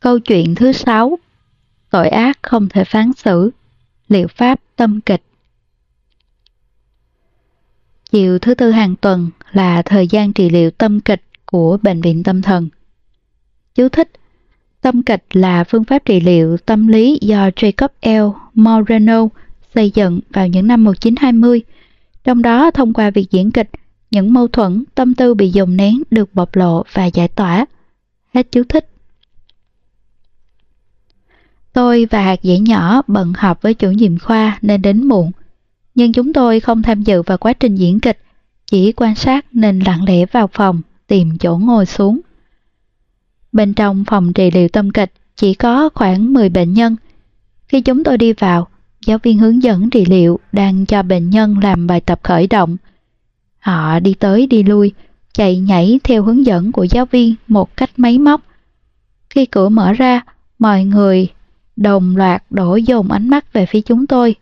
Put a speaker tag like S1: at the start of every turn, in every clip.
S1: Câu chuyện thứ sáu Tội ác không thể phán xử Liệu pháp tâm kịch Chiều thứ tư hàng tuần là thời gian trị liệu tâm kịch của Bệnh viện Tâm thần. Chú thích Tâm kịch là phương pháp trị liệu tâm lý do Jacob L. Moreno xây dựng vào những năm 1920. Trong đó, thông qua việc diễn kịch, những mâu thuẫn, tâm tư bị dồn nén được bộc lộ và giải tỏa. Hết chú thích. Tôi và hạt dễ nhỏ bận họp với chủ nhiệm khoa nên đến muộn. Nhưng chúng tôi không tham dự vào quá trình diễn kịch, chỉ quan sát nên lặng lẽ vào phòng, tìm chỗ ngồi xuống. Bên trong phòng trị liệu tâm kịch chỉ có khoảng 10 bệnh nhân. Khi chúng tôi đi vào, giáo viên hướng dẫn trị liệu đang cho bệnh nhân làm bài tập khởi động. Họ đi tới đi lui, chạy nhảy theo hướng dẫn của giáo viên một cách máy móc. Khi cửa mở ra, mọi người đồng loạt đổ dồn ánh mắt về phía chúng tôi.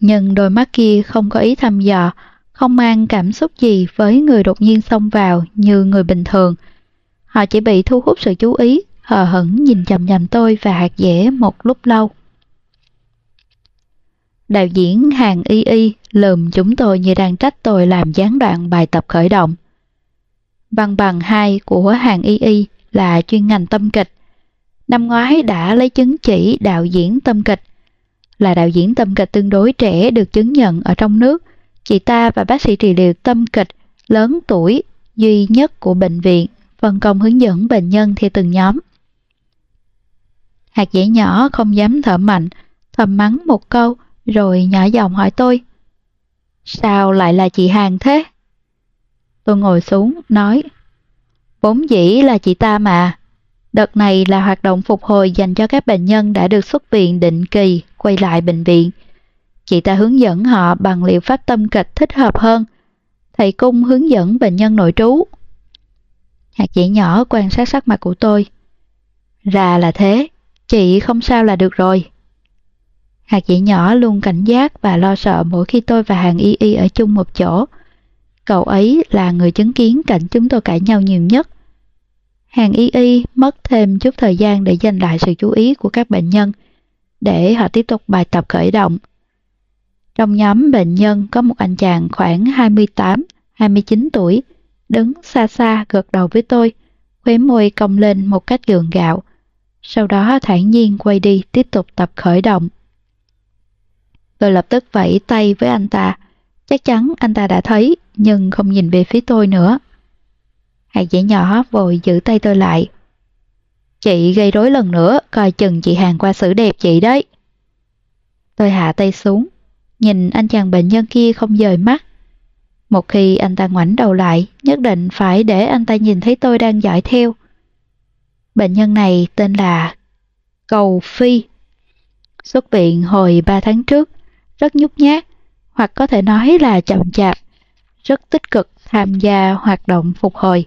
S1: Nhưng đôi mắt kia không có ý thăm dò, không mang cảm xúc gì với người đột nhiên xông vào như người bình thường. Họ chỉ bị thu hút sự chú ý, hờ hững nhìn chầm chầm tôi và hạt dẻ một lúc lâu. Đạo diễn hàng y y lườm chúng tôi như đang trách tôi làm gián đoạn bài tập khởi động. Văn bằng 2 của hàng y y là chuyên ngành tâm kịch. Năm ngoái đã lấy chứng chỉ đạo diễn tâm kịch. Là đạo diễn tâm kịch tương đối trẻ được chứng nhận ở trong nước. Chị ta và bác sĩ trị liệu tâm kịch lớn tuổi duy nhất của bệnh viện phân công hướng dẫn bệnh nhân theo từng nhóm. Hạt dẻ nhỏ không dám thở mạnh, thầm mắng một câu rồi nhỏ giọng hỏi tôi. Sao lại là chị Hàng thế? Tôi ngồi xuống, nói. Bốn dĩ là chị ta mà. Đợt này là hoạt động phục hồi dành cho các bệnh nhân đã được xuất viện định kỳ quay lại bệnh viện. Chị ta hướng dẫn họ bằng liệu pháp tâm kịch thích hợp hơn. Thầy cung hướng dẫn bệnh nhân nội trú. Hạt chỉ nhỏ quan sát sắc mặt của tôi. Ra là thế, chị không sao là được rồi. Hạt chỉ nhỏ luôn cảnh giác và lo sợ mỗi khi tôi và hàng y y ở chung một chỗ. Cậu ấy là người chứng kiến cảnh chúng tôi cãi nhau nhiều nhất. Hàng y y mất thêm chút thời gian để giành lại sự chú ý của các bệnh nhân, để họ tiếp tục bài tập khởi động. Trong nhóm bệnh nhân có một anh chàng khoảng 28-29 tuổi, đứng xa xa gật đầu với tôi, khóe môi cong lên một cách gượng gạo. Sau đó thản nhiên quay đi tiếp tục tập khởi động. Tôi lập tức vẫy tay với anh ta. Chắc chắn anh ta đã thấy, nhưng không nhìn về phía tôi nữa. Hạt dẻ nhỏ vội giữ tay tôi lại. Chị gây rối lần nữa, coi chừng chị hàng qua xử đẹp chị đấy. Tôi hạ tay xuống, nhìn anh chàng bệnh nhân kia không dời mắt. Một khi anh ta ngoảnh đầu lại, nhất định phải để anh ta nhìn thấy tôi đang dõi theo. Bệnh nhân này tên là Cầu Phi. Xuất viện hồi 3 tháng trước, rất nhút nhát, hoặc có thể nói là chậm chạp, rất tích cực tham gia hoạt động phục hồi.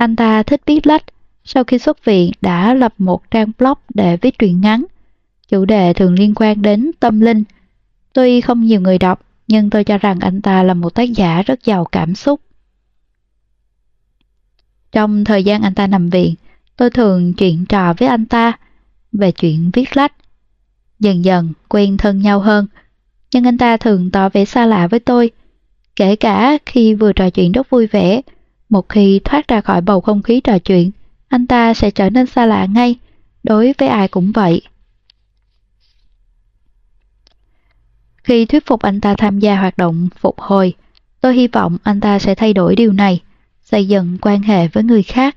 S1: Anh ta thích viết lách, sau khi xuất viện đã lập một trang blog để viết truyện ngắn. Chủ đề thường liên quan đến tâm linh. Tuy không nhiều người đọc, nhưng tôi cho rằng anh ta là một tác giả rất giàu cảm xúc. Trong thời gian anh ta nằm viện, tôi thường chuyện trò với anh ta về chuyện viết lách. Dần dần quen thân nhau hơn, nhưng anh ta thường tỏ vẻ xa lạ với tôi. Kể cả khi vừa trò chuyện rất vui vẻ, một khi thoát ra khỏi bầu không khí trò chuyện, anh ta sẽ trở nên xa lạ ngay, đối với ai cũng vậy. Khi thuyết phục anh ta tham gia hoạt động phục hồi, tôi hy vọng anh ta sẽ thay đổi điều này, xây dựng quan hệ với người khác.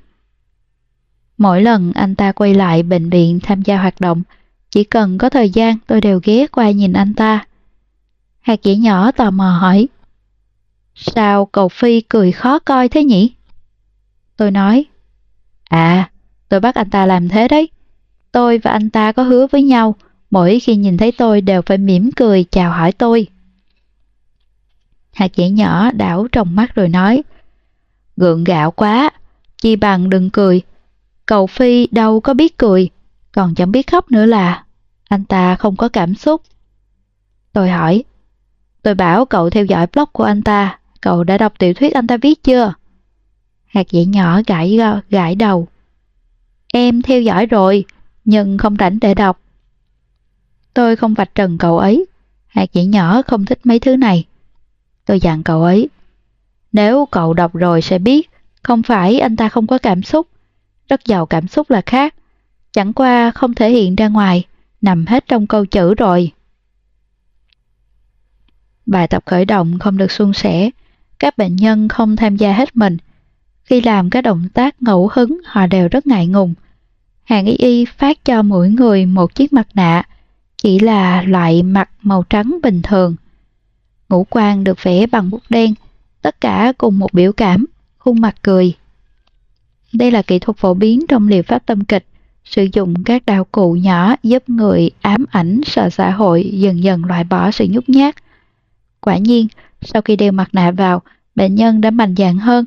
S1: Mỗi lần anh ta quay lại bệnh viện tham gia hoạt động, chỉ cần có thời gian tôi đều ghé qua nhìn anh ta. Hạt dẻ nhỏ tò mò hỏi, Sao cậu Phi cười khó coi thế nhỉ? Tôi nói, À, tôi bắt anh ta làm thế đấy. Tôi và anh ta có hứa với nhau, mỗi khi nhìn thấy tôi đều phải mỉm cười chào hỏi tôi. Hạt dẻ nhỏ đảo trong mắt rồi nói, Gượng gạo quá, chi bằng đừng cười. Cậu Phi đâu có biết cười, còn chẳng biết khóc nữa là. Anh ta không có cảm xúc. Tôi hỏi, tôi bảo cậu theo dõi blog của anh ta, cậu đã đọc tiểu thuyết anh ta viết chưa? Hạt dẻ nhỏ gãi, gãi đầu. Em theo dõi rồi, nhưng không rảnh để đọc. Tôi không vạch trần cậu ấy, hạt chỉ nhỏ không thích mấy thứ này. Tôi dặn cậu ấy, nếu cậu đọc rồi sẽ biết, không phải anh ta không có cảm xúc, rất giàu cảm xúc là khác, chẳng qua không thể hiện ra ngoài, nằm hết trong câu chữ rồi. Bài tập khởi động không được suôn sẻ, các bệnh nhân không tham gia hết mình. Khi làm các động tác ngẫu hứng họ đều rất ngại ngùng. Hàng y y phát cho mỗi người một chiếc mặt nạ, chỉ là loại mặt màu trắng bình thường. Ngũ quan được vẽ bằng bút đen, tất cả cùng một biểu cảm, khuôn mặt cười. Đây là kỹ thuật phổ biến trong liệu pháp tâm kịch, sử dụng các đạo cụ nhỏ giúp người ám ảnh sợ xã hội dần dần loại bỏ sự nhút nhát. Quả nhiên, sau khi đeo mặt nạ vào, bệnh nhân đã mạnh dạn hơn.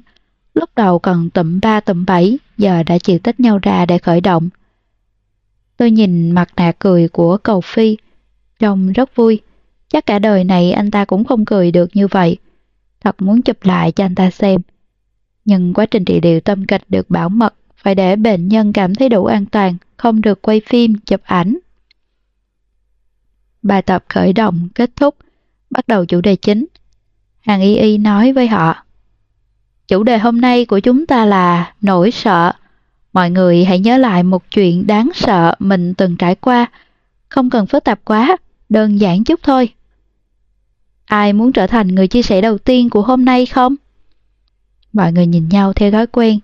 S1: Lúc đầu còn tụm ba tụm bảy, giờ đã chịu tách nhau ra để khởi động. Tôi nhìn mặt nạ cười của cầu phi, trông rất vui. Chắc cả đời này anh ta cũng không cười được như vậy. Thật muốn chụp lại cho anh ta xem. Nhưng quá trình trị liệu tâm kịch được bảo mật, phải để bệnh nhân cảm thấy đủ an toàn, không được quay phim, chụp ảnh. Bài tập khởi động kết thúc, bắt đầu chủ đề chính. Hàng y y nói với họ. Chủ đề hôm nay của chúng ta là nỗi sợ. Mọi người hãy nhớ lại một chuyện đáng sợ mình từng trải qua. Không cần phức tạp quá, đơn giản chút thôi. Ai muốn trở thành người chia sẻ đầu tiên của hôm nay không? Mọi người nhìn nhau theo thói quen,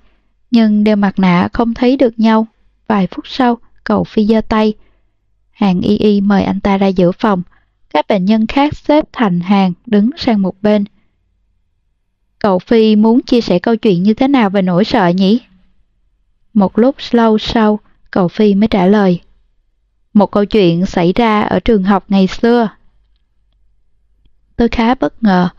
S1: nhưng đeo mặt nạ không thấy được nhau. Vài phút sau, cậu Phi giơ tay. Hàng y y mời anh ta ra giữa phòng. Các bệnh nhân khác xếp thành hàng đứng sang một bên. Cậu Phi muốn chia sẻ câu chuyện như thế nào về nỗi sợ nhỉ? Một lúc lâu sau, cậu Phi mới trả lời. Một câu chuyện xảy ra ở trường học ngày xưa. Tôi khá bất ngờ.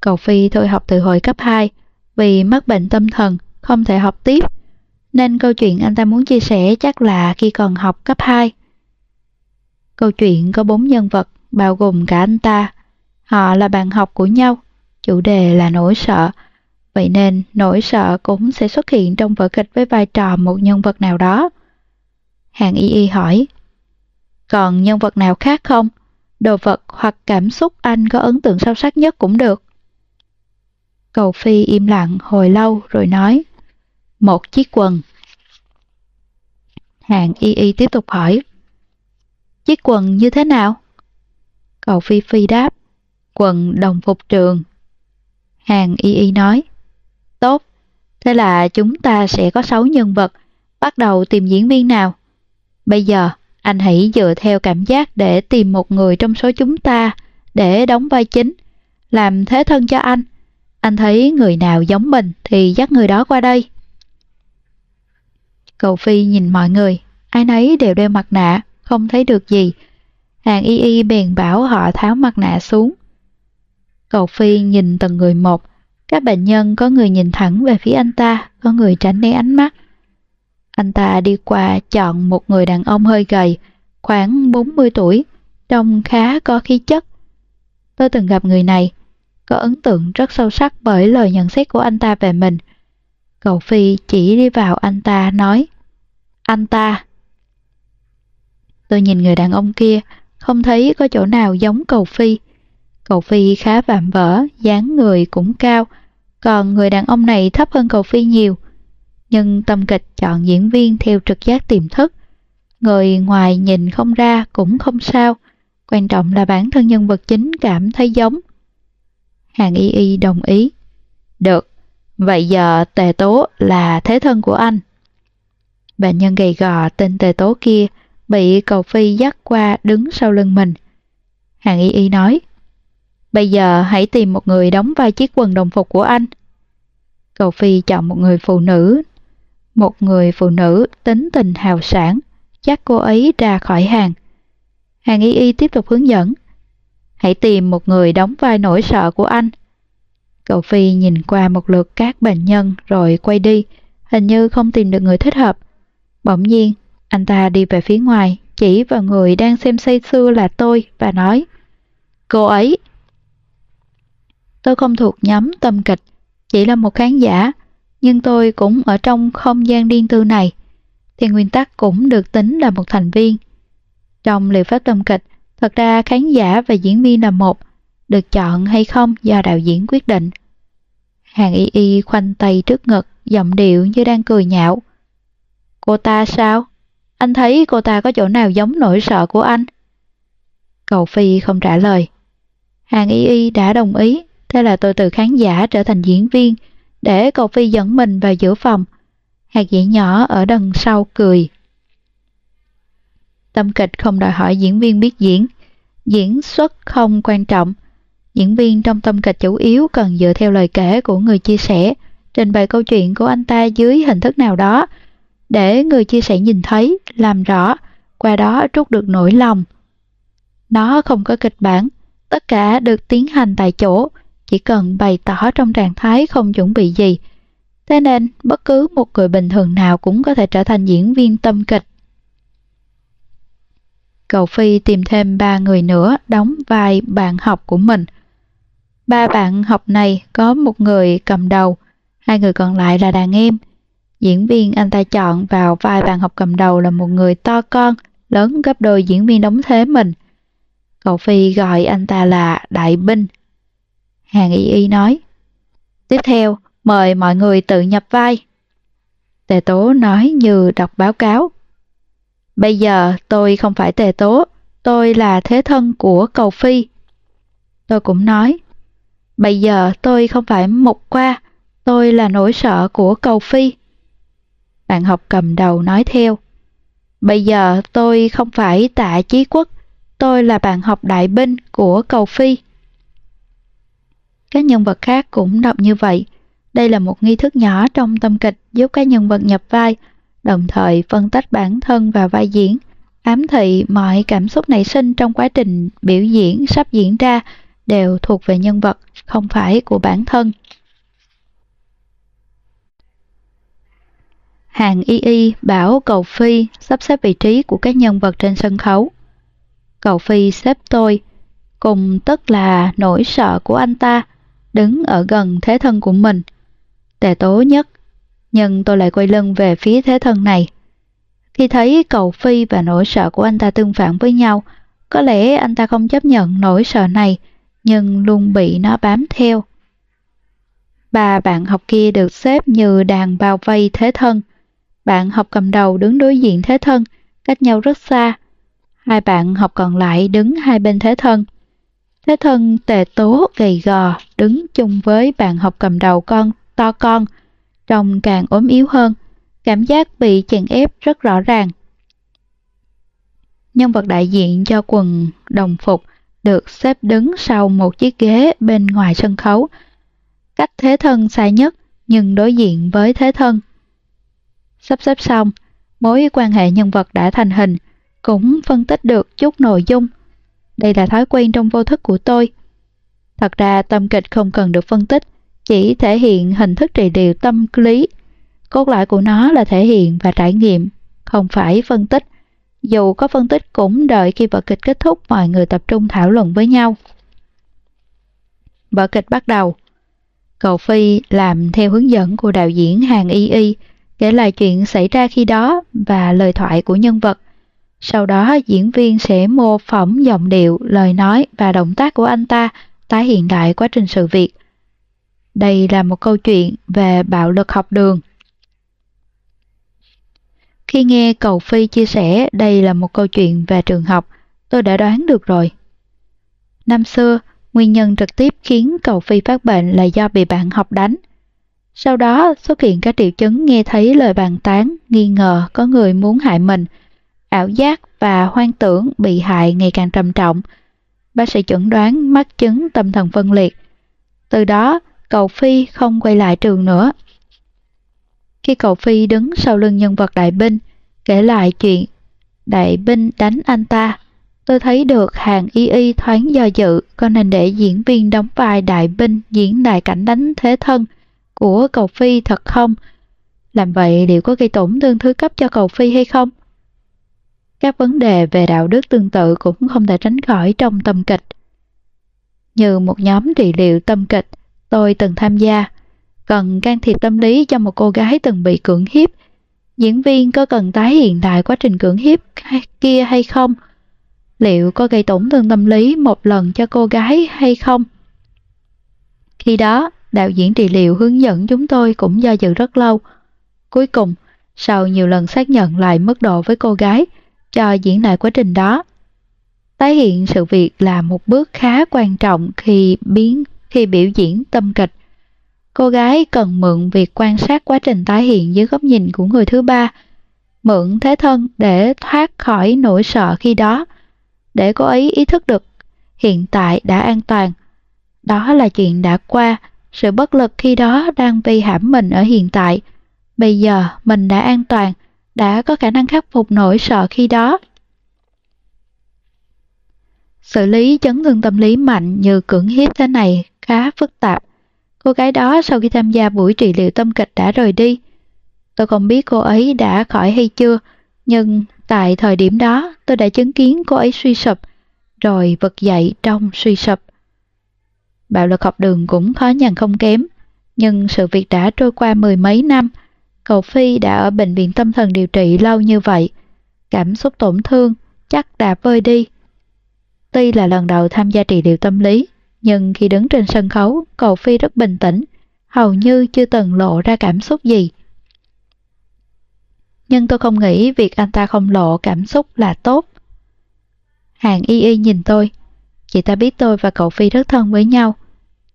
S1: Cậu Phi thôi học từ hồi cấp 2 vì mắc bệnh tâm thần, không thể học tiếp. Nên câu chuyện anh ta muốn chia sẻ chắc là khi còn học cấp 2. Câu chuyện có bốn nhân vật, bao gồm cả anh ta. Họ là bạn học của nhau Chủ đề là nỗi sợ, vậy nên nỗi sợ cũng sẽ xuất hiện trong vở kịch với vai trò một nhân vật nào đó. Hàng y y hỏi, còn nhân vật nào khác không? Đồ vật hoặc cảm xúc anh có ấn tượng sâu sắc nhất cũng được. Cầu Phi im lặng hồi lâu rồi nói, một chiếc quần. Hàng y y tiếp tục hỏi, chiếc quần như thế nào? Cầu Phi Phi đáp, quần đồng phục trường. Hàng y y nói. Tốt, thế là chúng ta sẽ có 6 nhân vật, bắt đầu tìm diễn viên nào. Bây giờ, anh hãy dựa theo cảm giác để tìm một người trong số chúng ta để đóng vai chính, làm thế thân cho anh. Anh thấy người nào giống mình thì dắt người đó qua đây. Cầu Phi nhìn mọi người, ai nấy đều đeo mặt nạ, không thấy được gì. Hàng y y bèn bảo họ tháo mặt nạ xuống. Cầu Phi nhìn từng người một. Các bệnh nhân có người nhìn thẳng về phía anh ta, có người tránh né ánh mắt. Anh ta đi qua chọn một người đàn ông hơi gầy, khoảng 40 tuổi, trông khá có khí chất. Tôi từng gặp người này, có ấn tượng rất sâu sắc bởi lời nhận xét của anh ta về mình. Cầu Phi chỉ đi vào anh ta nói, anh ta. Tôi nhìn người đàn ông kia, không thấy có chỗ nào giống cầu Phi. Cầu Phi khá vạm vỡ, dáng người cũng cao, còn người đàn ông này thấp hơn Cầu Phi nhiều. Nhưng tâm kịch chọn diễn viên theo trực giác tiềm thức. Người ngoài nhìn không ra cũng không sao, quan trọng là bản thân nhân vật chính cảm thấy giống. Hàng Y Y đồng ý. Được, vậy giờ Tề Tố là thế thân của anh. Bệnh nhân gầy gò tên Tề Tố kia bị cầu phi dắt qua đứng sau lưng mình. Hàng Y Y nói, Bây giờ hãy tìm một người đóng vai chiếc quần đồng phục của anh. Cầu Phi chọn một người phụ nữ. Một người phụ nữ tính tình hào sản, chắc cô ấy ra khỏi hàng. Hàng y y tiếp tục hướng dẫn. Hãy tìm một người đóng vai nỗi sợ của anh. Cậu Phi nhìn qua một lượt các bệnh nhân rồi quay đi, hình như không tìm được người thích hợp. Bỗng nhiên, anh ta đi về phía ngoài, chỉ vào người đang xem say sưa là tôi và nói Cô ấy Tôi không thuộc nhóm tâm kịch, chỉ là một khán giả, nhưng tôi cũng ở trong không gian riêng tư này. thì nguyên tắc cũng được tính là một thành viên. Trong liệu pháp tâm kịch, thật ra khán giả và diễn viên là một, được chọn hay không do đạo diễn quyết định. Hàng y y khoanh tay trước ngực, giọng điệu như đang cười nhạo. Cô ta sao? Anh thấy cô ta có chỗ nào giống nỗi sợ của anh? Cầu Phi không trả lời. Hàng y y đã đồng ý, thế là tôi từ khán giả trở thành diễn viên, để cậu Phi dẫn mình vào giữa phòng. Hạt dĩ nhỏ ở đằng sau cười. Tâm kịch không đòi hỏi diễn viên biết diễn. Diễn xuất không quan trọng. Diễn viên trong tâm kịch chủ yếu cần dựa theo lời kể của người chia sẻ, trình bày câu chuyện của anh ta dưới hình thức nào đó, để người chia sẻ nhìn thấy, làm rõ, qua đó trút được nỗi lòng. Nó không có kịch bản, tất cả được tiến hành tại chỗ, chỉ cần bày tỏ trong trạng thái không chuẩn bị gì. Thế nên, bất cứ một người bình thường nào cũng có thể trở thành diễn viên tâm kịch. Cầu Phi tìm thêm ba người nữa đóng vai bạn học của mình. Ba bạn học này có một người cầm đầu, hai người còn lại là đàn em. Diễn viên anh ta chọn vào vai bạn học cầm đầu là một người to con, lớn gấp đôi diễn viên đóng thế mình. Cậu Phi gọi anh ta là Đại Binh. Hàng Y Y nói, Tiếp theo, mời mọi người tự nhập vai. Tề Tố nói như đọc báo cáo. Bây giờ tôi không phải Tề Tố, tôi là thế thân của Cầu Phi. Tôi cũng nói, bây giờ tôi không phải Mục Qua, tôi là nỗi sợ của Cầu Phi. Bạn học cầm đầu nói theo, bây giờ tôi không phải Tạ Chí Quốc, tôi là bạn học đại binh của Cầu Phi. Các nhân vật khác cũng đọc như vậy. Đây là một nghi thức nhỏ trong tâm kịch giúp các nhân vật nhập vai, đồng thời phân tách bản thân và vai diễn, ám thị mọi cảm xúc nảy sinh trong quá trình biểu diễn sắp diễn ra đều thuộc về nhân vật, không phải của bản thân. Hàng Y Y bảo Cầu Phi sắp xếp vị trí của các nhân vật trên sân khấu. Cầu Phi xếp tôi, cùng tức là nỗi sợ của anh ta, đứng ở gần thế thân của mình. Tệ tố nhất, nhưng tôi lại quay lưng về phía thế thân này. Khi thấy cầu Phi và nỗi sợ của anh ta tương phản với nhau, có lẽ anh ta không chấp nhận nỗi sợ này, nhưng luôn bị nó bám theo. Ba bạn học kia được xếp như đàn bao vây thế thân. Bạn học cầm đầu đứng đối diện thế thân, cách nhau rất xa. Hai bạn học còn lại đứng hai bên thế thân. Thế thân tề tố gầy gò đứng chung với bạn học cầm đầu con to con, trông càng ốm yếu hơn, cảm giác bị chèn ép rất rõ ràng. Nhân vật đại diện cho quần đồng phục được xếp đứng sau một chiếc ghế bên ngoài sân khấu, cách thế thân xa nhất nhưng đối diện với thế thân. Sắp xếp xong, mối quan hệ nhân vật đã thành hình, cũng phân tích được chút nội dung. Đây là thói quen trong vô thức của tôi. Thật ra tâm kịch không cần được phân tích, chỉ thể hiện hình thức trị liệu tâm lý. Cốt lõi của nó là thể hiện và trải nghiệm, không phải phân tích. Dù có phân tích cũng đợi khi vở kịch kết thúc mọi người tập trung thảo luận với nhau. Vở kịch bắt đầu. Cầu Phi làm theo hướng dẫn của đạo diễn Hàng Y Y, kể lại chuyện xảy ra khi đó và lời thoại của nhân vật. Sau đó diễn viên sẽ mô phỏng giọng điệu, lời nói và động tác của anh ta tái hiện lại quá trình sự việc. Đây là một câu chuyện về bạo lực học đường. Khi nghe Cầu Phi chia sẻ đây là một câu chuyện về trường học, tôi đã đoán được rồi. Năm xưa, nguyên nhân trực tiếp khiến Cầu Phi phát bệnh là do bị bạn học đánh. Sau đó xuất hiện các triệu chứng nghe thấy lời bàn tán, nghi ngờ có người muốn hại mình, ảo giác và hoang tưởng bị hại ngày càng trầm trọng. Bác sĩ chuẩn đoán mắc chứng tâm thần phân liệt. Từ đó, Cầu Phi không quay lại trường nữa. Khi Cầu Phi đứng sau lưng nhân vật đại binh, kể lại chuyện đại binh đánh anh ta, tôi thấy được hàng y y thoáng do dự có nên để diễn viên đóng vai đại binh diễn đại cảnh đánh thế thân của Cầu Phi thật không? Làm vậy liệu có gây tổn thương thứ cấp cho Cầu Phi hay không? Các vấn đề về đạo đức tương tự cũng không thể tránh khỏi trong tâm kịch. Như một nhóm trị liệu tâm kịch, tôi từng tham gia, cần can thiệp tâm lý cho một cô gái từng bị cưỡng hiếp. diễn viên có cần tái hiện lại quá trình cưỡng hiếp kia hay không? Liệu có gây tổn thương tâm lý một lần cho cô gái hay không? Khi đó, đạo diễn trị liệu hướng dẫn chúng tôi cũng do dự rất lâu. Cuối cùng, sau nhiều lần xác nhận lại mức độ với cô gái, cho diễn lại quá trình đó. Tái hiện sự việc là một bước khá quan trọng khi biến khi biểu diễn tâm kịch. Cô gái cần mượn việc quan sát quá trình tái hiện dưới góc nhìn của người thứ ba, mượn thế thân để thoát khỏi nỗi sợ khi đó, để cô ấy ý thức được hiện tại đã an toàn. Đó là chuyện đã qua, sự bất lực khi đó đang vây hãm mình ở hiện tại. Bây giờ mình đã an toàn, đã có khả năng khắc phục nỗi sợ khi đó. Xử lý chấn thương tâm lý mạnh như cưỡng hiếp thế này khá phức tạp. Cô gái đó sau khi tham gia buổi trị liệu tâm kịch đã rời đi. Tôi không biết cô ấy đã khỏi hay chưa, nhưng tại thời điểm đó tôi đã chứng kiến cô ấy suy sụp, rồi vực dậy trong suy sụp. Bạo lực học đường cũng khó nhằn không kém, nhưng sự việc đã trôi qua mười mấy năm, cậu Phi đã ở bệnh viện tâm thần điều trị lâu như vậy. Cảm xúc tổn thương chắc đã vơi đi. Tuy là lần đầu tham gia trị liệu tâm lý, nhưng khi đứng trên sân khấu, cậu Phi rất bình tĩnh, hầu như chưa từng lộ ra cảm xúc gì. Nhưng tôi không nghĩ việc anh ta không lộ cảm xúc là tốt. Hàng y y nhìn tôi. Chị ta biết tôi và cậu Phi rất thân với nhau.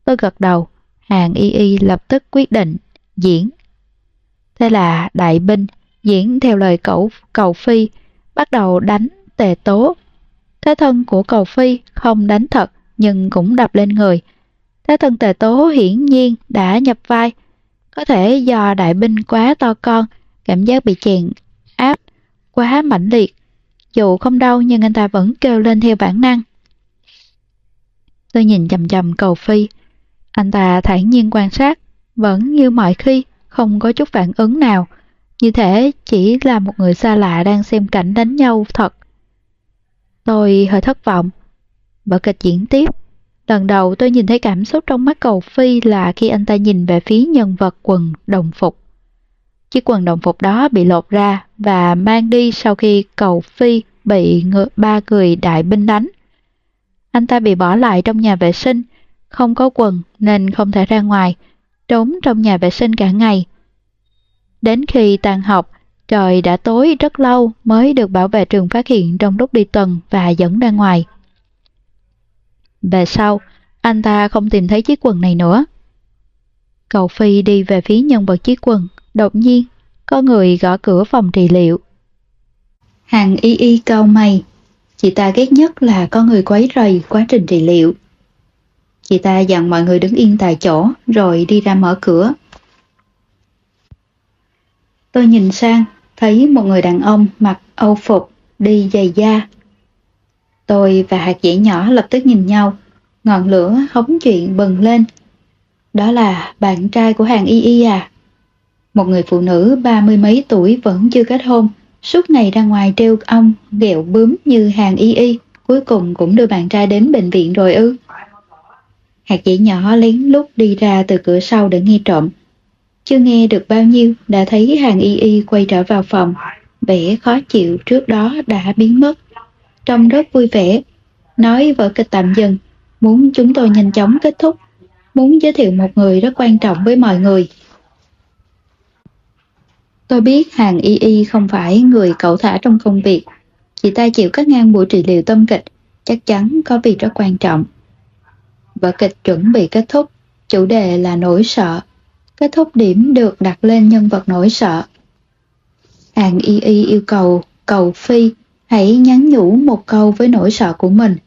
S1: Tôi gật đầu. Hàng y y lập tức quyết định diễn. Thế là đại binh diễn theo lời cậu cầu Phi bắt đầu đánh tề tố. Thế thân của cầu Phi không đánh thật nhưng cũng đập lên người. Thế thân tề tố hiển nhiên đã nhập vai. Có thể do đại binh quá to con, cảm giác bị chèn áp quá mãnh liệt. Dù không đau nhưng anh ta vẫn kêu lên theo bản năng. Tôi nhìn chầm chầm cầu phi. Anh ta thản nhiên quan sát, vẫn như mọi khi, không có chút phản ứng nào. Như thể chỉ là một người xa lạ đang xem cảnh đánh nhau thật. Tôi hơi thất vọng, Vở kịch diễn tiếp. Lần đầu tôi nhìn thấy cảm xúc trong mắt cầu Phi là khi anh ta nhìn về phía nhân vật quần đồng phục. Chiếc quần đồng phục đó bị lột ra và mang đi sau khi cầu Phi bị ngựa, ba người đại binh đánh. Anh ta bị bỏ lại trong nhà vệ sinh, không có quần nên không thể ra ngoài, trốn trong nhà vệ sinh cả ngày. Đến khi tan học, trời đã tối rất lâu mới được bảo vệ trường phát hiện trong lúc đi tuần và dẫn ra ngoài. Về sau, anh ta không tìm thấy chiếc quần này nữa. Cậu Phi đi về phía nhân vật chiếc quần, đột nhiên, có người gõ cửa phòng trị liệu. Hàng y y cao mày, chị ta ghét nhất là có người quấy rầy quá trình trị liệu. Chị ta dặn mọi người đứng yên tại chỗ rồi đi ra mở cửa. Tôi nhìn sang, thấy một người đàn ông mặc âu phục, đi giày da, Tôi và hạt dẻ nhỏ lập tức nhìn nhau, ngọn lửa hóng chuyện bừng lên. Đó là bạn trai của hàng y y à? Một người phụ nữ ba mươi mấy tuổi vẫn chưa kết hôn, suốt ngày ra ngoài treo ong, ghẹo bướm như hàng y y, cuối cùng cũng đưa bạn trai đến bệnh viện rồi ư. Hạt dẻ nhỏ lén lút đi ra từ cửa sau để nghe trộm. Chưa nghe được bao nhiêu đã thấy hàng y y quay trở vào phòng, vẻ khó chịu trước đó đã biến mất trông rất vui vẻ. Nói vở kịch tạm dừng, muốn chúng tôi nhanh chóng kết thúc, muốn giới thiệu một người rất quan trọng với mọi người. Tôi biết hàng y y không phải người cậu thả trong công việc. Chị ta chịu cắt ngang buổi trị liệu tâm kịch, chắc chắn có việc rất quan trọng. Vở kịch chuẩn bị kết thúc, chủ đề là nỗi sợ. Kết thúc điểm được đặt lên nhân vật nỗi sợ. Hàng y y yêu cầu cầu phi hãy nhắn nhủ một câu với nỗi sợ của mình.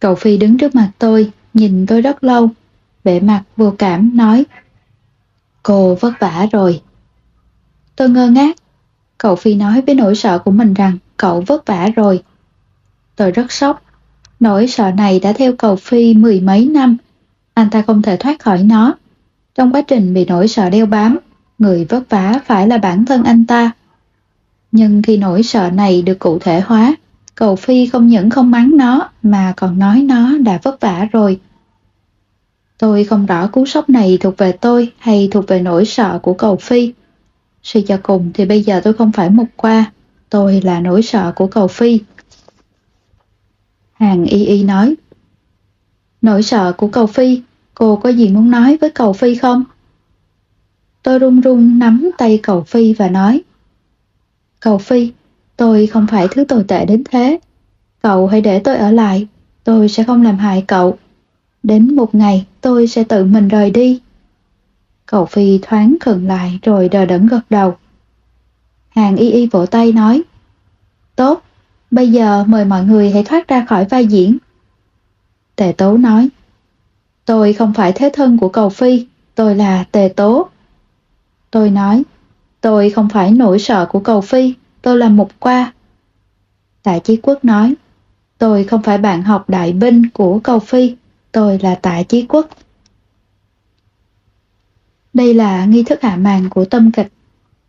S1: Cậu Phi đứng trước mặt tôi, nhìn tôi rất lâu, vẻ mặt vô cảm nói Cô vất vả rồi. Tôi ngơ ngác. Cậu Phi nói với nỗi sợ của mình rằng cậu vất vả rồi. Tôi rất sốc. Nỗi sợ này đã theo cầu Phi mười mấy năm. Anh ta không thể thoát khỏi nó. Trong quá trình bị nỗi sợ đeo bám, người vất vả phải là bản thân anh ta. Nhưng khi nỗi sợ này được cụ thể hóa, cầu Phi không những không mắng nó mà còn nói nó đã vất vả rồi. Tôi không rõ cú sốc này thuộc về tôi hay thuộc về nỗi sợ của cầu Phi. Suy cho cùng thì bây giờ tôi không phải một qua, tôi là nỗi sợ của cầu phi. Hàng y y nói, nỗi sợ của cầu phi, cô có gì muốn nói với cầu phi không? Tôi run run nắm tay cầu phi và nói, cầu phi, tôi không phải thứ tồi tệ đến thế. Cậu hãy để tôi ở lại, tôi sẽ không làm hại cậu. Đến một ngày tôi sẽ tự mình rời đi. Cậu Phi thoáng khựng lại rồi đờ đẫn gật đầu. Hàng y y vỗ tay nói Tốt, bây giờ mời mọi người hãy thoát ra khỏi vai diễn. Tề Tố nói Tôi không phải thế thân của cầu Phi, tôi là Tề Tố. Tôi nói Tôi không phải nỗi sợ của cầu Phi, tôi là Mục Qua. Tạ Chí Quốc nói Tôi không phải bạn học đại binh của cầu Phi, tôi là Tạ Chí Quốc. Đây là nghi thức hạ màn của tâm kịch.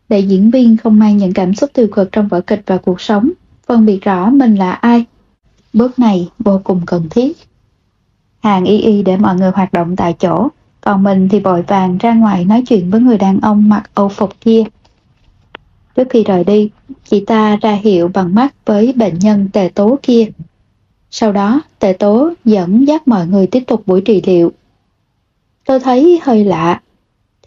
S1: Để diễn viên không mang những cảm xúc tiêu cực trong vở kịch và cuộc sống, phân biệt rõ mình là ai. Bước này vô cùng cần thiết. Hàng y y để mọi người hoạt động tại chỗ, còn mình thì vội vàng ra ngoài nói chuyện với người đàn ông mặc âu phục kia. Trước khi rời đi, chị ta ra hiệu bằng mắt với bệnh nhân tề tố kia. Sau đó, tề tố dẫn dắt mọi người tiếp tục buổi trị liệu. Tôi thấy hơi lạ,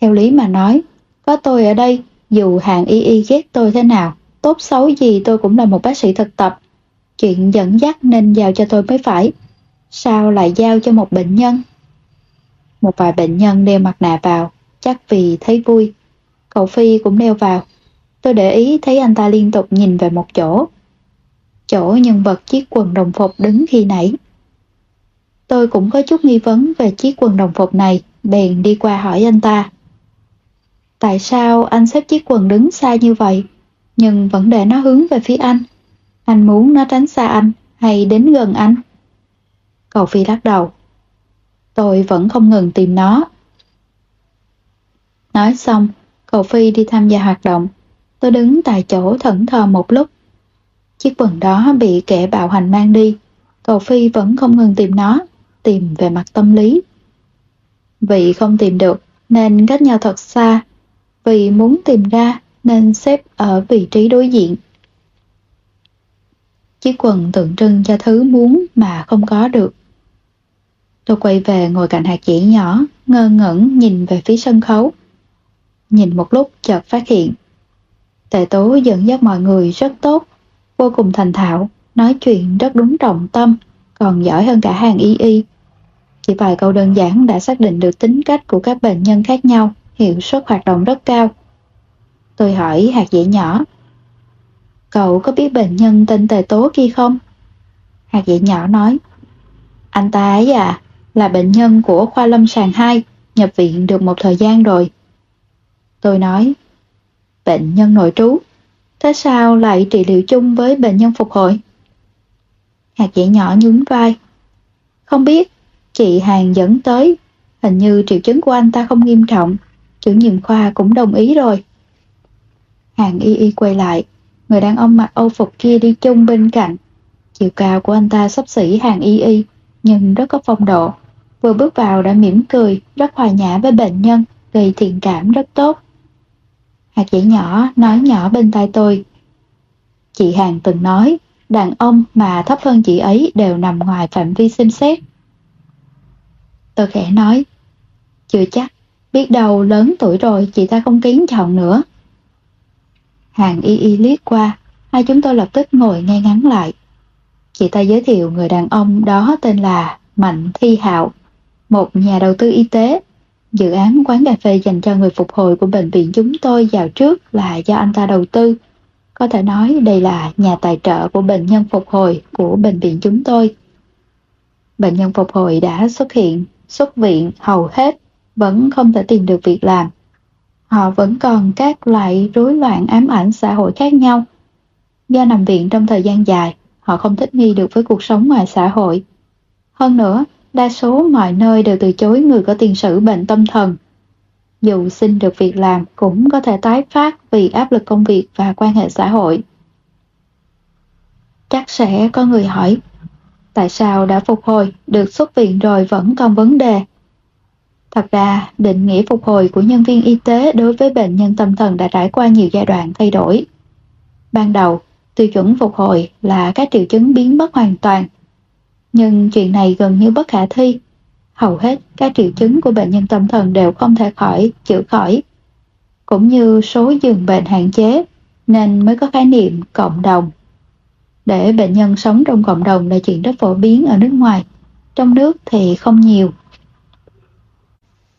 S1: theo lý mà nói, có tôi ở đây, dù hàng y y ghét tôi thế nào, tốt xấu gì tôi cũng là một bác sĩ thực tập. Chuyện dẫn dắt nên giao cho tôi mới phải. Sao lại giao cho một bệnh nhân? Một vài bệnh nhân đeo mặt nạ vào, chắc vì thấy vui. Cậu Phi cũng đeo vào. Tôi để ý thấy anh ta liên tục nhìn về một chỗ. Chỗ nhân vật chiếc quần đồng phục đứng khi nãy. Tôi cũng có chút nghi vấn về chiếc quần đồng phục này, bèn đi qua hỏi anh ta. Tại sao anh xếp chiếc quần đứng xa như vậy, nhưng vẫn để nó hướng về phía anh? Anh muốn nó tránh xa anh hay đến gần anh? Cầu Phi lắc đầu. Tôi vẫn không ngừng tìm nó. Nói xong, Cầu Phi đi tham gia hoạt động. Tôi đứng tại chỗ thẫn thờ một lúc. Chiếc quần đó bị kẻ bạo hành mang đi. Cầu Phi vẫn không ngừng tìm nó, tìm về mặt tâm lý. Vì không tìm được, nên cách nhau thật xa, vì muốn tìm ra nên xếp ở vị trí đối diện. Chiếc quần tượng trưng cho thứ muốn mà không có được. Tôi quay về ngồi cạnh hạt chỉ nhỏ, ngơ ngẩn nhìn về phía sân khấu. Nhìn một lúc chợt phát hiện. Tệ tố dẫn dắt mọi người rất tốt, vô cùng thành thạo, nói chuyện rất đúng trọng tâm, còn giỏi hơn cả hàng y y. Chỉ vài câu đơn giản đã xác định được tính cách của các bệnh nhân khác nhau hiệu suất hoạt động rất cao. Tôi hỏi hạt dẻ nhỏ, cậu có biết bệnh nhân tên Tề Tố kia không? Hạt dẻ nhỏ nói, anh ta ấy à, là bệnh nhân của khoa lâm sàng 2, nhập viện được một thời gian rồi. Tôi nói, bệnh nhân nội trú, thế sao lại trị liệu chung với bệnh nhân phục hồi? Hạt dẻ nhỏ nhún vai, không biết, chị Hàng dẫn tới, hình như triệu chứng của anh ta không nghiêm trọng, Chủ nhiệm khoa cũng đồng ý rồi. Hàng y y quay lại, người đàn ông mặc âu phục kia đi chung bên cạnh. Chiều cao của anh ta sắp xỉ hàng y y, nhưng rất có phong độ. Vừa bước vào đã mỉm cười, rất hòa nhã với bệnh nhân, gây thiện cảm rất tốt. Hạt dĩ nhỏ nói nhỏ bên tai tôi. Chị Hàng từng nói, đàn ông mà thấp hơn chị ấy đều nằm ngoài phạm vi xem xét. Tôi khẽ nói, chưa chắc, Biết đâu lớn tuổi rồi chị ta không kiến chọn nữa. Hàng y y liếc qua, hai chúng tôi lập tức ngồi ngay ngắn lại. Chị ta giới thiệu người đàn ông đó tên là Mạnh Thi Hạo, một nhà đầu tư y tế. Dự án quán cà phê dành cho người phục hồi của bệnh viện chúng tôi vào trước là do anh ta đầu tư. Có thể nói đây là nhà tài trợ của bệnh nhân phục hồi của bệnh viện chúng tôi. Bệnh nhân phục hồi đã xuất hiện, xuất viện hầu hết vẫn không thể tìm được việc làm. Họ vẫn còn các loại rối loạn ám ảnh xã hội khác nhau. Do nằm viện trong thời gian dài, họ không thích nghi được với cuộc sống ngoài xã hội. Hơn nữa, đa số mọi nơi đều từ chối người có tiền sử bệnh tâm thần. Dù xin được việc làm cũng có thể tái phát vì áp lực công việc và quan hệ xã hội. Chắc sẽ có người hỏi, tại sao đã phục hồi, được xuất viện rồi vẫn còn vấn đề? Thật ra, định nghĩa phục hồi của nhân viên y tế đối với bệnh nhân tâm thần đã trải qua nhiều giai đoạn thay đổi. Ban đầu, tiêu chuẩn phục hồi là các triệu chứng biến mất hoàn toàn. Nhưng chuyện này gần như bất khả thi. Hầu hết các triệu chứng của bệnh nhân tâm thần đều không thể khỏi, chữa khỏi. Cũng như số giường bệnh hạn chế, nên mới có khái niệm cộng đồng. Để bệnh nhân sống trong cộng đồng là chuyện rất phổ biến ở nước ngoài, trong nước thì không nhiều.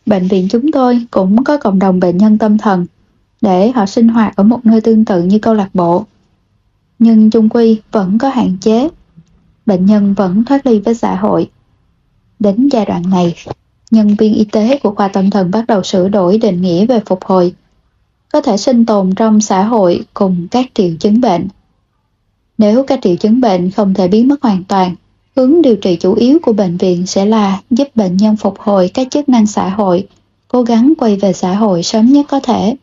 S1: Bệnh viện chúng tôi cũng có cộng đồng bệnh nhân tâm thần để họ sinh hoạt ở một nơi tương tự như câu lạc bộ. Nhưng chung quy vẫn có hạn chế. Bệnh nhân vẫn thoát ly với xã hội. Đến giai đoạn này, nhân viên y tế của khoa tâm thần bắt đầu sửa đổi định nghĩa về phục hồi. Có thể sinh tồn trong xã hội cùng các triệu chứng bệnh. Nếu các triệu chứng bệnh không thể biến mất hoàn toàn, hướng điều trị chủ yếu của bệnh viện sẽ là giúp bệnh nhân phục hồi các chức năng xã hội, cố gắng quay về xã hội sớm nhất có thể.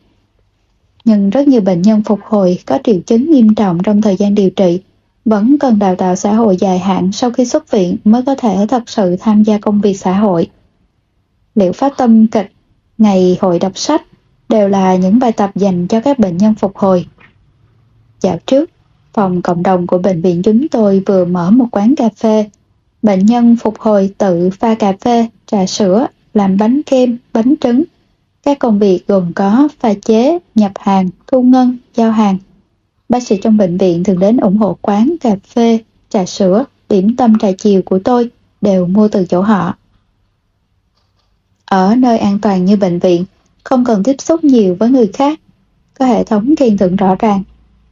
S1: Nhưng rất nhiều bệnh nhân phục hồi có triệu chứng nghiêm trọng trong thời gian điều trị, vẫn cần đào tạo xã hội dài hạn sau khi xuất viện mới có thể thật sự tham gia công việc xã hội. Liệu pháp tâm kịch, ngày hội đọc sách đều là những bài tập dành cho các bệnh nhân phục hồi. Dạo trước, phòng cộng đồng của bệnh viện chúng tôi vừa mở một quán cà phê. Bệnh nhân phục hồi tự pha cà phê, trà sữa, làm bánh kem, bánh trứng. Các công việc gồm có pha chế, nhập hàng, thu ngân, giao hàng. Bác sĩ trong bệnh viện thường đến ủng hộ quán cà phê, trà sữa, điểm tâm trà chiều của tôi đều mua từ chỗ họ. Ở nơi an toàn như bệnh viện, không cần tiếp xúc nhiều với người khác. Có hệ thống khen thưởng rõ ràng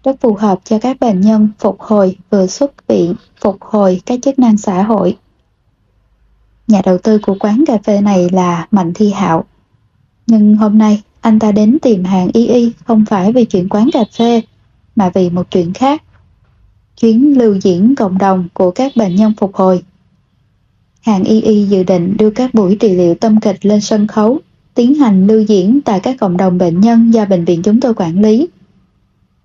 S1: rất phù hợp cho các bệnh nhân phục hồi vừa xuất viện, phục hồi các chức năng xã hội. Nhà đầu tư của quán cà phê này là Mạnh Thi Hạo. Nhưng hôm nay anh ta đến tìm hàng y y không phải vì chuyện quán cà phê, mà vì một chuyện khác. Chuyến lưu diễn cộng đồng của các bệnh nhân phục hồi. Hàng y y dự định đưa các buổi trị liệu tâm kịch lên sân khấu, tiến hành lưu diễn tại các cộng đồng bệnh nhân do bệnh viện chúng tôi quản lý.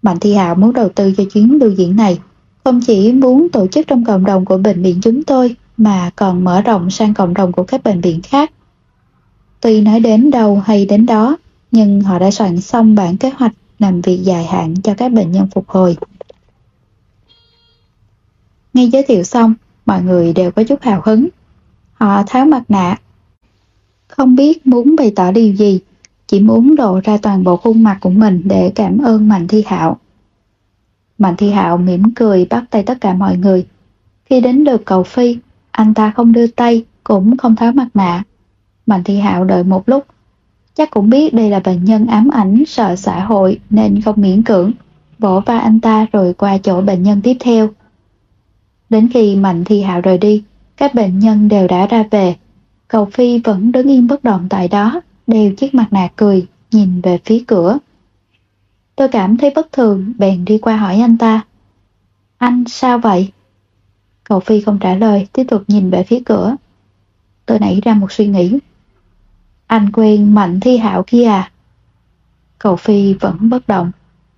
S1: Mạnh Thi Hạo muốn đầu tư cho chuyến lưu diễn này, không chỉ muốn tổ chức trong cộng đồng của bệnh viện chúng tôi, mà còn mở rộng sang cộng đồng của các bệnh viện khác. Tuy nói đến đâu hay đến đó, nhưng họ đã soạn xong bản kế hoạch làm việc dài hạn cho các bệnh nhân phục hồi. Ngay giới thiệu xong, mọi người đều có chút hào hứng. Họ tháo mặt nạ. Không biết muốn bày tỏ điều gì, chỉ muốn lộ ra toàn bộ khuôn mặt của mình để cảm ơn Mạnh Thi Hạo. Mạnh Thi Hạo mỉm cười bắt tay tất cả mọi người. Khi đến lượt cầu Phi, anh ta không đưa tay, cũng không tháo mặt nạ. Mạnh Thi Hạo đợi một lúc, chắc cũng biết đây là bệnh nhân ám ảnh sợ xã hội nên không miễn cưỡng, vỗ vai anh ta rồi qua chỗ bệnh nhân tiếp theo. Đến khi Mạnh Thi Hạo rời đi, các bệnh nhân đều đã ra về. Cầu Phi vẫn đứng yên bất động tại đó, đeo chiếc mặt nạ cười, nhìn về phía cửa. Tôi cảm thấy bất thường, bèn đi qua hỏi anh ta. Anh sao vậy? Cậu Phi không trả lời, tiếp tục nhìn về phía cửa. Tôi nảy ra một suy nghĩ. Anh quen Mạnh Thi Hạo kia à? Cậu Phi vẫn bất động.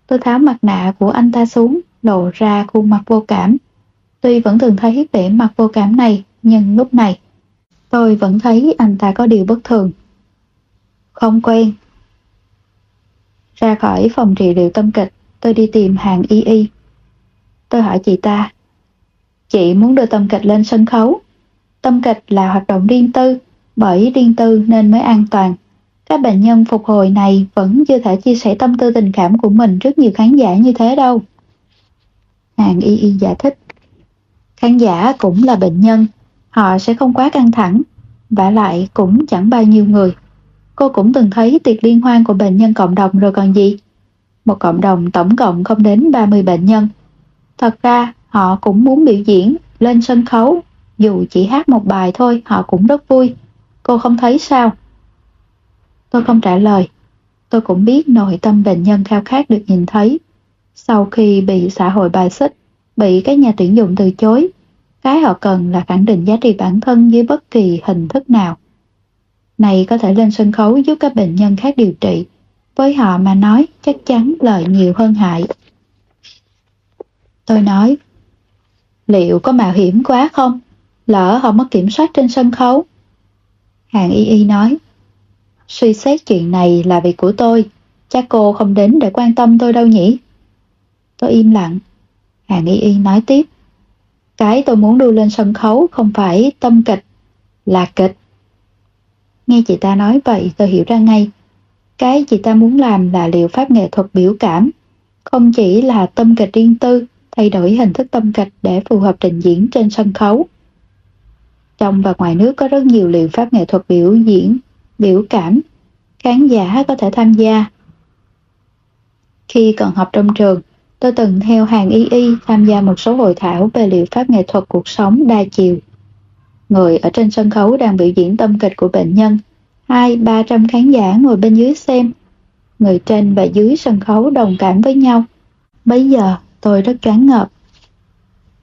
S1: Tôi tháo mặt nạ của anh ta xuống, lộ ra khuôn mặt vô cảm. Tuy vẫn thường thấy vẻ mặt vô cảm này, nhưng lúc này, tôi vẫn thấy anh ta có điều bất thường. Không quen. Ra khỏi phòng trị liệu tâm kịch, tôi đi tìm hàng y y. Tôi hỏi chị ta, chị muốn đưa tâm kịch lên sân khấu. Tâm kịch là hoạt động riêng tư, bởi riêng tư nên mới an toàn. Các bệnh nhân phục hồi này vẫn chưa thể chia sẻ tâm tư tình cảm của mình trước nhiều khán giả như thế đâu. Hàng y y giải thích. Khán giả cũng là bệnh nhân, họ sẽ không quá căng thẳng, và lại cũng chẳng bao nhiêu người. Cô cũng từng thấy tiệc liên hoan của bệnh nhân cộng đồng rồi còn gì. Một cộng đồng tổng cộng không đến 30 bệnh nhân. Thật ra họ cũng muốn biểu diễn lên sân khấu. Dù chỉ hát một bài thôi họ cũng rất vui. Cô không thấy sao? Tôi không trả lời. Tôi cũng biết nội tâm bệnh nhân khao khát được nhìn thấy. Sau khi bị xã hội bài xích, bị các nhà tuyển dụng từ chối, cái họ cần là khẳng định giá trị bản thân dưới bất kỳ hình thức nào này có thể lên sân khấu giúp các bệnh nhân khác điều trị. Với họ mà nói chắc chắn lợi nhiều hơn hại. Tôi nói, liệu có mạo hiểm quá không? Lỡ họ mất kiểm soát trên sân khấu. Hàng y y nói, Suy xét chuyện này là việc của tôi, chắc cô không đến để quan tâm tôi đâu nhỉ? Tôi im lặng. Hàng Y Y nói tiếp. Cái tôi muốn đưa lên sân khấu không phải tâm kịch, là kịch. Nghe chị ta nói vậy tôi hiểu ra ngay. Cái chị ta muốn làm là liệu pháp nghệ thuật biểu cảm, không chỉ là tâm kịch riêng tư, thay đổi hình thức tâm kịch để phù hợp trình diễn trên sân khấu. Trong và ngoài nước có rất nhiều liệu pháp nghệ thuật biểu diễn, biểu cảm, khán giả có thể tham gia. Khi còn học trong trường, tôi từng theo hàng y y tham gia một số hội thảo về liệu pháp nghệ thuật cuộc sống đa chiều. Người ở trên sân khấu đang biểu diễn tâm kịch của bệnh nhân, hai ba trăm khán giả ngồi bên dưới xem. Người trên và dưới sân khấu đồng cảm với nhau. Bây giờ tôi rất choáng ngợp.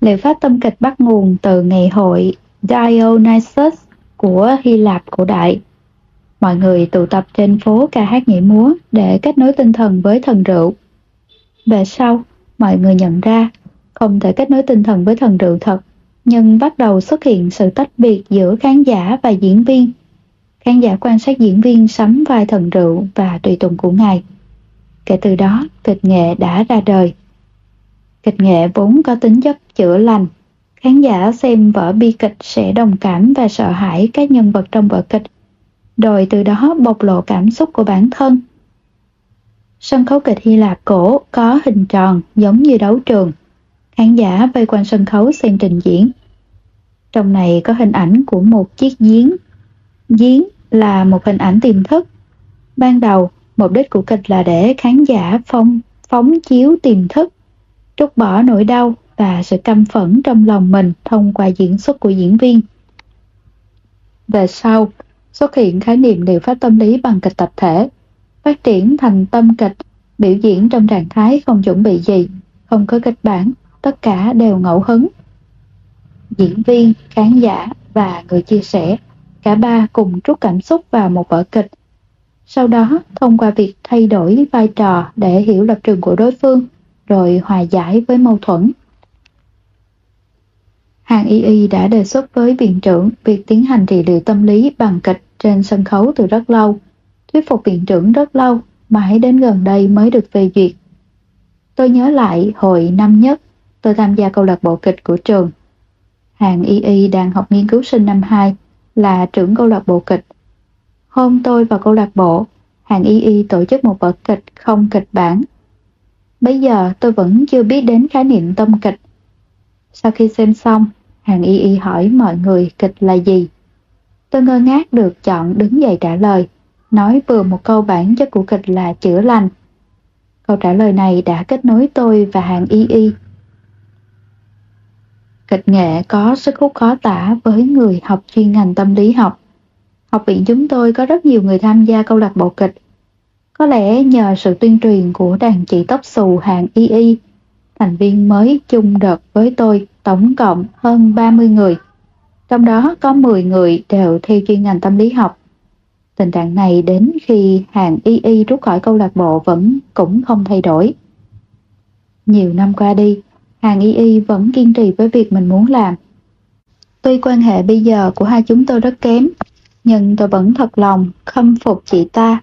S1: Liệu pháp tâm kịch bắt nguồn từ ngày hội Dionysus của Hy Lạp cổ đại. Mọi người tụ tập trên phố ca hát nhảy múa để kết nối tinh thần với thần rượu. Về sau, mọi người nhận ra không thể kết nối tinh thần với thần rượu thật, nhưng bắt đầu xuất hiện sự tách biệt giữa khán giả và diễn viên. Khán giả quan sát diễn viên sắm vai thần rượu và tùy tùng của ngài. Kể từ đó, kịch nghệ đã ra đời. Kịch nghệ vốn có tính chất chữa lành. Khán giả xem vở bi kịch sẽ đồng cảm và sợ hãi các nhân vật trong vở kịch, rồi từ đó bộc lộ cảm xúc của bản thân. Sân khấu kịch Hy Lạp cổ có hình tròn giống như đấu trường. Khán giả vây quanh sân khấu xem trình diễn. Trong này có hình ảnh của một chiếc giếng. Giếng là một hình ảnh tiềm thức. Ban đầu, mục đích của kịch là để khán giả phong phóng chiếu tiềm thức trút bỏ nỗi đau và sự căm phẫn trong lòng mình thông qua diễn xuất của diễn viên. Về sau, xuất hiện khái niệm liệu pháp tâm lý bằng kịch tập thể, phát triển thành tâm kịch, biểu diễn trong trạng thái không chuẩn bị gì, không có kịch bản, tất cả đều ngẫu hứng. Diễn viên, khán giả và người chia sẻ, cả ba cùng trút cảm xúc vào một vở kịch. Sau đó, thông qua việc thay đổi vai trò để hiểu lập trường của đối phương, rồi hòa giải với mâu thuẫn. Hàng Y Y đã đề xuất với viện trưởng việc tiến hành trị liệu tâm lý bằng kịch trên sân khấu từ rất lâu, thuyết phục viện trưởng rất lâu, mãi đến gần đây mới được phê duyệt. Tôi nhớ lại hồi năm nhất, tôi tham gia câu lạc bộ kịch của trường. Hàng Y Y đang học nghiên cứu sinh năm 2, là trưởng câu lạc bộ kịch. Hôm tôi vào câu lạc bộ, Hàng Y Y tổ chức một vở kịch không kịch bản Bây giờ tôi vẫn chưa biết đến khái niệm tâm kịch. Sau khi xem xong, hàng y y hỏi mọi người kịch là gì. Tôi ngơ ngác được chọn đứng dậy trả lời, nói vừa một câu bản chất của kịch là chữa lành. Câu trả lời này đã kết nối tôi và hàng y y. Kịch nghệ có sức hút khó tả với người học chuyên ngành tâm lý học. Học viện chúng tôi có rất nhiều người tham gia câu lạc bộ kịch có lẽ nhờ sự tuyên truyền của đàn chị tóc xù hàng Y Y, thành viên mới chung đợt với tôi tổng cộng hơn 30 người. Trong đó có 10 người đều theo chuyên ngành tâm lý học. Tình trạng này đến khi hàng Y Y rút khỏi câu lạc bộ vẫn cũng không thay đổi. Nhiều năm qua đi, hàng Y Y vẫn kiên trì với việc mình muốn làm. Tuy quan hệ bây giờ của hai chúng tôi rất kém, nhưng tôi vẫn thật lòng khâm phục chị ta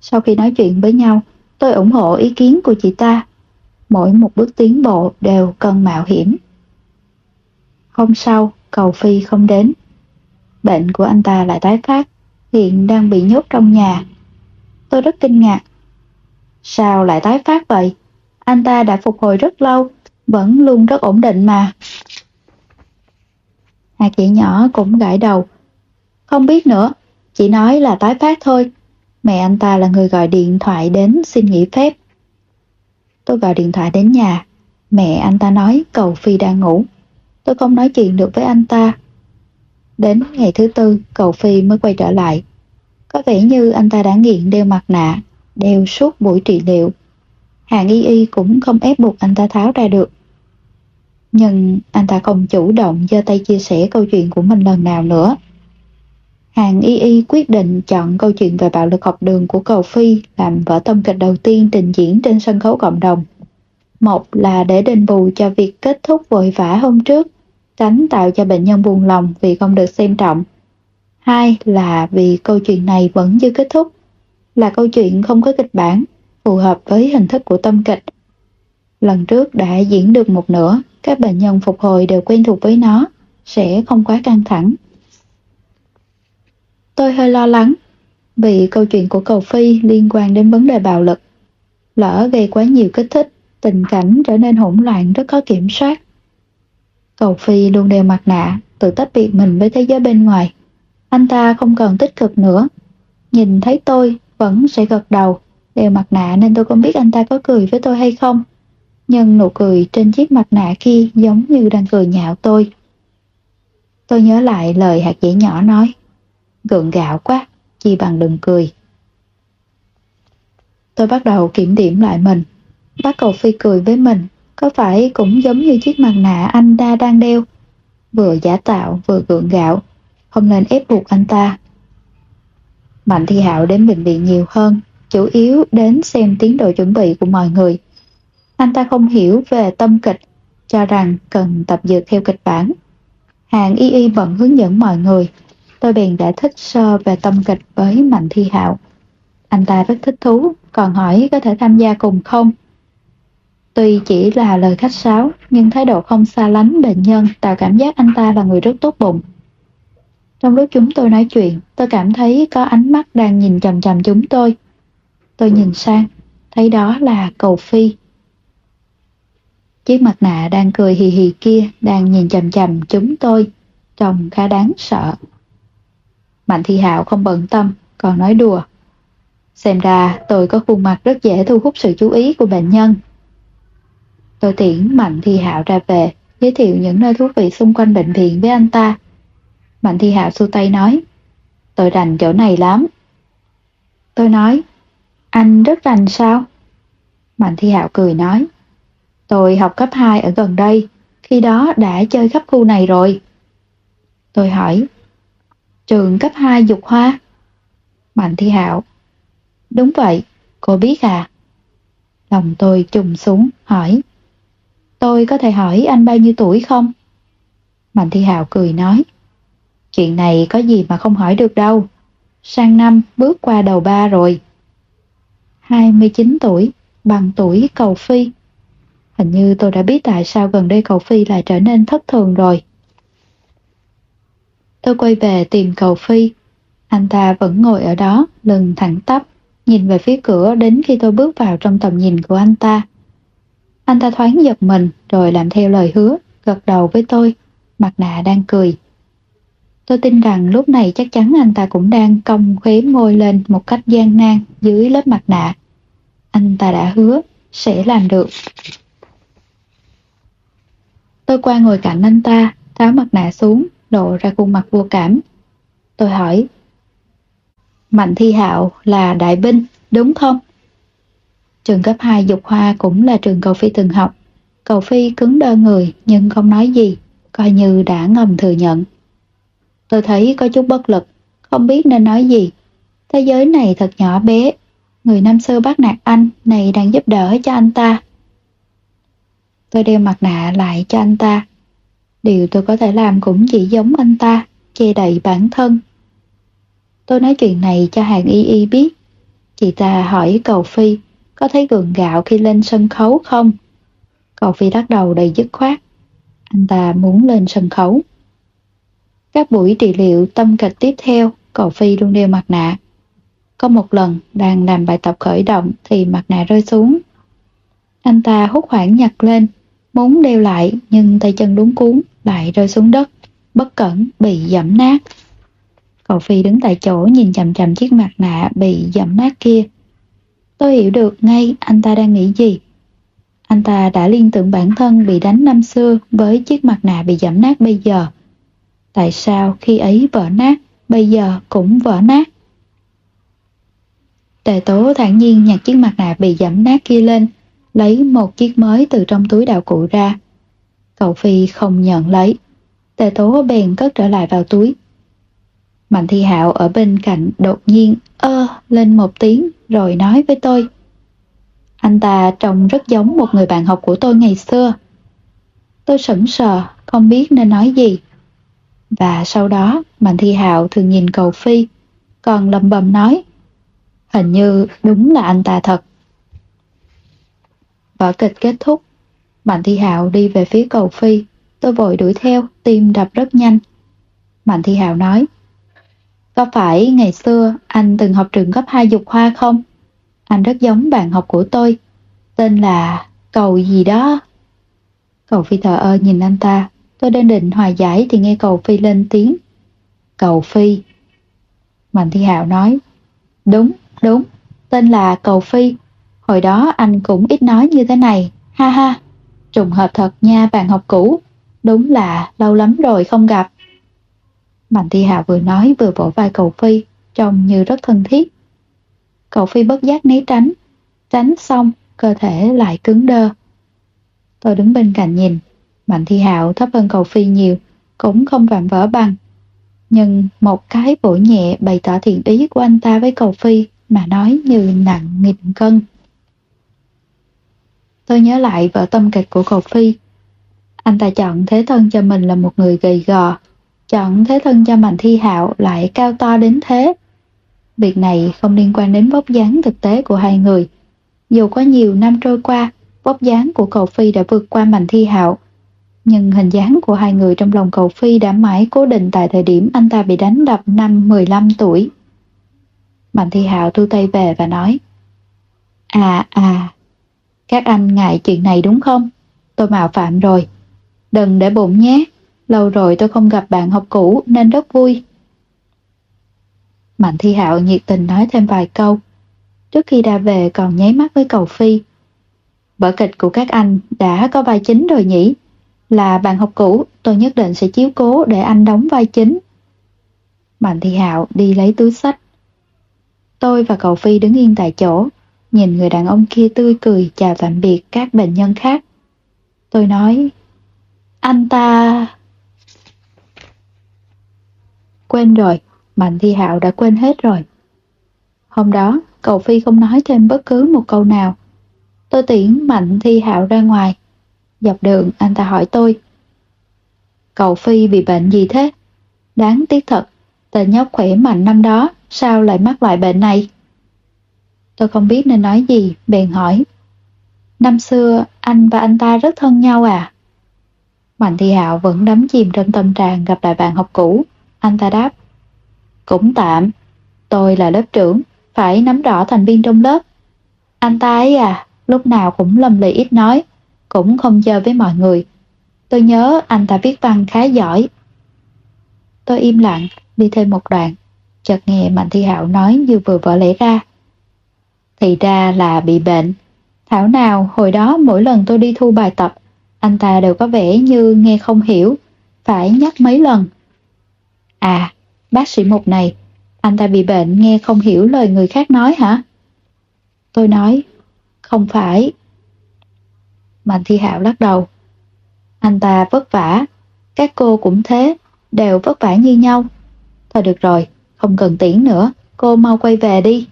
S1: sau khi nói chuyện với nhau, tôi ủng hộ ý kiến của chị ta. Mỗi một bước tiến bộ đều cần mạo hiểm. Hôm sau, cầu Phi không đến. Bệnh của anh ta lại tái phát, hiện đang bị nhốt trong nhà. Tôi rất kinh ngạc. Sao lại tái phát vậy? Anh ta đã phục hồi rất lâu, vẫn luôn rất ổn định mà. Hà chị nhỏ cũng gãi đầu. Không biết nữa, chị nói là tái phát thôi. Mẹ anh ta là người gọi điện thoại đến xin nghỉ phép. Tôi gọi điện thoại đến nhà. Mẹ anh ta nói cầu Phi đang ngủ. Tôi không nói chuyện được với anh ta. Đến ngày thứ tư, cầu Phi mới quay trở lại. Có vẻ như anh ta đã nghiện đeo mặt nạ, đeo suốt buổi trị liệu. Hàng y y cũng không ép buộc anh ta tháo ra được. Nhưng anh ta không chủ động giơ tay chia sẻ câu chuyện của mình lần nào nữa. Hàng Y Y quyết định chọn câu chuyện về bạo lực học đường của Cầu Phi làm vở tâm kịch đầu tiên trình diễn trên sân khấu cộng đồng. Một là để đền bù cho việc kết thúc vội vã hôm trước, tránh tạo cho bệnh nhân buồn lòng vì không được xem trọng. Hai là vì câu chuyện này vẫn chưa kết thúc, là câu chuyện không có kịch bản, phù hợp với hình thức của tâm kịch. Lần trước đã diễn được một nửa, các bệnh nhân phục hồi đều quen thuộc với nó, sẽ không quá căng thẳng. Tôi hơi lo lắng, vì câu chuyện của cầu Phi liên quan đến vấn đề bạo lực. Lỡ gây quá nhiều kích thích, tình cảnh trở nên hỗn loạn rất khó kiểm soát. Cầu Phi luôn đeo mặt nạ, tự tách biệt mình với thế giới bên ngoài. Anh ta không còn tích cực nữa. Nhìn thấy tôi, vẫn sẽ gật đầu. Đeo mặt nạ nên tôi không biết anh ta có cười với tôi hay không. Nhưng nụ cười trên chiếc mặt nạ kia giống như đang cười nhạo tôi. Tôi nhớ lại lời hạt dẻ nhỏ nói. Gượng gạo quá, chi bằng đừng cười. Tôi bắt đầu kiểm điểm lại mình. Bác cầu phi cười với mình, có phải cũng giống như chiếc mặt nạ anh ta đang đeo? Vừa giả tạo vừa gượng gạo, không nên ép buộc anh ta. Mạnh Thi Hạo đến bệnh viện nhiều hơn, chủ yếu đến xem tiến độ chuẩn bị của mọi người. Anh ta không hiểu về tâm kịch, cho rằng cần tập dược theo kịch bản. Hàng y y bận hướng dẫn mọi người, tôi bèn đã thích sơ về tâm kịch với Mạnh Thi Hạo. Anh ta rất thích thú, còn hỏi có thể tham gia cùng không? Tuy chỉ là lời khách sáo, nhưng thái độ không xa lánh bệnh nhân tạo cảm giác anh ta là người rất tốt bụng. Trong lúc chúng tôi nói chuyện, tôi cảm thấy có ánh mắt đang nhìn chầm chầm chúng tôi. Tôi nhìn sang, thấy đó là cầu phi. Chiếc mặt nạ đang cười hì hì kia đang nhìn chầm chầm chúng tôi, trông khá đáng sợ. Mạnh Thị Hạo không bận tâm, còn nói đùa. Xem ra tôi có khuôn mặt rất dễ thu hút sự chú ý của bệnh nhân. Tôi tiễn Mạnh Thị Hạo ra về, giới thiệu những nơi thú vị xung quanh bệnh viện với anh ta. Mạnh Thị Hạo xu tay nói, tôi rành chỗ này lắm. Tôi nói, anh rất rành sao? Mạnh Thi Hạo cười nói, tôi học cấp 2 ở gần đây, khi đó đã chơi khắp khu này rồi. Tôi hỏi, trường cấp 2 dục hoa? Mạnh Thi Hạo, đúng vậy, cô biết à? Lòng tôi trùng xuống, hỏi, tôi có thể hỏi anh bao nhiêu tuổi không? Mạnh Thi Hạo cười nói, Chuyện này có gì mà không hỏi được đâu. Sang năm bước qua đầu ba rồi. 29 tuổi, bằng tuổi cầu phi. Hình như tôi đã biết tại sao gần đây cầu phi lại trở nên thất thường rồi. Tôi quay về tìm cầu phi. Anh ta vẫn ngồi ở đó, lưng thẳng tắp, nhìn về phía cửa đến khi tôi bước vào trong tầm nhìn của anh ta. Anh ta thoáng giật mình rồi làm theo lời hứa, gật đầu với tôi, mặt nạ đang cười. Tôi tin rằng lúc này chắc chắn anh ta cũng đang cong khóe môi lên một cách gian nan dưới lớp mặt nạ. Anh ta đã hứa sẽ làm được. Tôi qua ngồi cạnh anh ta, tháo mặt nạ xuống, lộ ra khuôn mặt vô cảm. Tôi hỏi, Mạnh Thi Hạo là đại binh, đúng không? Trường cấp 2 Dục Hoa cũng là trường cầu phi từng học. Cầu phi cứng đơ người nhưng không nói gì, coi như đã ngầm thừa nhận. Tôi thấy có chút bất lực, không biết nên nói gì. Thế giới này thật nhỏ bé, người năm xưa bắt nạt anh này đang giúp đỡ cho anh ta. Tôi đeo mặt nạ lại cho anh ta. Điều tôi có thể làm cũng chỉ giống anh ta, che đậy bản thân. Tôi nói chuyện này cho hàng y y biết. Chị ta hỏi cầu Phi có thấy gượng gạo khi lên sân khấu không? Cầu Phi lắc đầu đầy dứt khoát. Anh ta muốn lên sân khấu. Các buổi trị liệu tâm kịch tiếp theo, cầu Phi luôn đeo mặt nạ. Có một lần, đang làm bài tập khởi động thì mặt nạ rơi xuống. Anh ta hút hoảng nhặt lên, muốn đeo lại nhưng tay chân đúng cuốn, lại rơi xuống đất, bất cẩn bị dẫm nát. Cậu Phi đứng tại chỗ nhìn chằm chằm chiếc mặt nạ bị dẫm nát kia. Tôi hiểu được ngay anh ta đang nghĩ gì. Anh ta đã liên tưởng bản thân bị đánh năm xưa với chiếc mặt nạ bị dẫm nát bây giờ. Tại sao khi ấy vỡ nát, bây giờ cũng vỡ nát? Tề tố thản nhiên nhặt chiếc mặt nạ bị dẫm nát kia lên, lấy một chiếc mới từ trong túi đạo cụ ra. Cậu Phi không nhận lấy. Tề tố bèn cất trở lại vào túi. Mạnh Thi Hạo ở bên cạnh đột nhiên ơ lên một tiếng rồi nói với tôi. Anh ta trông rất giống một người bạn học của tôi ngày xưa. Tôi sững sờ, không biết nên nói gì. Và sau đó Mạnh Thi Hạo thường nhìn cầu Phi, còn lầm bầm nói, hình như đúng là anh ta thật. Vở kịch kết thúc, Mạnh Thi Hạo đi về phía cầu Phi, tôi vội đuổi theo, tim đập rất nhanh. Mạnh Thi Hạo nói, có phải ngày xưa anh từng học trường cấp 2 dục hoa không? Anh rất giống bạn học của tôi, tên là cầu gì đó. Cầu Phi thờ ơ nhìn anh ta, tôi đang định hòa giải thì nghe cầu Phi lên tiếng. Cầu Phi. Mạnh Thi Hạo nói, đúng, đúng, tên là cầu Phi. Hồi đó anh cũng ít nói như thế này, ha ha. Trùng hợp thật nha bạn học cũ, đúng là lâu lắm rồi không gặp. Mạnh Thi Hạ vừa nói vừa vỗ vai cầu Phi, trông như rất thân thiết. Cầu Phi bất giác né tránh, tránh xong cơ thể lại cứng đơ. Tôi đứng bên cạnh nhìn, Mạnh Thi Hạo thấp hơn cầu Phi nhiều, cũng không vạm vỡ bằng. Nhưng một cái vỗ nhẹ bày tỏ thiện ý của anh ta với cầu Phi mà nói như nặng nghìn cân. Tôi nhớ lại vợ tâm kịch của cầu Phi. Anh ta chọn thế thân cho mình là một người gầy gò, chọn thế thân cho Mạnh Thi Hạo lại cao to đến thế. Việc này không liên quan đến vóc dáng thực tế của hai người. Dù có nhiều năm trôi qua, vóc dáng của cầu Phi đã vượt qua Mạnh Thi Hạo, nhưng hình dáng của hai người trong lòng cầu Phi đã mãi cố định tại thời điểm anh ta bị đánh đập năm 15 tuổi. Mạnh Thi Hạo thu tay về và nói À à, các anh ngại chuyện này đúng không? Tôi mạo phạm rồi. Đừng để bụng nhé. Lâu rồi tôi không gặp bạn học cũ nên rất vui. Mạnh Thi Hạo nhiệt tình nói thêm vài câu. Trước khi ra về còn nháy mắt với cầu Phi. Vở kịch của các anh đã có vai chính rồi nhỉ? Là bạn học cũ, tôi nhất định sẽ chiếu cố để anh đóng vai chính. Mạnh Thi Hạo đi lấy túi sách. Tôi và cậu Phi đứng yên tại chỗ, nhìn người đàn ông kia tươi cười chào tạm biệt các bệnh nhân khác. Tôi nói, anh ta... Quên rồi, Mạnh Thi Hạo đã quên hết rồi. Hôm đó, cậu Phi không nói thêm bất cứ một câu nào. Tôi tiễn Mạnh Thi Hạo ra ngoài. Dọc đường, anh ta hỏi tôi. Cậu Phi bị bệnh gì thế? Đáng tiếc thật, tên nhóc khỏe mạnh năm đó, sao lại mắc loại bệnh này? Tôi không biết nên nói gì, bèn hỏi. Năm xưa, anh và anh ta rất thân nhau à? Mạnh thị Hạo vẫn đắm chìm trong tâm trạng gặp lại bạn học cũ. Anh ta đáp. Cũng tạm. Tôi là lớp trưởng, phải nắm rõ thành viên trong lớp. Anh ta ấy à, lúc nào cũng lầm lì ít nói, cũng không chơi với mọi người. Tôi nhớ anh ta viết văn khá giỏi. Tôi im lặng, đi thêm một đoạn. Chợt nghe Mạnh Thi Hạo nói như vừa vỡ lẽ ra. Thì ra là bị bệnh. Thảo nào hồi đó mỗi lần tôi đi thu bài tập, anh ta đều có vẻ như nghe không hiểu, phải nhắc mấy lần. À, bác sĩ Mục này, anh ta bị bệnh nghe không hiểu lời người khác nói hả? Tôi nói, không phải. Mạnh Thi Hạo lắc đầu. Anh ta vất vả, các cô cũng thế, đều vất vả như nhau. Thôi được rồi, không cần tiễn nữa, cô mau quay về đi.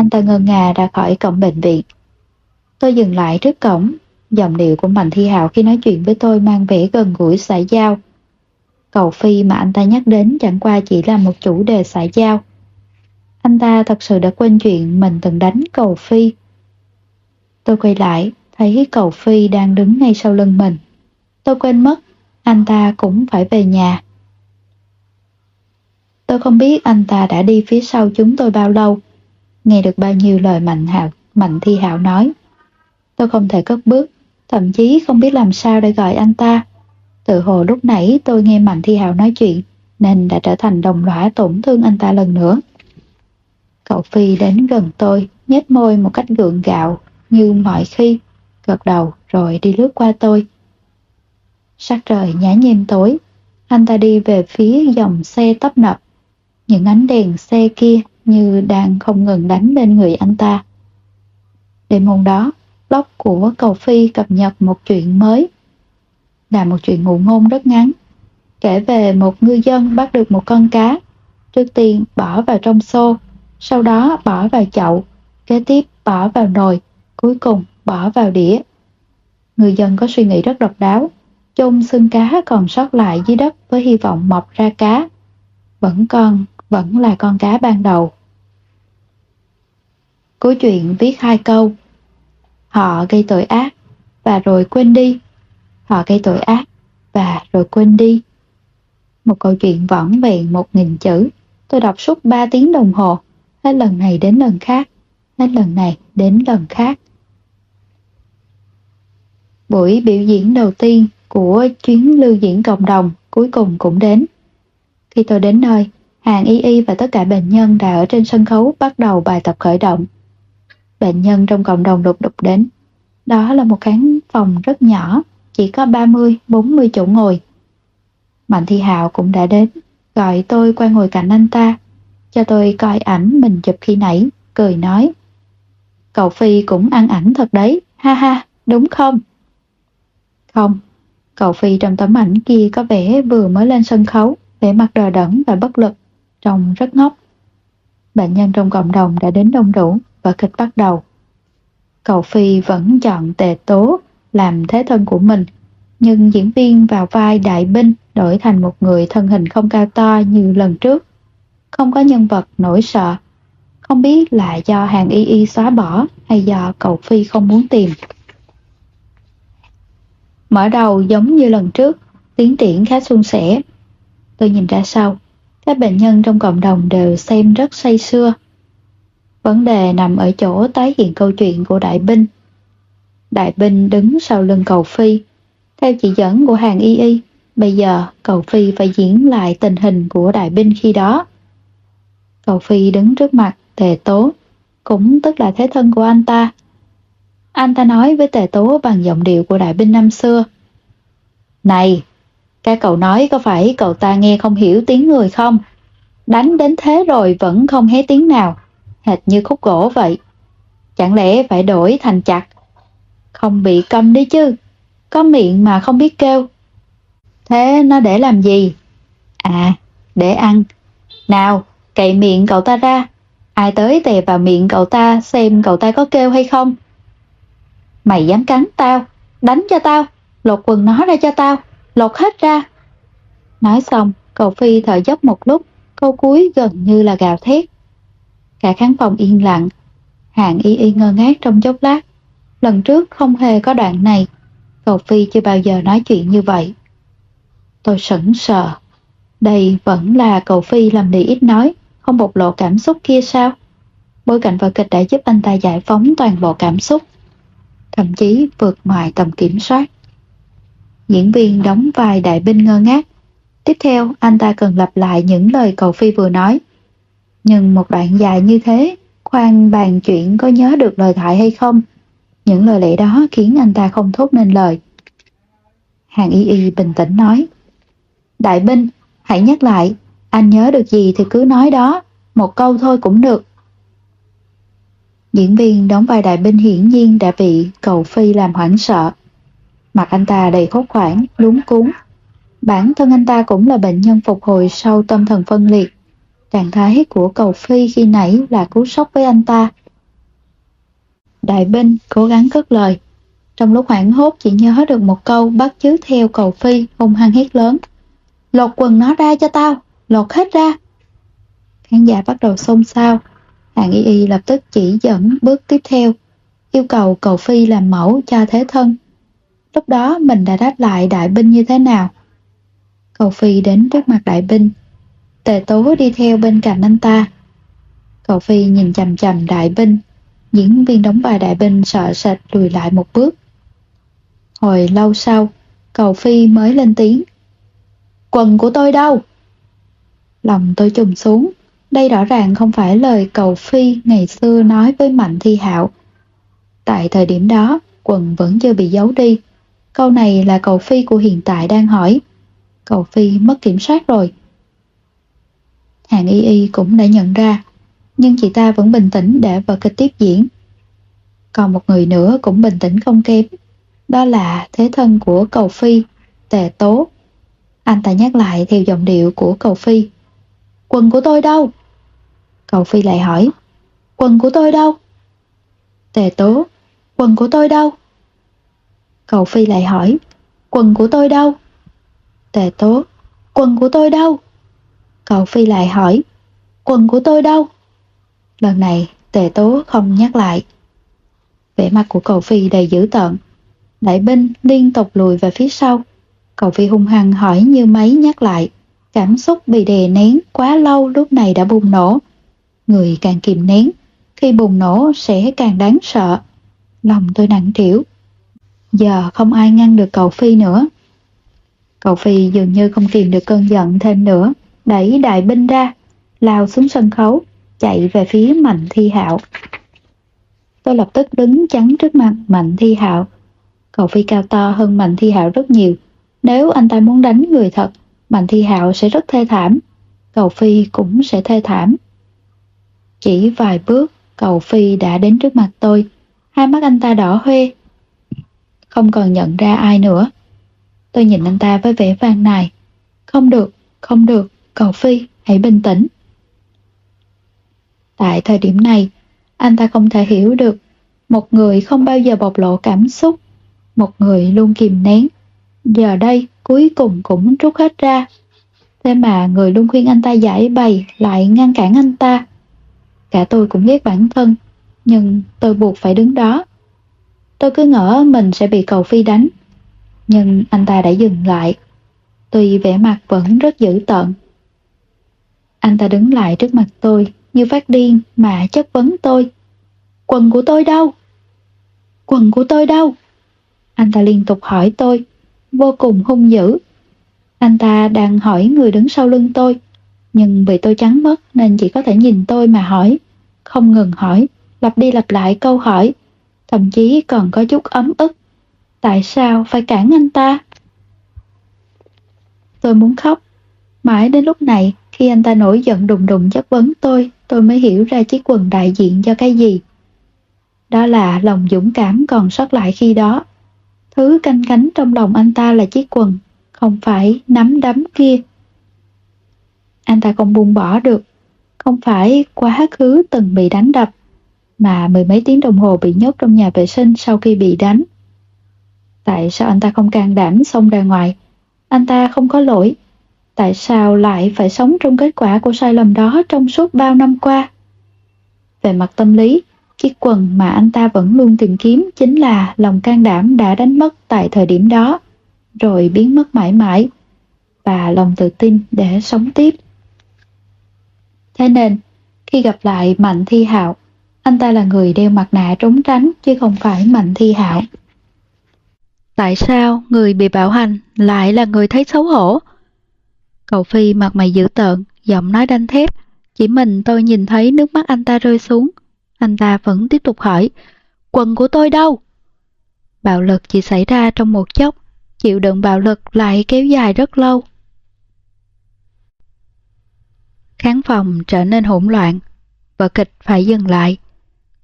S1: Anh ta ngơ ngà ra khỏi cổng bệnh viện. Tôi dừng lại trước cổng, giọng điệu của Mạnh Thi Hạo khi nói chuyện với tôi mang vẻ gần gũi xã giao. Cầu Phi mà anh ta nhắc đến chẳng qua chỉ là một chủ đề xã giao. Anh ta thật sự đã quên chuyện mình từng đánh Cầu Phi. Tôi quay lại, thấy Cầu Phi đang đứng ngay sau lưng mình. Tôi quên mất, anh ta cũng phải về nhà. Tôi không biết anh ta đã đi phía sau chúng tôi bao lâu, nghe được bao nhiêu lời Mạnh Hạo, Mạnh Thi Hạo nói. Tôi không thể cất bước, thậm chí không biết làm sao để gọi anh ta. Tự hồ lúc nãy tôi nghe Mạnh Thi Hạo nói chuyện, nên đã trở thành đồng lõa tổn thương anh ta lần nữa. Cậu Phi đến gần tôi, nhếch môi một cách gượng gạo, như mọi khi, gật đầu rồi đi lướt qua tôi. Sắc trời nhá nhem tối, anh ta đi về phía dòng xe tấp nập. Những ánh đèn xe kia như đang không ngừng đánh lên người anh ta. Đêm hôm đó, blog của Cầu Phi cập nhật một chuyện mới. Là một chuyện ngụ ngôn rất ngắn, kể về một ngư dân bắt được một con cá. Trước tiên bỏ vào trong xô, sau đó bỏ vào chậu, kế tiếp bỏ vào nồi, cuối cùng bỏ vào đĩa. Người dân có suy nghĩ rất độc đáo. chôn xương cá còn sót lại dưới đất với hy vọng mọc ra cá. Vẫn còn, vẫn là con cá ban đầu. Cuối chuyện viết hai câu. Họ gây tội ác và rồi quên đi. Họ gây tội ác và rồi quên đi. Một câu chuyện võng vẹn một nghìn chữ. Tôi đọc suốt ba tiếng đồng hồ, hết lần này đến lần khác, hết lần này đến lần khác. Buổi biểu diễn đầu tiên của chuyến lưu diễn cộng đồng cuối cùng cũng đến. Khi tôi đến nơi, hàng y y và tất cả bệnh nhân đã ở trên sân khấu bắt đầu bài tập khởi động. Bệnh nhân trong cộng đồng lục đục đến. Đó là một khán phòng rất nhỏ, chỉ có 30-40 chỗ ngồi. Mạnh Thi Hạo cũng đã đến, gọi tôi qua ngồi cạnh anh ta, cho tôi coi ảnh mình chụp khi nãy, cười nói. Cậu Phi cũng ăn ảnh thật đấy, ha ha, đúng không? Không, cậu Phi trong tấm ảnh kia có vẻ vừa mới lên sân khấu, vẻ mặt đờ đẫn và bất lực, trông rất ngốc. Bệnh nhân trong cộng đồng đã đến đông đủ và kịch bắt đầu. Cậu Phi vẫn chọn tề tố làm thế thân của mình, nhưng diễn viên vào vai đại binh đổi thành một người thân hình không cao to như lần trước. Không có nhân vật nổi sợ, không biết là do hàng y y xóa bỏ hay do cậu Phi không muốn tìm. Mở đầu giống như lần trước, tiến triển khá suôn sẻ. Tôi nhìn ra sau, các bệnh nhân trong cộng đồng đều xem rất say sưa. Vấn đề nằm ở chỗ tái hiện câu chuyện của đại binh. Đại binh đứng sau lưng cầu phi. Theo chỉ dẫn của hàng y y, bây giờ cầu phi phải diễn lại tình hình của đại binh khi đó. Cầu phi đứng trước mặt tề tố, cũng tức là thế thân của anh ta. Anh ta nói với tề tố bằng giọng điệu của đại binh năm xưa. Này, cái cậu nói có phải cậu ta nghe không hiểu tiếng người không? Đánh đến thế rồi vẫn không hé tiếng nào, hệt như khúc gỗ vậy. Chẳng lẽ phải đổi thành chặt? Không bị câm đi chứ, có miệng mà không biết kêu. Thế nó để làm gì? À, để ăn. Nào, cậy miệng cậu ta ra. Ai tới tè vào miệng cậu ta xem cậu ta có kêu hay không? Mày dám cắn tao, đánh cho tao, lột quần nó ra cho tao, lột hết ra. Nói xong, cậu Phi thở dốc một lúc, câu cuối gần như là gào thét. Cả khán phòng yên lặng, hạng y y ngơ ngác trong chốc lát. Lần trước không hề có đoạn này, cậu Phi chưa bao giờ nói chuyện như vậy. Tôi sững sờ. Đây vẫn là cậu Phi làm đi ít nói, không bộc lộ cảm xúc kia sao? Bối cảnh vở kịch đã giúp anh ta giải phóng toàn bộ cảm xúc, thậm chí vượt ngoài tầm kiểm soát. Diễn viên đóng vai đại binh ngơ ngác. Tiếp theo, anh ta cần lặp lại những lời cầu phi vừa nói. Nhưng một đoạn dài như thế, khoan bàn chuyện có nhớ được lời thoại hay không? Những lời lẽ đó khiến anh ta không thốt nên lời. Hàng y y bình tĩnh nói. Đại binh, hãy nhắc lại, anh nhớ được gì thì cứ nói đó, một câu thôi cũng được. Diễn viên đóng vai đại binh hiển nhiên đã bị cầu phi làm hoảng sợ. Mặt anh ta đầy hốt hoảng, lúng cuốn. Bản thân anh ta cũng là bệnh nhân phục hồi sau tâm thần phân liệt. Trạng thái của cầu phi khi nãy là cú sốc với anh ta. Đại binh cố gắng cất lời. Trong lúc hoảng hốt chỉ nhớ được một câu bắt chước theo cầu phi hung hăng hét lớn. Lột quần nó ra cho tao, lột hết ra. Khán giả bắt đầu xôn xao. Hạng y y lập tức chỉ dẫn bước tiếp theo, yêu cầu cầu phi làm mẫu cho thế thân. Lúc đó mình đã đáp lại đại binh như thế nào? Cầu Phi đến trước mặt đại binh. Tề tố đi theo bên cạnh anh ta. Cầu Phi nhìn chầm chầm đại binh. Diễn viên đóng bài đại binh sợ sệt lùi lại một bước. Hồi lâu sau, cầu Phi mới lên tiếng. Quần của tôi đâu? Lòng tôi trùng xuống. Đây rõ ràng không phải lời cầu Phi ngày xưa nói với Mạnh Thi Hạo. Tại thời điểm đó, quần vẫn chưa bị giấu đi. Câu này là cầu Phi của hiện tại đang hỏi. Cầu Phi mất kiểm soát rồi. Hàng y y cũng đã nhận ra, nhưng chị ta vẫn bình tĩnh để vở kịch tiếp diễn. Còn một người nữa cũng bình tĩnh không kém, đó là thế thân của cầu Phi, Tề Tố. Anh ta nhắc lại theo giọng điệu của cầu Phi. Quần của tôi đâu? Cầu Phi lại hỏi. Quần của tôi đâu? Tề Tố. Quần của tôi đâu? Cầu Phi lại hỏi. quần của tôi đâu? Tề tố, quần của tôi đâu? Cậu Phi lại hỏi, quần của tôi đâu? Lần này tề tố không nhắc lại. Vẻ mặt của cậu Phi đầy dữ tợn. Đại binh liên tục lùi về phía sau. Cậu Phi hung hăng hỏi như máy nhắc lại. Cảm xúc bị đè nén quá lâu lúc này đã bùng nổ. Người càng kìm nén, khi bùng nổ sẽ càng đáng sợ. Lòng tôi nặng trĩu. Giờ không ai ngăn được cậu Phi nữa. Cậu Phi dường như không kìm được cơn giận thêm nữa, đẩy đại binh ra, lao xuống sân khấu, chạy về phía Mạnh Thi Hạo. Tôi lập tức đứng chắn trước mặt Mạnh Thi Hạo. Cậu Phi cao to hơn Mạnh Thi Hạo rất nhiều. Nếu anh ta muốn đánh người thật, Mạnh Thi Hạo sẽ rất thê thảm. Cậu Phi cũng sẽ thê thảm. Chỉ vài bước, cậu Phi đã đến trước mặt tôi. Hai mắt anh ta đỏ hoe. Không còn nhận ra ai nữa. Tôi nhìn anh ta với vẻ vang này. Không được, không được, cậu Phi, hãy bình tĩnh. Tại thời điểm này, anh ta không thể hiểu được một người không bao giờ bộc lộ cảm xúc, một người luôn kìm nén. Giờ đây, cuối cùng cũng trút hết ra. Thế mà người luôn khuyên anh ta giải bày lại ngăn cản anh ta. Cả tôi cũng ghét bản thân, nhưng tôi buộc phải đứng đó. Tôi cứ ngỡ mình sẽ bị cầu phi đánh, nhưng anh ta đã dừng lại. Tuy vẻ mặt vẫn rất dữ tợn. Anh ta đứng lại trước mặt tôi như phát điên mà chất vấn tôi. Quần của tôi đâu? Quần của tôi đâu? Anh ta liên tục hỏi tôi, vô cùng hung dữ. Anh ta đang hỏi người đứng sau lưng tôi, nhưng vì tôi trắng mất nên chỉ có thể nhìn tôi mà hỏi. Không ngừng hỏi, lặp đi lặp lại câu hỏi, thậm chí còn có chút ấm ức. Tại sao phải cản anh ta? Tôi muốn khóc. Mãi đến lúc này, khi anh ta nổi giận đùng đùng chất vấn tôi, tôi mới hiểu ra chiếc quần đại diện cho cái gì. Đó là lòng dũng cảm còn sót lại khi đó. Thứ canh cánh trong lòng anh ta là chiếc quần, không phải nắm đấm kia. Anh ta không buông bỏ được, không phải quá khứ từng bị đánh đập, mà mười mấy tiếng đồng hồ bị nhốt trong nhà vệ sinh sau khi bị đánh. Tại sao anh ta không can đảm xông ra ngoài? Anh ta không có lỗi. Tại sao lại phải sống trong kết quả của sai lầm đó trong suốt bao năm qua? Về mặt tâm lý, chiếc quần mà anh ta vẫn luôn tìm kiếm chính là lòng can đảm đã đánh mất tại thời điểm đó, rồi biến mất mãi mãi, và lòng tự tin để sống tiếp. Thế nên, khi gặp lại Mạnh Thi Hạo, anh ta là người đeo mặt nạ trốn tránh chứ không phải Mạnh Thi Hạo. Tại sao người bị bạo hành lại là người thấy xấu hổ? Cậu Phi mặt mày dữ tợn, giọng nói đanh thép. Chỉ mình tôi nhìn thấy nước mắt anh ta rơi xuống. Anh ta vẫn tiếp tục hỏi, quần của tôi đâu? Bạo lực chỉ xảy ra trong một chốc, chịu đựng bạo lực lại kéo dài rất lâu. Khán phòng trở nên hỗn loạn, vở kịch phải dừng lại.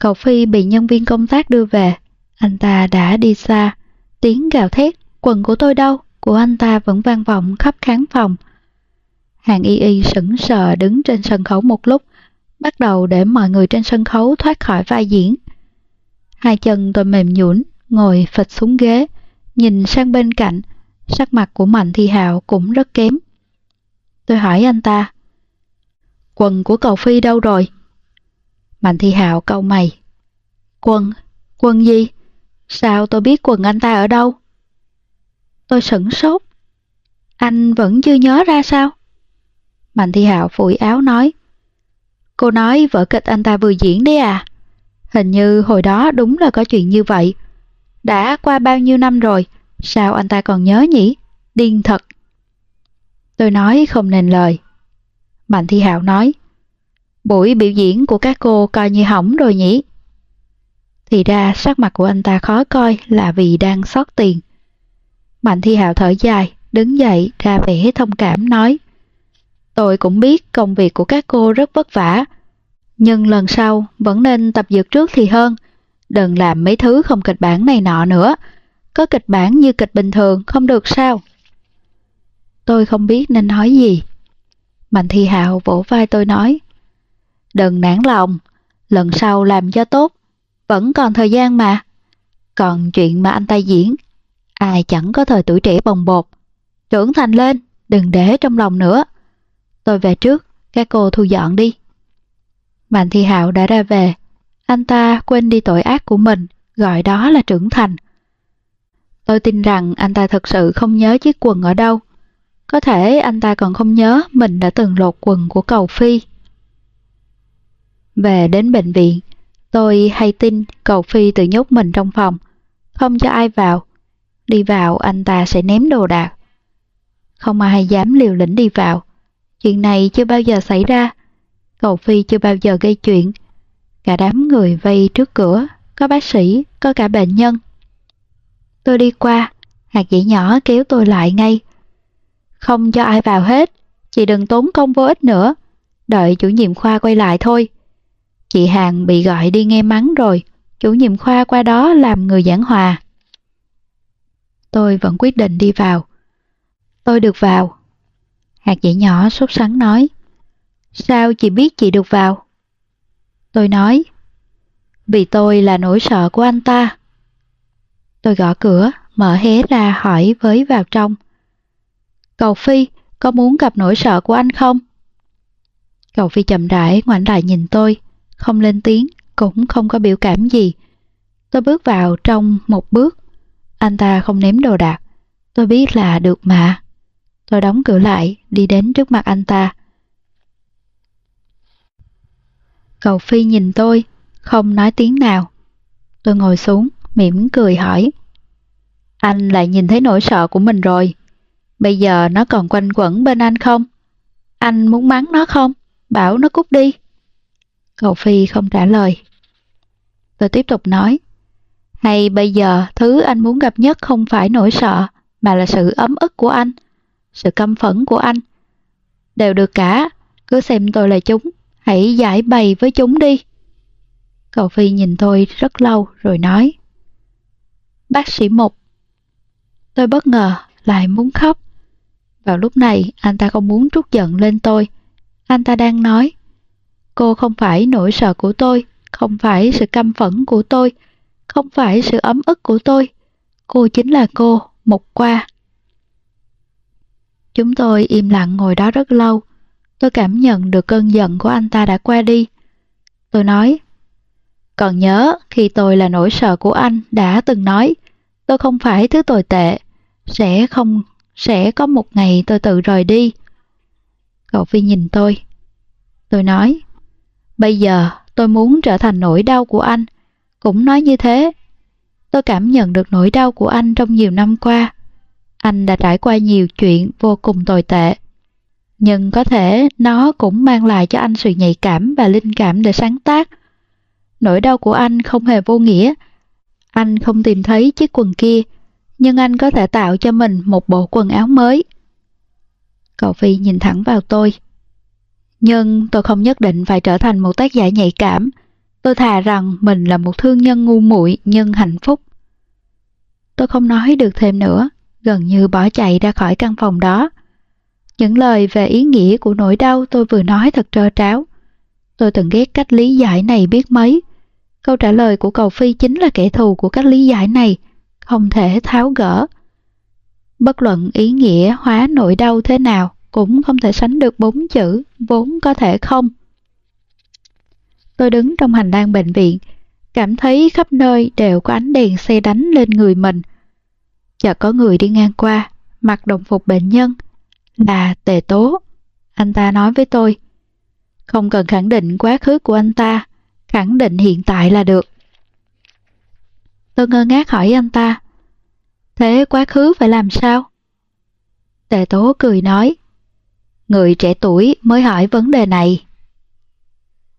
S1: Cậu Phi bị nhân viên công tác đưa về, anh ta đã đi xa, tiếng gào thét, quần của tôi đâu, của anh ta vẫn vang vọng khắp khán phòng. Hàng y y sững sờ đứng trên sân khấu một lúc, bắt đầu để mọi người trên sân khấu thoát khỏi vai diễn. Hai chân tôi mềm nhũn, ngồi phịch xuống ghế, nhìn sang bên cạnh, sắc mặt của Mạnh Thi Hạo cũng rất kém. Tôi hỏi anh ta, quần của cầu Phi đâu rồi? Mạnh Thi Hạo câu mày, quần, quần gì? Sao tôi biết quần anh ta ở đâu? Tôi sửng sốt. Anh vẫn chưa nhớ ra sao? Mạnh Thi Hạo phủi áo nói. Cô nói vở kịch anh ta vừa diễn đấy à? Hình như hồi đó đúng là có chuyện như vậy. Đã qua bao nhiêu năm rồi, sao anh ta còn nhớ nhỉ? Điên thật. Tôi nói không nên lời. Mạnh Thi Hạo nói. Buổi biểu diễn của các cô coi như hỏng rồi nhỉ? Thì ra sắc mặt của anh ta khó coi là vì đang xót tiền. Mạnh Thi Hạo thở dài, đứng dậy ra vẻ thông cảm nói. Tôi cũng biết công việc của các cô rất vất vả, nhưng lần sau vẫn nên tập dược trước thì hơn. Đừng làm mấy thứ không kịch bản này nọ nữa. Có kịch bản như kịch bình thường không được sao? Tôi không biết nên nói gì. Mạnh Thi Hạo vỗ vai tôi nói. Đừng nản lòng, lần sau làm cho tốt, vẫn còn thời gian mà. Còn chuyện mà anh ta diễn, Ai chẳng có thời tuổi trẻ bồng bột. Trưởng thành lên, đừng để trong lòng nữa. Tôi về trước, các cô thu dọn đi. Mạnh Thi Hạo đã ra về. Anh ta quên đi tội ác của mình, gọi đó là trưởng thành. Tôi tin rằng anh ta thật sự không nhớ chiếc quần ở đâu. Có thể anh ta còn không nhớ mình đã từng lột quần của cầu Phi. Về đến bệnh viện, tôi hay tin cầu Phi tự nhốt mình trong phòng, không cho ai vào. Đi vào anh ta sẽ ném đồ đạc. Không ai dám liều lĩnh đi vào. Chuyện này chưa bao giờ xảy ra. Cầu Phi chưa bao giờ gây chuyện. Cả đám người vây trước cửa, có bác sĩ, có cả bệnh nhân. Tôi đi qua, hạt dĩ nhỏ kéo tôi lại ngay. Không cho ai vào hết, chị đừng tốn công vô ích nữa. Đợi chủ nhiệm khoa quay lại thôi. Chị Hàng bị gọi đi nghe mắng rồi, chủ nhiệm khoa qua đó làm người giảng hòa. Tôi vẫn quyết định đi vào. Tôi được vào. Hạt dĩ nhỏ sốt sắng nói. Sao chị biết chị được vào? Tôi nói. Vì tôi là nỗi sợ của anh ta. Tôi gõ cửa, mở hé ra hỏi với vào trong. Cầu Phi, có muốn gặp nỗi sợ của anh không? Cầu Phi chậm rãi ngoảnh lại nhìn tôi, không lên tiếng, cũng không có biểu cảm gì. Tôi bước vào trong một bước. Anh ta không ném đồ đạc. Tôi biết là được mà. Tôi đóng cửa lại, đi đến trước mặt anh ta. Cầu Phi nhìn tôi, không nói tiếng nào. Tôi ngồi xuống, mỉm cười hỏi. Anh lại nhìn thấy nỗi sợ của mình rồi. Bây giờ nó còn quanh quẩn bên anh không? Anh muốn mắng nó không? Bảo nó cút đi. Cầu Phi không trả lời. Tôi tiếp tục nói. Hay bây giờ thứ anh muốn gặp nhất không phải nỗi sợ, mà là sự ấm ức của anh, sự căm phẫn của anh. Đều được cả, cứ xem tôi là chúng, hãy giải bày với chúng đi. Cầu Phi nhìn tôi rất lâu rồi nói. Bác sĩ Mục. Tôi bất ngờ, lại muốn khóc. Vào lúc này, anh ta không muốn trút giận lên tôi. Anh ta đang nói, cô không phải nỗi sợ của tôi, không phải sự căm phẫn của tôi, không phải sự ấm ức của tôi. Cô chính là cô, Mục Qua. Chúng tôi im lặng ngồi đó rất lâu. Tôi cảm nhận được cơn giận của anh ta đã qua đi. Tôi nói, còn nhớ khi tôi là nỗi sợ của anh đã từng nói, tôi không phải thứ tồi tệ, sẽ không, sẽ có một ngày tôi tự rời đi. Cậu Phi nhìn tôi. Tôi nói, bây giờ tôi muốn trở thành nỗi đau của anh. Cũng nói như thế. Tôi cảm nhận được nỗi đau của anh trong nhiều năm qua. Anh đã trải qua nhiều chuyện vô cùng tồi tệ. Nhưng có thể nó cũng mang lại cho anh sự nhạy cảm và linh cảm để sáng tác. Nỗi đau của anh không hề vô nghĩa. Anh không tìm thấy chiếc quần kia, nhưng anh có thể tạo cho mình một bộ quần áo mới. Cậu Phi nhìn thẳng vào tôi. Nhưng tôi không nhất định phải trở thành một tác giả nhạy cảm. Tôi thà rằng mình là một thương nhân ngu muội nhưng hạnh phúc. Tôi không nói được thêm nữa, gần như bỏ chạy ra khỏi căn phòng đó. Những lời về ý nghĩa của nỗi đau tôi vừa nói thật trơ tráo. Tôi từng ghét cách lý giải này biết mấy. Câu trả lời của cầu Phi chính là kẻ thù của cách lý giải này, không thể tháo gỡ. Bất luận ý nghĩa hóa nỗi đau thế nào cũng không thể sánh được bốn chữ vốn có thể không. Tôi đứng trong hành lang bệnh viện, cảm thấy khắp nơi đều có ánh đèn xe đánh lên người mình. Chợt có người đi ngang qua, mặc đồng phục bệnh nhân, là Tề Tố. Anh ta nói với tôi, không cần khẳng định quá khứ của anh ta, khẳng định hiện tại là được. Tôi ngơ ngác hỏi anh ta, thế quá khứ phải làm sao? Tề Tố cười nói, người trẻ tuổi mới hỏi vấn đề này.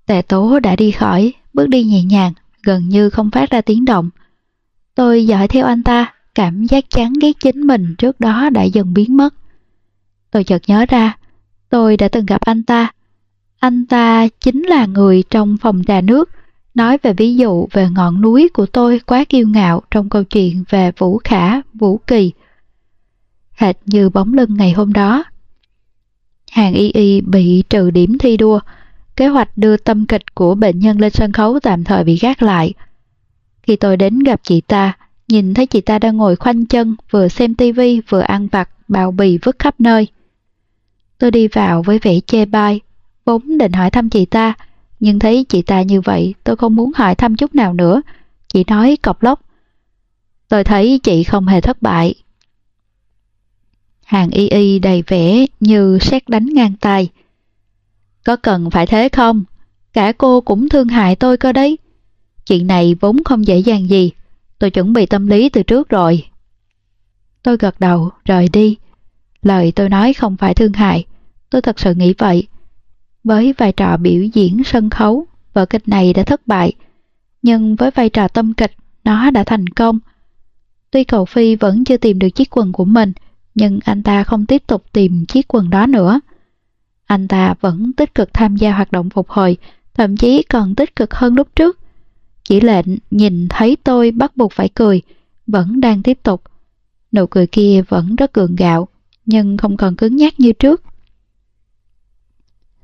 S1: Tề Tố đã đi khỏi, bước đi nhẹ nhàng, gần như không phát ra tiếng động. Tôi dõi theo anh ta, cảm giác chán ghét chính mình trước đó đã dần biến mất. Tôi chợt nhớ ra, tôi đã từng gặp anh ta. Anh ta chính là người trong phòng trà nước, nói về ví dụ về ngọn núi của tôi quá kiêu ngạo trong câu chuyện về Vũ Khả, Vũ Kỳ. Hệt như bóng lưng ngày hôm đó. Hàng y y bị trừ điểm thi đua, kế hoạch đưa tâm kịch của bệnh nhân lên sân khấu tạm thời bị gác lại. Khi tôi đến gặp chị ta, nhìn thấy chị ta đang ngồi khoanh chân, vừa xem tivi vừa ăn vặt, bào bì vứt khắp nơi. Tôi đi vào với vẻ chê bai, vốn định hỏi thăm chị ta, nhưng thấy chị ta như vậy tôi không muốn hỏi thăm chút nào nữa, chị nói cọc lốc. Tôi thấy chị không hề thất bại. Hàng y y đầy vẻ như xét đánh ngang tay. Có cần phải thế không? Cả cô cũng thương hại tôi cơ đấy. Chuyện này vốn không dễ dàng gì. Tôi chuẩn bị tâm lý từ trước rồi. Tôi gật đầu, rời đi. Lời tôi nói không phải thương hại. Tôi thật sự nghĩ vậy. Với vai trò biểu diễn sân khấu, vở kịch này đã thất bại. Nhưng với vai trò tâm kịch, nó đã thành công. Tuy cầu Phi vẫn chưa tìm được chiếc quần của mình, nhưng anh ta không tiếp tục tìm chiếc quần đó nữa. Anh ta vẫn tích cực tham gia hoạt động phục hồi, thậm chí còn tích cực hơn lúc trước. Chỉ lệnh nhìn thấy tôi bắt buộc phải cười, vẫn đang tiếp tục. Nụ cười kia vẫn rất gượng gạo, nhưng không còn cứng nhắc như trước.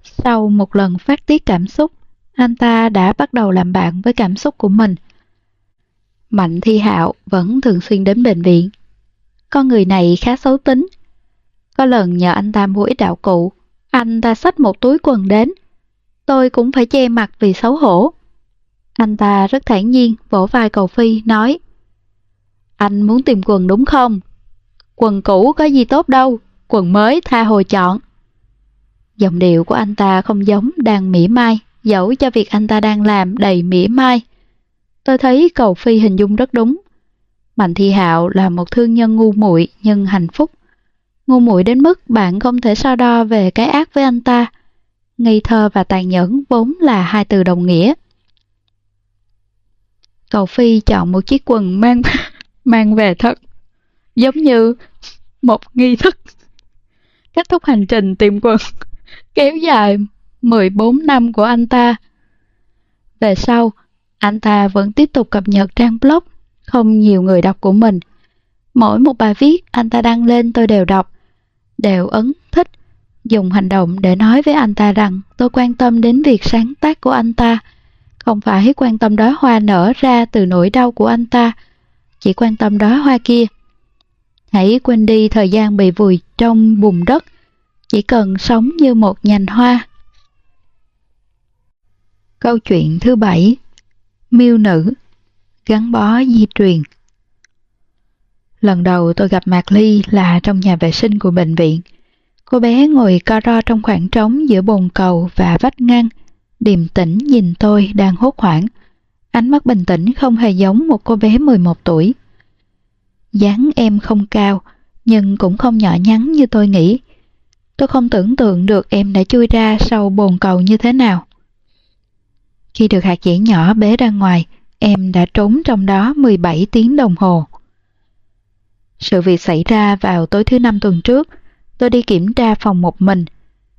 S1: Sau một lần phát tiết cảm xúc, anh ta đã bắt đầu làm bạn với cảm xúc của mình. Mạnh Thi Hạo vẫn thường xuyên đến bệnh viện. Con người này khá xấu tính. Có lần nhờ anh ta mua ít đạo cụ, anh ta xách một túi quần đến. Tôi cũng phải che mặt vì xấu hổ. Anh ta rất thản nhiên vỗ vai cầu Phi nói Anh muốn tìm quần đúng không? Quần cũ có gì tốt đâu, quần mới tha hồi chọn. Giọng điệu của anh ta không giống đang mỉa mai, dẫu cho việc anh ta đang làm đầy mỉa mai. Tôi thấy cầu Phi hình dung rất đúng. Mạnh Thi Hạo là một thương nhân ngu muội nhưng hạnh phúc. Ngu muội đến mức bạn không thể so đo về cái ác với anh ta. Ngây thơ và tàn nhẫn vốn là hai từ đồng nghĩa. Cầu Phi chọn một chiếc quần mang mang về thật, giống như một nghi thức. Kết thúc hành trình tìm quần kéo dài 14 năm của anh ta. Về sau, anh ta vẫn tiếp tục cập nhật trang blog không nhiều người đọc của mình. Mỗi một bài viết anh ta đăng lên tôi đều đọc, đều ấn thích, dùng hành động để nói với anh ta rằng tôi quan tâm đến việc sáng tác của anh ta, không phải quan tâm đóa hoa nở ra từ nỗi đau của anh ta, chỉ quan tâm đóa hoa kia. Hãy quên đi thời gian bị vùi trong bùn đất, chỉ cần sống như một nhành hoa. Câu chuyện thứ bảy Miêu nữ Gắn bó di truyền Lần đầu tôi gặp Mạc Ly là trong nhà vệ sinh của bệnh viện. Cô bé ngồi co ro trong khoảng trống giữa bồn cầu và vách ngăn, điềm tĩnh nhìn tôi đang hốt hoảng. Ánh mắt bình tĩnh không hề giống một cô bé 11 tuổi. dáng em không cao, nhưng cũng không nhỏ nhắn như tôi nghĩ. Tôi không tưởng tượng được em đã chui ra sau bồn cầu như thế nào. Khi được hạt dẻ nhỏ bế ra ngoài, em đã trốn trong đó 17 tiếng đồng hồ. Sự việc xảy ra vào tối thứ năm tuần trước, tôi đi kiểm tra phòng một mình.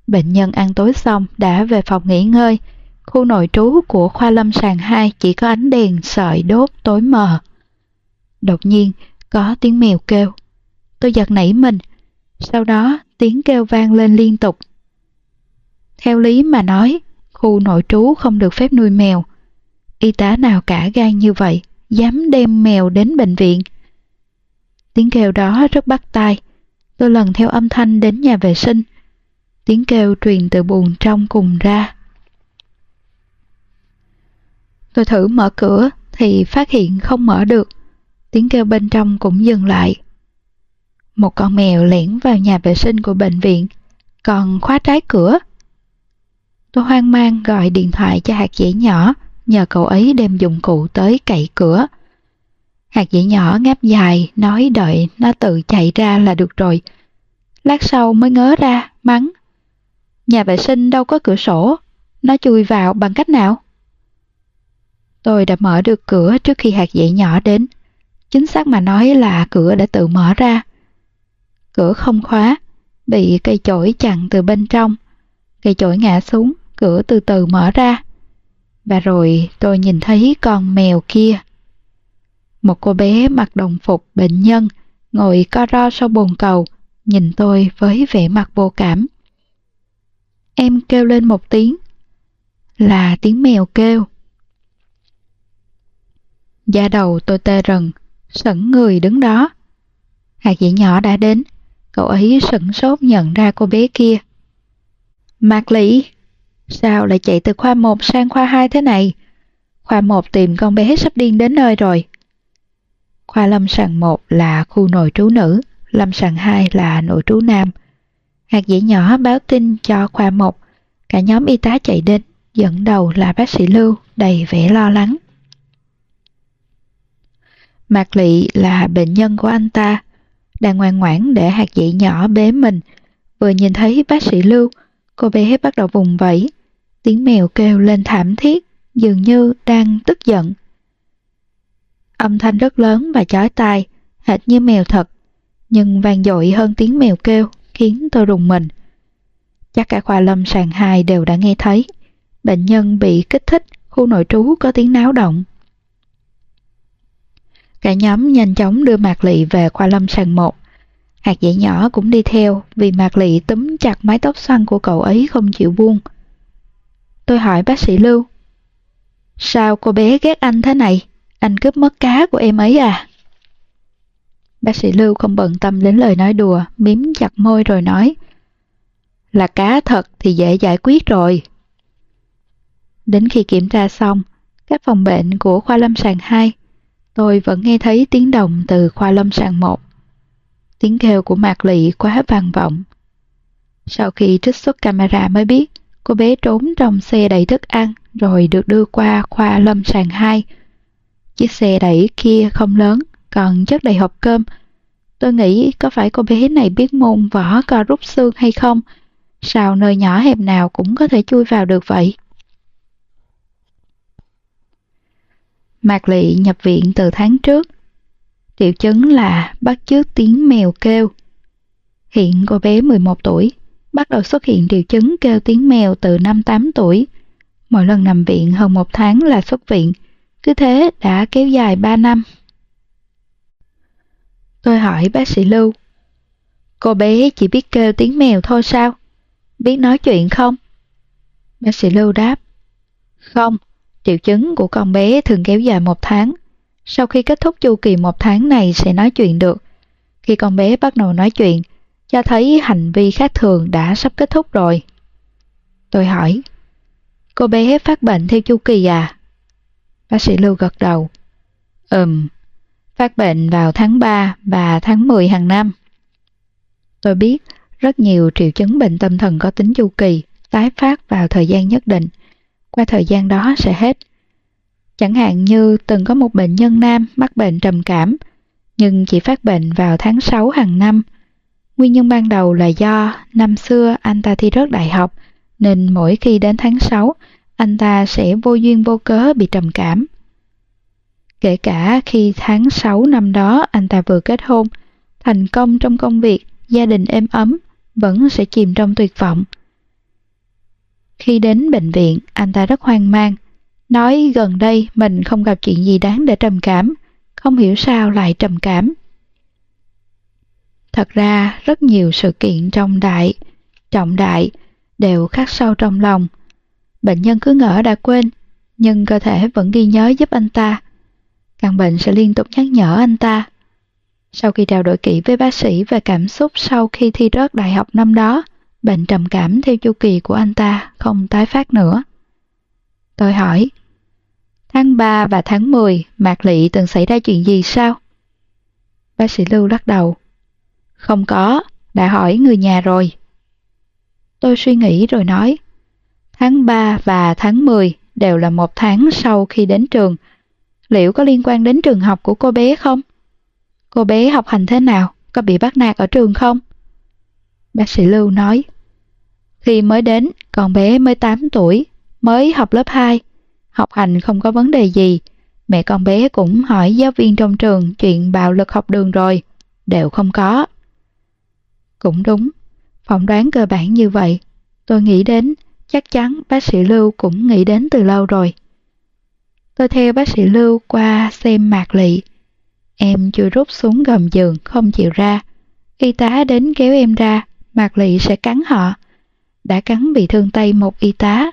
S1: Bệnh nhân ăn tối xong đã về phòng nghỉ ngơi. Khu nội trú của khoa lâm sàng 2 chỉ có ánh đèn sợi đốt tối mờ. Đột nhiên, có tiếng mèo kêu. Tôi giật nảy mình. Sau đó, tiếng kêu vang lên liên tục. Theo lý mà nói, khu nội trú không được phép nuôi mèo. Y tá nào cả gan như vậy, dám đem mèo đến bệnh viện. Tiếng kêu đó rất bắt tai. Tôi lần theo âm thanh đến nhà vệ sinh. Tiếng kêu truyền từ buồng trong cùng ra. Tôi thử mở cửa thì phát hiện không mở được. Tiếng kêu bên trong cũng dừng lại. Một con mèo lẻn vào nhà vệ sinh của bệnh viện, còn khóa trái cửa. Tôi hoang mang gọi điện thoại cho hạt dẻ nhỏ, nhờ cậu ấy đem dụng cụ tới cậy cửa. Hạt dẻ nhỏ ngáp dài, nói đợi nó tự chạy ra là được rồi. Lát sau mới ngớ ra, mắng. Nhà vệ sinh đâu có cửa sổ, nó chui vào bằng cách nào? Tôi đã mở được cửa trước khi hạt dậy nhỏ đến. Chính xác mà nói là cửa đã tự mở ra. Cửa không khóa, bị cây chổi chặn từ bên trong. Cây chổi ngã xuống, cửa từ từ mở ra. Và rồi tôi nhìn thấy con mèo kia. Một cô bé mặc đồng phục bệnh nhân, ngồi co ro sau bồn cầu, nhìn tôi với vẻ mặt vô cảm. Em kêu lên một tiếng. Là tiếng mèo kêu. Da đầu tôi tê rần, sững người đứng đó. Hạt dĩ nhỏ đã đến, cậu ấy sững sốt nhận ra cô bé kia. Mạc Lý, sao lại chạy từ khoa 1 sang khoa 2 thế này? Khoa 1 tìm con bé sắp điên đến nơi rồi. Khoa lâm sàng 1 là khu nội trú nữ, lâm sàng 2 là nội trú nam. Hạt dĩ nhỏ báo tin cho khoa một. cả nhóm y tá chạy đến, dẫn đầu là bác sĩ Lưu, đầy vẻ lo lắng. Mạc Lị là bệnh nhân của anh ta, đang ngoan ngoãn để hạt dĩ nhỏ bế mình. Vừa nhìn thấy bác sĩ Lưu, cô bé bắt đầu vùng vẫy. Tiếng mèo kêu lên thảm thiết, dường như đang tức giận. Âm thanh rất lớn và chói tai, hệt như mèo thật, nhưng vang dội hơn tiếng mèo kêu, khiến tôi rùng mình. Chắc cả khoa lâm sàng hai đều đã nghe thấy. Bệnh nhân bị kích thích, khu nội trú có tiếng náo động. Cả nhóm nhanh chóng đưa Mạc Lị về khoa lâm sàng một. Hạt dẻ nhỏ cũng đi theo vì Mạc Lị túm chặt mái tóc xoăn của cậu ấy không chịu buông. Tôi hỏi bác sĩ Lưu. Sao cô bé ghét anh thế này? Anh cướp mất cá của em ấy à? Bác sĩ Lưu không bận tâm đến lời nói đùa, miếm chặt môi rồi nói. Là cá thật thì dễ giải quyết rồi. Đến khi kiểm tra xong, các phòng bệnh của khoa lâm sàng 2 tôi vẫn nghe thấy tiếng động từ khoa lâm sàng một. Tiếng kêu của Mạc Lị quá vang vọng. Sau khi trích xuất camera mới biết, cô bé trốn trong xe đẩy thức ăn rồi được đưa qua khoa lâm sàng 2. Chiếc xe đẩy kia không lớn, còn chất đầy hộp cơm. Tôi nghĩ có phải cô bé này biết môn võ co rút xương hay không? Sao nơi nhỏ hẹp nào cũng có thể chui vào được vậy? Mạc Lị nhập viện từ tháng trước. Triệu chứng là bắt chước tiếng mèo kêu. Hiện cô bé 11 tuổi, bắt đầu xuất hiện triệu chứng kêu tiếng mèo từ năm 8 tuổi. Mỗi lần nằm viện hơn một tháng là xuất viện, cứ thế đã kéo dài 3 năm. Tôi hỏi bác sĩ Lưu, cô bé chỉ biết kêu tiếng mèo thôi sao? Biết nói chuyện không? Bác sĩ Lưu đáp, không, Triệu chứng của con bé thường kéo dài một tháng. Sau khi kết thúc chu kỳ một tháng này sẽ nói chuyện được. Khi con bé bắt đầu nói chuyện, cho thấy hành vi khác thường đã sắp kết thúc rồi. Tôi hỏi, cô bé phát bệnh theo chu kỳ à? Bác sĩ Lưu gật đầu. Ừm, phát bệnh vào tháng 3 và tháng 10 hàng năm. Tôi biết rất nhiều triệu chứng bệnh tâm thần có tính chu kỳ, tái phát vào thời gian nhất định – qua thời gian đó sẽ hết. Chẳng hạn như từng có một bệnh nhân nam mắc bệnh trầm cảm, nhưng chỉ phát bệnh vào tháng 6 hàng năm. Nguyên nhân ban đầu là do năm xưa anh ta thi rớt đại học, nên mỗi khi đến tháng 6, anh ta sẽ vô duyên vô cớ bị trầm cảm. Kể cả khi tháng 6 năm đó anh ta vừa kết hôn, thành công trong công việc, gia đình êm ấm, vẫn sẽ chìm trong tuyệt vọng. Khi đến bệnh viện, anh ta rất hoang mang, nói gần đây mình không gặp chuyện gì đáng để trầm cảm, không hiểu sao lại trầm cảm. Thật ra, rất nhiều sự kiện trong đại, trọng đại đều khắc sâu trong lòng. Bệnh nhân cứ ngỡ đã quên, nhưng cơ thể vẫn ghi nhớ giúp anh ta. Căn bệnh sẽ liên tục nhắc nhở anh ta. Sau khi trao đổi kỹ với bác sĩ về cảm xúc sau khi thi rớt đại học năm đó, bệnh trầm cảm theo chu kỳ của anh ta không tái phát nữa. Tôi hỏi, tháng 3 và tháng 10 Mạc Lị từng xảy ra chuyện gì sao? Bác sĩ Lưu lắc đầu. Không có, đã hỏi người nhà rồi. Tôi suy nghĩ rồi nói, tháng 3 và tháng 10 đều là một tháng sau khi đến trường. Liệu có liên quan đến trường học của cô bé không? Cô bé học hành thế nào? Có bị bắt nạt ở trường không? Bác sĩ Lưu nói, khi mới đến, con bé mới 8 tuổi, mới học lớp 2. Học hành không có vấn đề gì. Mẹ con bé cũng hỏi giáo viên trong trường chuyện bạo lực học đường rồi. Đều không có. Cũng đúng. Phỏng đoán cơ bản như vậy. Tôi nghĩ đến, chắc chắn bác sĩ Lưu cũng nghĩ đến từ lâu rồi. Tôi theo bác sĩ Lưu qua xem mạc lị. Em chưa rút xuống gầm giường, không chịu ra. Y tá đến kéo em ra, mạc lị sẽ cắn họ. Đã cắn bị thương tay một y tá.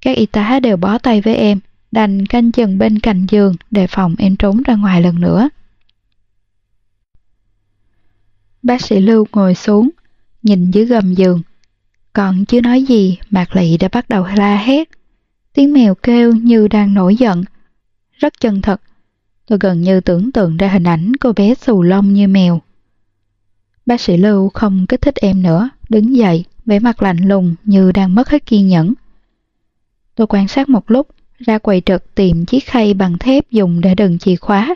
S1: Các y tá đều bó tay với em, đành canh chừng bên cạnh giường để phòng em trốn ra ngoài lần nữa. Bác sĩ Lưu ngồi xuống, nhìn dưới gầm giường. Còn chưa nói gì, Mạc Lị đã bắt đầu la hét. Tiếng mèo kêu như đang nổi giận. Rất chân thật. Tôi gần như tưởng tượng ra hình ảnh cô bé xù lông như mèo. Bác sĩ Lưu không kích thích em nữa, đứng dậy, vẻ mặt lạnh lùng như đang mất hết kiên nhẫn. Tôi quan sát một lúc, ra quầy trực tìm chiếc khay bằng thép dùng để đựng chìa khóa,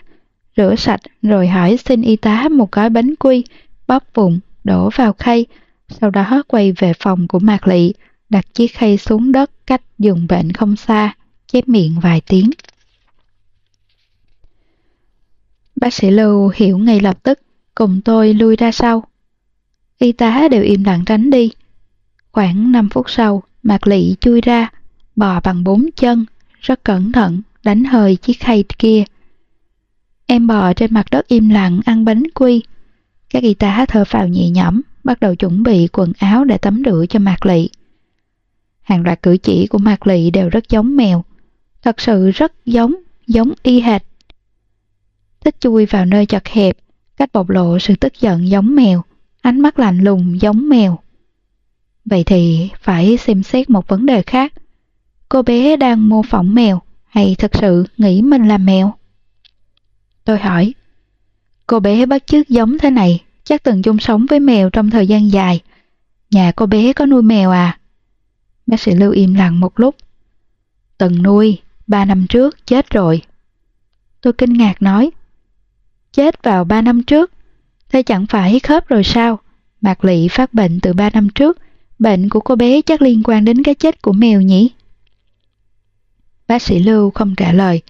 S1: rửa sạch rồi hỏi xin y tá một gói bánh quy, bóp vụn, đổ vào khay, sau đó quay về phòng của Mạc Lị, đặt chiếc khay xuống đất cách giường bệnh không xa, chép miệng vài tiếng. Bác sĩ Lưu hiểu ngay lập tức, cùng tôi lui ra sau. Y tá đều im lặng tránh đi. Khoảng 5 phút sau, Mạc Lị chui ra, bò bằng bốn chân, rất cẩn thận, đánh hơi chiếc khay kia. Em bò trên mặt đất im lặng ăn bánh quy. Các y tá thở phào nhẹ nhõm, bắt đầu chuẩn bị quần áo để tắm rửa cho Mạc Lị. Hàng loạt cử chỉ của Mạc Lị đều rất giống mèo. Thật sự rất giống, giống y hệt. Thích chui vào nơi chật hẹp, cách bộc lộ sự tức giận giống mèo, ánh mắt lạnh lùng giống mèo. Vậy thì phải xem xét một vấn đề khác. Cô bé đang mô phỏng mèo hay thật sự nghĩ mình là mèo? Tôi hỏi. Cô bé bắt chước giống thế này chắc từng chung sống với mèo trong thời gian dài. Nhà cô bé có nuôi mèo à? Bác sĩ Lưu im lặng một lúc. Tần nuôi, ba năm trước chết rồi. Tôi kinh ngạc nói. Chết vào ba năm trước? Thế chẳng phải khớp rồi sao? Mạc Lị phát bệnh từ ba năm trước. Bệnh của cô bé chắc liên quan đến cái chết của mèo nhỉ? Bác sĩ Lưu không trả lời.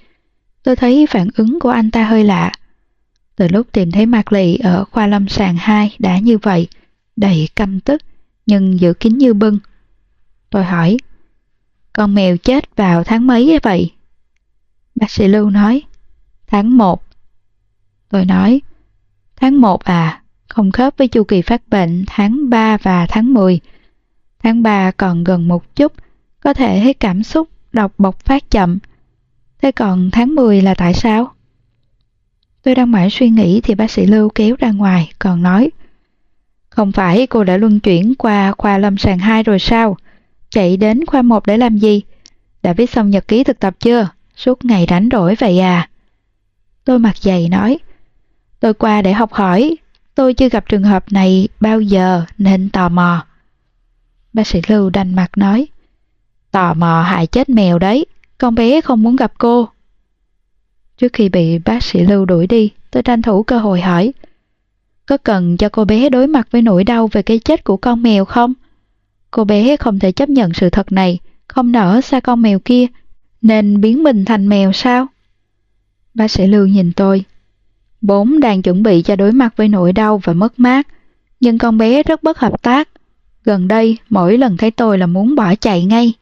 S1: Tôi thấy phản ứng của anh ta hơi lạ. Từ lúc tìm thấy Mạc Lị ở khoa lâm sàng 2 đã như vậy, đầy căm tức, nhưng giữ kín như bưng. Tôi hỏi, con mèo chết vào tháng mấy vậy? Bác sĩ Lưu nói, tháng 1. Tôi nói, tháng 1 à, không khớp với chu kỳ phát bệnh tháng 3 và tháng 10. Tháng 3 còn gần một chút, có thể thấy cảm xúc đọc bộc phát chậm. Thế còn tháng 10 là tại sao? Tôi đang mãi suy nghĩ thì bác sĩ Lưu kéo ra ngoài, còn nói Không phải cô đã luân chuyển qua khoa lâm sàng 2 rồi sao? Chạy đến khoa 1 để làm gì? Đã viết xong nhật ký thực tập chưa? Suốt ngày rảnh rỗi vậy à? Tôi mặt dày nói Tôi qua để học hỏi, tôi chưa gặp trường hợp này bao giờ nên tò mò. Bác sĩ Lưu đành mặt nói Tò mò hại chết mèo đấy, con bé không muốn gặp cô. Trước khi bị bác sĩ Lưu đuổi đi, tôi tranh thủ cơ hội hỏi. Có cần cho cô bé đối mặt với nỗi đau về cái chết của con mèo không? Cô bé không thể chấp nhận sự thật này, không nở xa con mèo kia, nên biến mình thành mèo sao? Bác sĩ Lưu nhìn tôi. Bốn đang chuẩn bị cho đối mặt với nỗi đau và mất mát, nhưng con bé rất bất hợp tác. Gần đây, mỗi lần thấy tôi là muốn bỏ chạy ngay.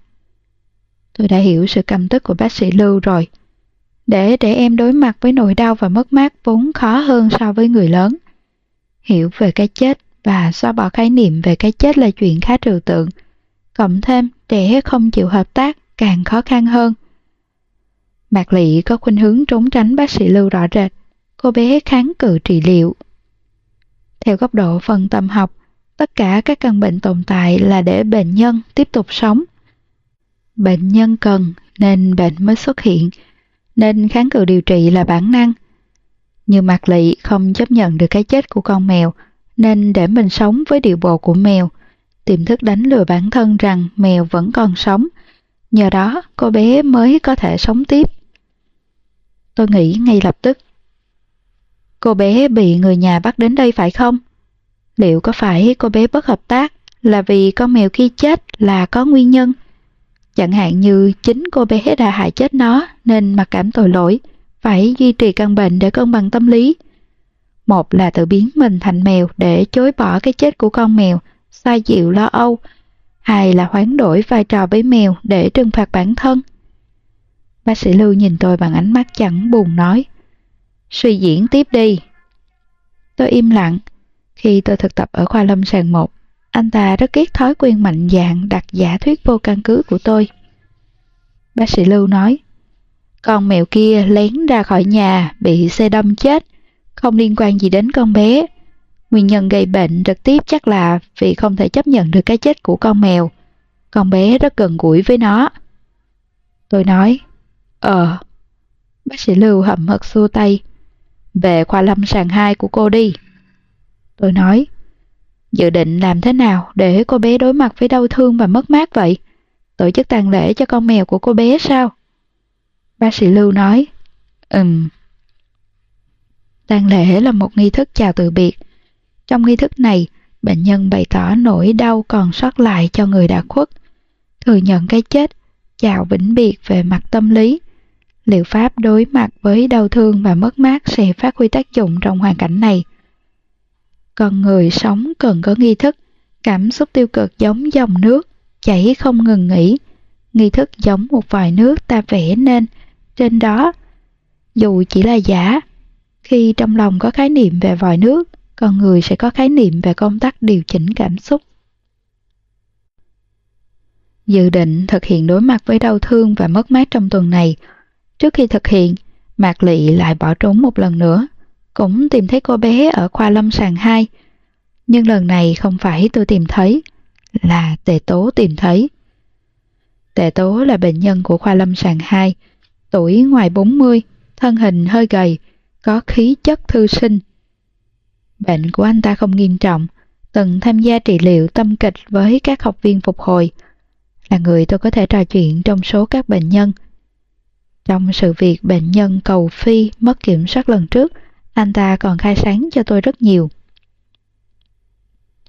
S1: Tôi đã hiểu sự căm tức của bác sĩ Lưu rồi để trẻ em đối mặt với nỗi đau và mất mát vốn khó hơn so với người lớn. Hiểu về cái chết và xóa bỏ khái niệm về cái chết là chuyện khá trừu tượng. Cộng thêm, trẻ không chịu hợp tác càng khó khăn hơn. Mạc Lị có khuynh hướng trốn tránh bác sĩ Lưu rõ rệt. Cô bé kháng cự trị liệu. Theo góc độ phân tâm học, tất cả các căn bệnh tồn tại là để bệnh nhân tiếp tục sống. Bệnh nhân cần nên bệnh mới xuất hiện, nên kháng cự điều trị là bản năng. Như Mạc Lị không chấp nhận được cái chết của con mèo, nên để mình sống với điều bộ của mèo, tiềm thức đánh lừa bản thân rằng mèo vẫn còn sống. Nhờ đó, cô bé mới có thể sống tiếp. Tôi nghĩ ngay lập tức. Cô bé bị người nhà bắt đến đây phải không? Liệu có phải cô bé bất hợp tác là vì con mèo khi chết là có nguyên nhân? Chẳng hạn như chính cô bé đã hại chết nó nên mặc cảm tội lỗi, phải duy trì căn bệnh để cân bằng tâm lý. Một là tự biến mình thành mèo để chối bỏ cái chết của con mèo, xoa dịu lo âu. Hai là hoán đổi vai trò với mèo để trừng phạt bản thân. Bác sĩ Lưu nhìn tôi bằng ánh mắt chẳng buồn nói. Suy diễn tiếp đi. Tôi im lặng. Khi tôi thực tập ở khoa lâm sàng 1, anh ta rất ghét thói quen mạnh dạn đặt giả thuyết vô căn cứ của tôi. Bác sĩ Lưu nói, con mèo kia lén ra khỏi nhà bị xe đâm chết, không liên quan gì đến con bé. Nguyên nhân gây bệnh trực tiếp chắc là vì không thể chấp nhận được cái chết của con mèo. Con bé rất gần gũi với nó. Tôi nói, Ờ. Bác sĩ Lưu hậm hực xua tay. Về khoa lâm sàng 2 của cô đi. Tôi nói, dự định làm thế nào để cô bé đối mặt với đau thương và mất mát vậy? Tổ chức tang lễ cho con mèo của cô bé sao? Bác sĩ Lưu nói, Ừm. Tang lễ là một nghi thức chào từ biệt. Trong nghi thức này, bệnh nhân bày tỏ nỗi đau còn sót lại cho người đã khuất, thừa nhận cái chết, chào vĩnh biệt về mặt tâm lý. Liệu pháp đối mặt với đau thương và mất mát sẽ phát huy tác dụng trong hoàn cảnh này. Con người sống cần có nghi thức, cảm xúc tiêu cực giống dòng nước, chảy không ngừng nghỉ. Nghi thức giống một vòi nước ta vẽ nên, trên đó, dù chỉ là giả, khi trong lòng có khái niệm về vòi nước, con người sẽ có khái niệm về công tác điều chỉnh cảm xúc. Dự định thực hiện đối mặt với đau thương và mất mát trong tuần này. Trước khi thực hiện, Mạc Lị lại bỏ trốn một lần nữa, cũng tìm thấy cô bé ở khoa lâm sàng 2. Nhưng lần này không phải tôi tìm thấy, là Tề Tố tìm thấy. Tề Tố là bệnh nhân của khoa lâm sàng 2, tuổi ngoài 40, thân hình hơi gầy, có khí chất thư sinh. Bệnh của anh ta không nghiêm trọng, từng tham gia trị liệu tâm kịch với các học viên phục hồi, là người tôi có thể trò chuyện trong số các bệnh nhân. Trong sự việc bệnh nhân cầu phi mất kiểm soát lần trước, anh ta còn khai sáng cho tôi rất nhiều.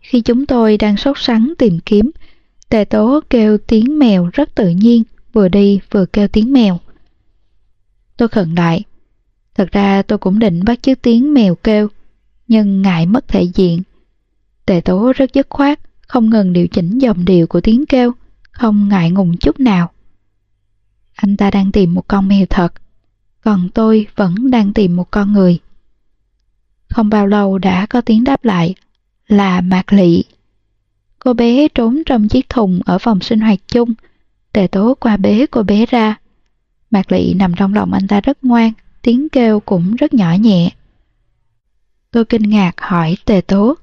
S1: Khi chúng tôi đang sốt sắng tìm kiếm, tề tố kêu tiếng mèo rất tự nhiên, vừa đi vừa kêu tiếng mèo. Tôi khẩn lại. Thật ra tôi cũng định bắt chước tiếng mèo kêu, nhưng ngại mất thể diện. Tề tố rất dứt khoát, không ngừng điều chỉnh dòng điệu của tiếng kêu, không ngại ngùng chút nào. Anh ta đang tìm một con mèo thật, còn tôi vẫn đang tìm một con người. Không bao lâu đã có tiếng đáp lại, là Mạc Lị. Cô bé trốn trong chiếc thùng ở phòng sinh hoạt chung, tề tố qua bế cô bé ra. Mạc Lị nằm trong lòng anh ta rất ngoan, tiếng kêu cũng rất nhỏ nhẹ. Tôi kinh ngạc hỏi tề tố.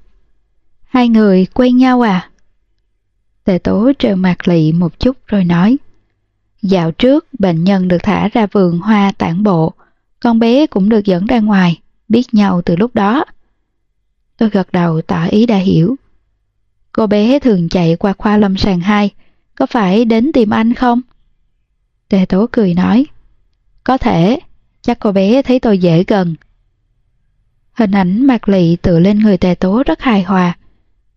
S1: Hai người quen nhau à? Tề tố trêu mặt Lị một chút rồi nói. Dạo trước, bệnh nhân được thả ra vườn hoa tản bộ, con bé cũng được dẫn ra ngoài, biết nhau từ lúc đó. Tôi gật đầu tỏ ý đã hiểu. Cô bé thường chạy qua khoa lâm sàng 2, có phải đến tìm anh không? Tề tố cười nói, có thể, chắc cô bé thấy tôi dễ gần. Hình ảnh Mạc Lị tựa lên người tề tố rất hài hòa.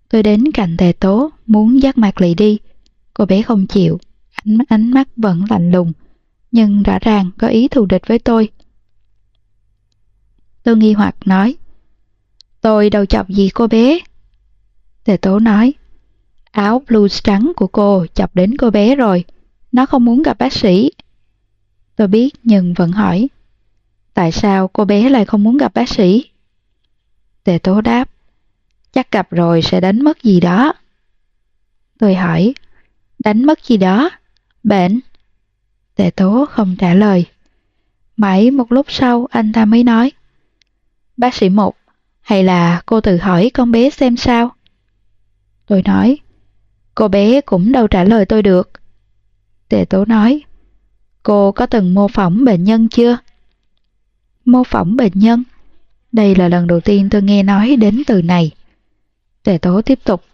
S1: Tôi đến cạnh tề tố, muốn dắt Mạc Lị đi. Cô bé không chịu, ánh, ánh mắt vẫn lạnh lùng, nhưng rõ ràng có ý thù địch với tôi. Tôi nghi hoặc nói, tôi đâu chọc gì cô bé. Tề tố nói, áo blues trắng của cô chọc đến cô bé rồi, nó không muốn gặp bác sĩ. Tôi biết nhưng vẫn hỏi, tại sao cô bé lại không muốn gặp bác sĩ? Tề tố đáp, chắc gặp rồi sẽ đánh mất gì đó. Tôi hỏi, đánh mất gì đó? Bệnh? Tề tố không trả lời. Mãi một lúc sau anh ta mới nói, bác sĩ một, hay là cô tự hỏi con bé xem sao? Tôi nói, cô bé cũng đâu trả lời tôi được. Tề tố nói, cô có từng mô phỏng bệnh nhân chưa? Mô phỏng bệnh nhân? Đây là lần đầu tiên tôi nghe nói đến từ này. Tề tố tiếp tục.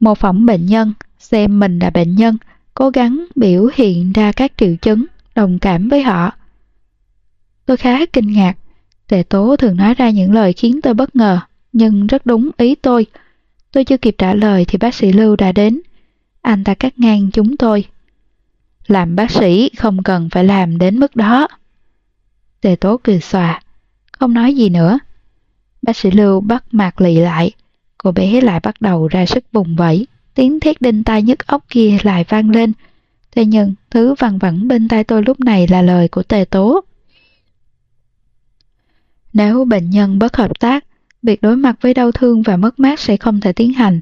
S1: Mô phỏng bệnh nhân, xem mình là bệnh nhân, cố gắng biểu hiện ra các triệu chứng, đồng cảm với họ. Tôi khá kinh ngạc. Tề tố thường nói ra những lời khiến tôi bất ngờ, nhưng rất đúng ý tôi. Tôi chưa kịp trả lời thì bác sĩ Lưu đã đến. Anh ta cắt ngang chúng tôi. Làm bác sĩ không cần phải làm đến mức đó. Tề tố cười xòa, không nói gì nữa. Bác sĩ Lưu bắt mặt lì lại, cô bé lại bắt đầu ra sức vùng vẫy, tiếng thét đinh tai nhức óc kia lại vang lên. Thế nhưng, thứ văng vẳng bên tai tôi lúc này là lời của tề tố. Nếu bệnh nhân bất hợp tác, việc đối mặt với đau thương và mất mát sẽ không thể tiến hành.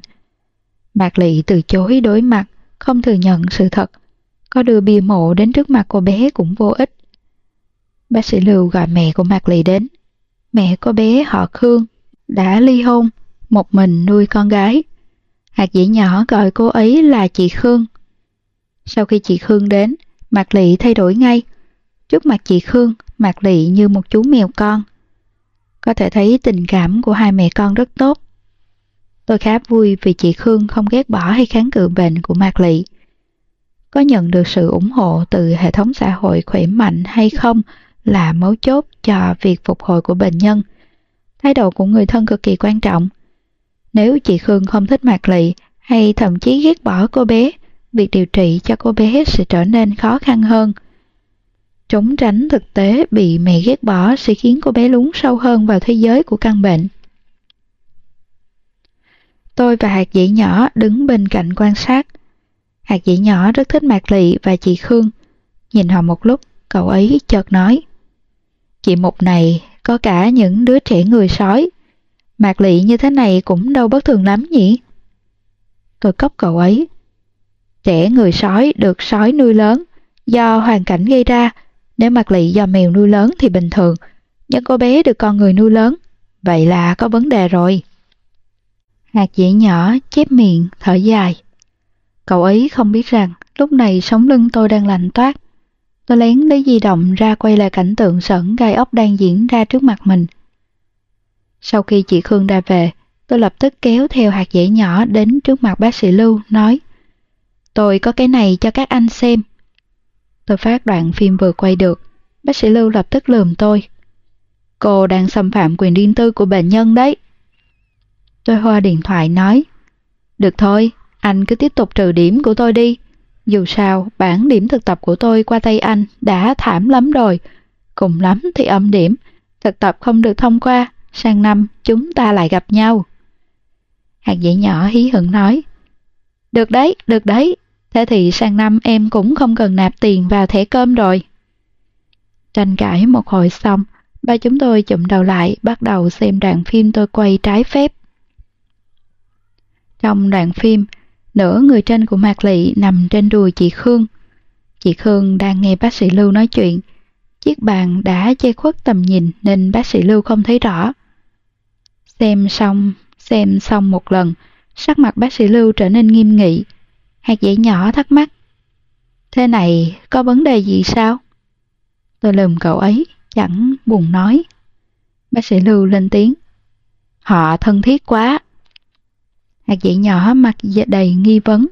S1: Mạc Lị từ chối đối mặt, không thừa nhận sự thật. Có đưa bia mộ đến trước mặt cô bé cũng vô ích. Bác sĩ Lưu gọi mẹ của Mạc Lì đến. Mẹ có bé họ Khương, đã ly hôn, một mình nuôi con gái. Hạt dĩ nhỏ gọi cô ấy là chị Khương. Sau khi chị Khương đến, Mạc Lị thay đổi ngay. Trước mặt chị Khương, Mạc Lị như một chú mèo con. Có thể thấy tình cảm của hai mẹ con rất tốt. Tôi khá vui vì chị Khương không ghét bỏ hay kháng cự bệnh của Mạc Lị. Có nhận được sự ủng hộ từ hệ thống xã hội khỏe mạnh hay không là mấu chốt cho việc phục hồi của bệnh nhân. Thái độ của người thân cực kỳ quan trọng. Nếu chị Khương không thích Mạc Lị hay thậm chí ghét bỏ cô bé, việc điều trị cho cô bé sẽ trở nên khó khăn hơn. Trốn tránh thực tế bị mẹ ghét bỏ sẽ khiến cô bé lún sâu hơn vào thế giới của căn bệnh. Tôi và hạt dĩ nhỏ đứng bên cạnh quan sát. Hạt dĩ nhỏ rất thích Mạc Lị và chị Khương. Nhìn họ một lúc, cậu ấy chợt nói. Chị Mục này có cả những đứa trẻ người sói. Mạc Lị như thế này cũng đâu bất thường lắm nhỉ? Tôi cốc cậu ấy. Trẻ người sói được sói nuôi lớn, do hoàn cảnh gây ra. Nếu Mạc Lị do mèo nuôi lớn thì bình thường, nhưng cô bé được con người nuôi lớn. Vậy là có vấn đề rồi. Hạt dĩ nhỏ chép miệng, thở dài. Cậu ấy không biết rằng lúc này sống lưng tôi đang lạnh toát. Tôi lén lấy di động ra quay lại cảnh tượng sẩn gai ốc đang diễn ra trước mặt mình. Sau khi chị Khương đã về, tôi lập tức kéo theo hạt dẻ nhỏ đến trước mặt bác sĩ Lưu, nói Tôi có cái này cho các anh xem. Tôi phát đoạn phim vừa quay được, bác sĩ Lưu lập tức lườm tôi. Cô đang xâm phạm quyền riêng tư của bệnh nhân đấy. Tôi hoa điện thoại nói Được thôi, anh cứ tiếp tục trừ điểm của tôi đi. Dù sao, bản điểm thực tập của tôi qua tay anh đã thảm lắm rồi. Cùng lắm thì âm điểm. Thực tập không được thông qua, sang năm chúng ta lại gặp nhau. Hạt dĩ nhỏ hí hửng nói. Được đấy, được đấy. Thế thì sang năm em cũng không cần nạp tiền vào thẻ cơm rồi. Tranh cãi một hồi xong, ba chúng tôi chụm đầu lại bắt đầu xem đoạn phim tôi quay trái phép. Trong đoạn phim, nửa người trên của Mạc Lị nằm trên đùi chị Khương. Chị Khương đang nghe bác sĩ Lưu nói chuyện. Chiếc bàn đã che khuất tầm nhìn nên bác sĩ Lưu không thấy rõ. Xem xong, xem xong một lần, sắc mặt bác sĩ Lưu trở nên nghiêm nghị. Hạt dễ nhỏ thắc mắc. Thế này, có vấn đề gì sao? Tôi lườm cậu ấy, chẳng buồn nói. Bác sĩ Lưu lên tiếng. Họ thân thiết quá, Hạt dĩ nhỏ mặt đầy nghi vấn.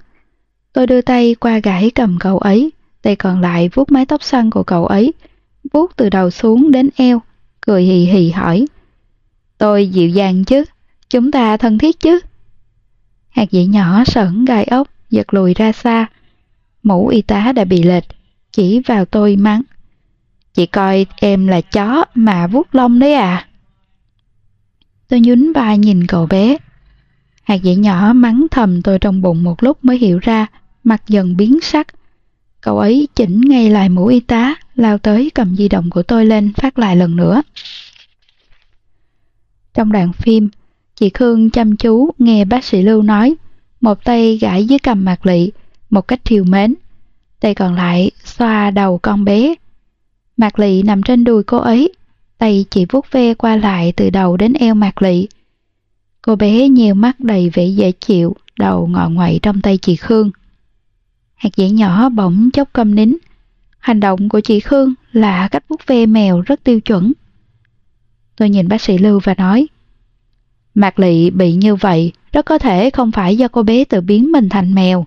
S1: Tôi đưa tay qua gãi cầm cậu ấy, tay còn lại vuốt mái tóc xoăn của cậu ấy, vuốt từ đầu xuống đến eo, cười hì hì hỏi. Tôi dịu dàng chứ, chúng ta thân thiết chứ. Hạt dĩ nhỏ sởn gai ốc, giật lùi ra xa. Mũ y tá đã bị lệch, chỉ vào tôi mắng. Chị coi em là chó mà vuốt lông đấy à. Tôi nhún vai nhìn cậu bé, Hạt dẻ nhỏ mắng thầm tôi trong bụng một lúc mới hiểu ra, mặt dần biến sắc. Cậu ấy chỉnh ngay lại mũ y tá, lao tới cầm di động của tôi lên phát lại lần nữa. Trong đoạn phim, chị Khương chăm chú nghe bác sĩ Lưu nói, một tay gãi dưới cầm mặt lị, một cách thiều mến. Tay còn lại xoa đầu con bé. Mạc lị nằm trên đùi cô ấy, tay chị vuốt ve qua lại từ đầu đến eo Mạc lị. Cô bé nhiều mắt đầy vẻ dễ chịu, đầu ngọ ngoậy trong tay chị Khương. Hạt dẻ nhỏ bỗng chốc câm nín. Hành động của chị Khương là cách vuốt ve mèo rất tiêu chuẩn. Tôi nhìn bác sĩ Lưu và nói, Mạc Lị bị như vậy rất có thể không phải do cô bé tự biến mình thành mèo,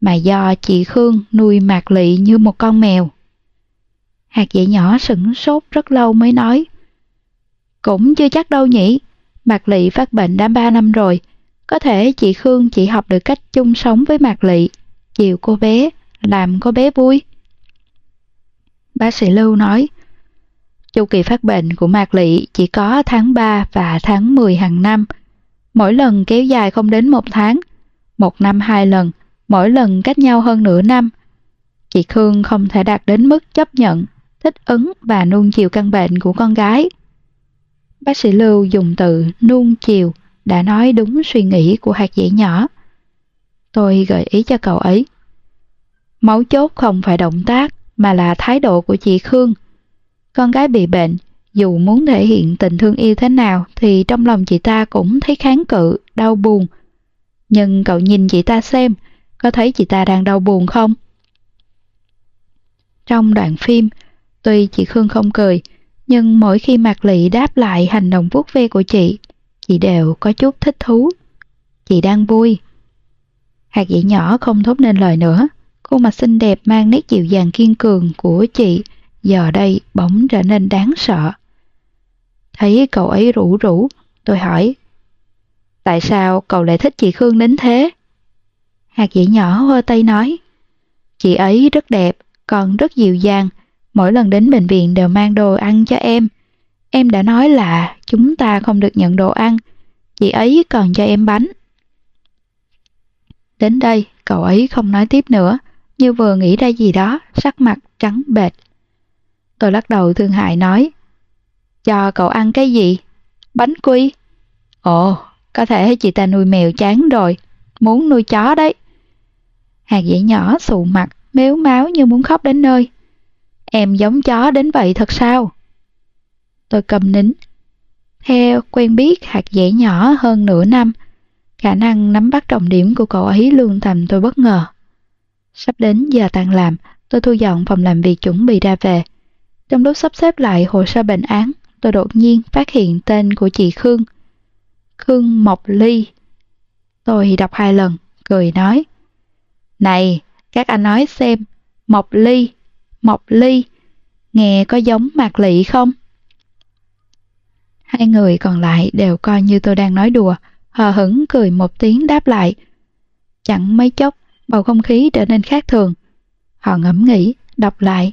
S1: mà do chị Khương nuôi Mạc Lị như một con mèo. Hạt dẻ nhỏ sửng sốt rất lâu mới nói, Cũng chưa chắc đâu nhỉ, Mạc Lị phát bệnh đã 3 năm rồi. Có thể chị Khương chỉ học được cách chung sống với Mạc Lị, chiều cô bé, làm cô bé vui. Bác sĩ Lưu nói, chu kỳ phát bệnh của Mạc Lị chỉ có tháng 3 và tháng 10 hàng năm. Mỗi lần kéo dài không đến một tháng, một năm hai lần, mỗi lần cách nhau hơn nửa năm. Chị Khương không thể đạt đến mức chấp nhận, thích ứng và nuông chiều căn bệnh của con gái. Bác sĩ Lưu dùng từ nuông chiều đã nói đúng suy nghĩ của hạt dĩ nhỏ. Tôi gợi ý cho cậu ấy. Máu chốt không phải động tác mà là thái độ của chị Khương. Con gái bị bệnh, Dù muốn thể hiện tình thương yêu thế nào thì trong lòng chị ta cũng thấy kháng cự, đau buồn. Nhưng cậu nhìn chị ta xem, có thấy chị ta đang đau buồn không? Trong đoạn phim, tuy chị Khương không cười, nhưng mỗi khi Mạc Lị đáp lại hành động vuốt ve của chị, chị đều có chút thích thú. Chị đang vui. Hạt dĩ nhỏ không thốt nên lời nữa. Khuôn mặt xinh đẹp mang nét dịu dàng kiên cường của chị giờ đây bỗng trở nên đáng sợ. Thấy cậu ấy rủ rủ, tôi hỏi Tại sao cậu lại thích chị Khương đến thế? Hạt dĩ nhỏ hơ tay nói Chị ấy rất đẹp, còn rất dịu dàng Mỗi lần đến bệnh viện đều mang đồ ăn cho em. Em đã nói là chúng ta không được nhận đồ ăn. Chị ấy còn cho em bánh. Đến đây, cậu ấy không nói tiếp nữa Như vừa nghĩ ra gì đó, sắc mặt trắng bệch. Tôi lắc đầu thương hại nói Cho cậu ăn cái gì? Bánh quy. Ồ, có thể chị ta nuôi mèo chán rồi Muốn nuôi chó đấy. Hạt dĩ nhỏ sụ mặt Mếu máu như muốn khóc đến nơi. Em giống chó đến vậy thật sao? Tôi cầm nín Theo quen biết hạt dẻ nhỏ hơn nửa năm Khả năng nắm bắt trọng điểm của cậu ấy luôn thầm tôi bất ngờ Sắp đến giờ tan làm Tôi thu dọn phòng làm việc chuẩn bị ra về trong lúc sắp xếp lại hồ sơ bệnh án, tôi đột nhiên phát hiện tên của chị Khương. Khương Mộc Ly. Tôi đọc hai lần, cười nói. Này, các anh nói xem, Mộc Ly, Mộc Ly, nghe có giống Mạc Lị không? Hai người còn lại đều coi như tôi đang nói đùa, hờ hững cười một tiếng đáp lại. Chẳng mấy chốc, bầu không khí trở nên khác thường. Họ ngẫm nghĩ, đọc lại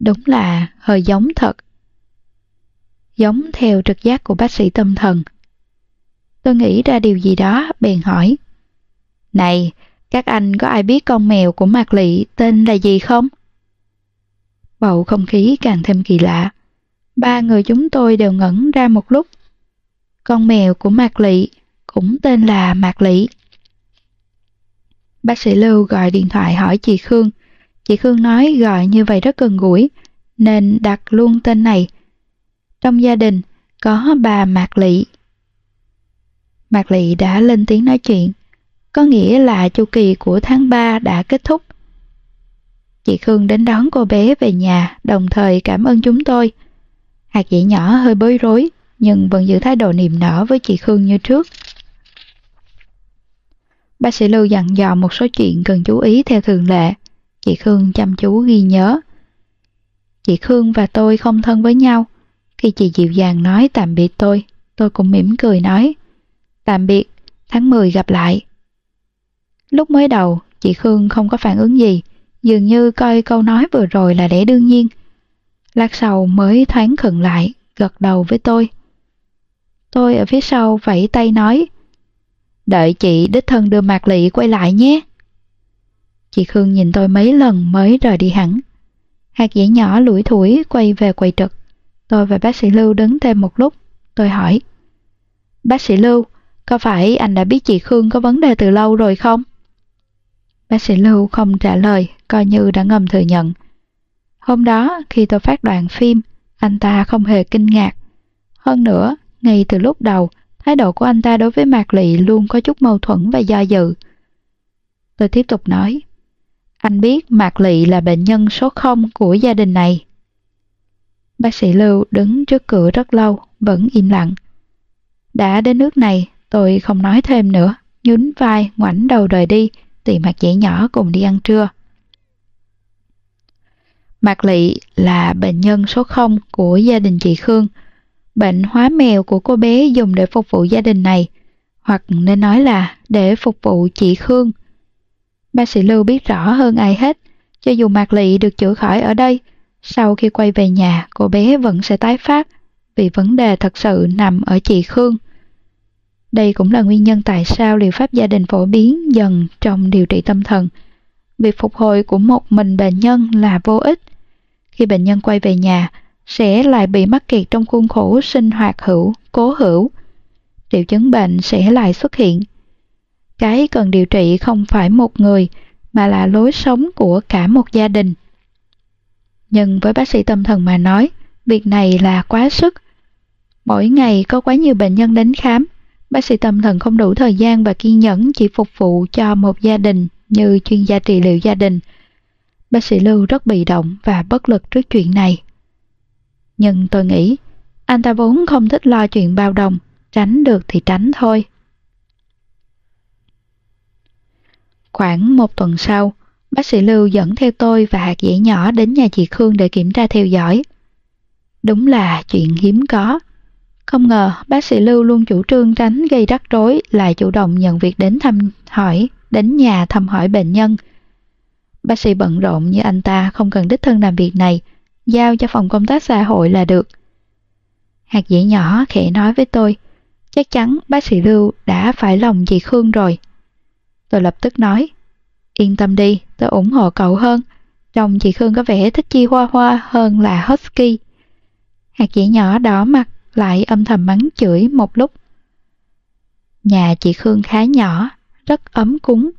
S1: Đúng là hơi giống thật. Giống theo trực giác của bác sĩ tâm thần. Tôi nghĩ ra điều gì đó, bèn hỏi. Này, các anh có ai biết con mèo của Mạc Lị tên là gì không? Bầu không khí càng thêm kỳ lạ. Ba người chúng tôi đều ngẩn ra một lúc. Con mèo của Mạc Lị cũng tên là Mạc Lị. Bác sĩ Lưu gọi điện thoại hỏi chị Khương Chị Khương nói gọi như vậy rất gần gũi, nên đặt luôn tên này. Trong gia đình có bà Mạc Lị. Mạc Lị đã lên tiếng nói chuyện, có nghĩa là chu kỳ của tháng 3 đã kết thúc. Chị Khương đến đón cô bé về nhà, đồng thời cảm ơn chúng tôi. Hạt dĩ nhỏ hơi bối rối, nhưng vẫn giữ thái độ niềm nở với chị Khương như trước. Bác sĩ Lưu dặn dò một số chuyện cần chú ý theo thường lệ. Chị Khương chăm chú ghi nhớ. Chị Khương và tôi không thân với nhau. Khi chị dịu dàng nói tạm biệt tôi, tôi cũng mỉm cười nói. Tạm biệt, tháng 10 gặp lại. Lúc mới đầu, chị Khương không có phản ứng gì, dường như coi câu nói vừa rồi là lẽ đương nhiên. Lát sau mới thoáng khựng lại, gật đầu với tôi. Tôi ở phía sau vẫy tay nói, đợi chị đích thân đưa Mạc Lị quay lại nhé. Chị Khương nhìn tôi mấy lần mới rời đi hẳn. Hạt dẻ nhỏ lủi thủi quay về quầy trực. Tôi và bác sĩ Lưu đứng thêm một lúc. Tôi hỏi. Bác sĩ Lưu, có phải anh đã biết chị Khương có vấn đề từ lâu rồi không? Bác sĩ Lưu không trả lời, coi như đã ngầm thừa nhận. Hôm đó, khi tôi phát đoạn phim, anh ta không hề kinh ngạc. Hơn nữa, ngay từ lúc đầu, thái độ của anh ta đối với Mạc Lị luôn có chút mâu thuẫn và do dự. Tôi tiếp tục nói. Anh biết Mạc Lị là bệnh nhân số 0 của gia đình này. Bác sĩ Lưu đứng trước cửa rất lâu, vẫn im lặng. Đã đến nước này, tôi không nói thêm nữa, nhún vai, ngoảnh đầu rời đi, tìm mặt dễ nhỏ cùng đi ăn trưa. Mạc Lị là bệnh nhân số 0 của gia đình chị Khương. Bệnh hóa mèo của cô bé dùng để phục vụ gia đình này, hoặc nên nói là để phục vụ chị Khương – Bác sĩ Lưu biết rõ hơn ai hết, cho dù Mạc Lị được chữa khỏi ở đây, sau khi quay về nhà cô bé vẫn sẽ tái phát vì vấn đề thật sự nằm ở chị Khương. Đây cũng là nguyên nhân tại sao liệu pháp gia đình phổ biến dần trong điều trị tâm thần. Việc phục hồi của một mình bệnh nhân là vô ích. Khi bệnh nhân quay về nhà, sẽ lại bị mắc kẹt trong khuôn khổ sinh hoạt hữu, cố hữu. Triệu chứng bệnh sẽ lại xuất hiện cái cần điều trị không phải một người mà là lối sống của cả một gia đình nhưng với bác sĩ tâm thần mà nói việc này là quá sức. Mỗi ngày có quá nhiều bệnh nhân đến khám, bác sĩ tâm thần không đủ thời gian và kiên nhẫn chỉ phục vụ cho một gia đình như chuyên gia trị liệu gia đình. Bác sĩ Lưu rất bị động và bất lực trước chuyện này. Nhưng tôi nghĩ, anh ta vốn không thích lo chuyện bao đồng, tránh được thì tránh thôi. Khoảng một tuần sau, bác sĩ Lưu dẫn theo tôi và hạt dễ nhỏ đến nhà chị Khương để kiểm tra theo dõi. Đúng là chuyện hiếm có. Không ngờ bác sĩ Lưu luôn chủ trương tránh gây rắc rối lại chủ động nhận việc đến thăm hỏi, đến nhà thăm hỏi bệnh nhân. Bác sĩ bận rộn như anh ta không cần đích thân làm việc này, giao cho phòng công tác xã hội là được. Hạt dẻ nhỏ khẽ nói với tôi, chắc chắn bác sĩ Lưu đã phải lòng chị Khương rồi. Tôi lập tức nói, yên tâm đi, tôi ủng hộ cậu hơn. Chồng chị Khương có vẻ thích chi hoa hoa hơn là Husky. Hạt dẻ nhỏ đỏ mặt lại âm thầm mắng chửi một lúc. Nhà chị Khương khá nhỏ, rất ấm cúng.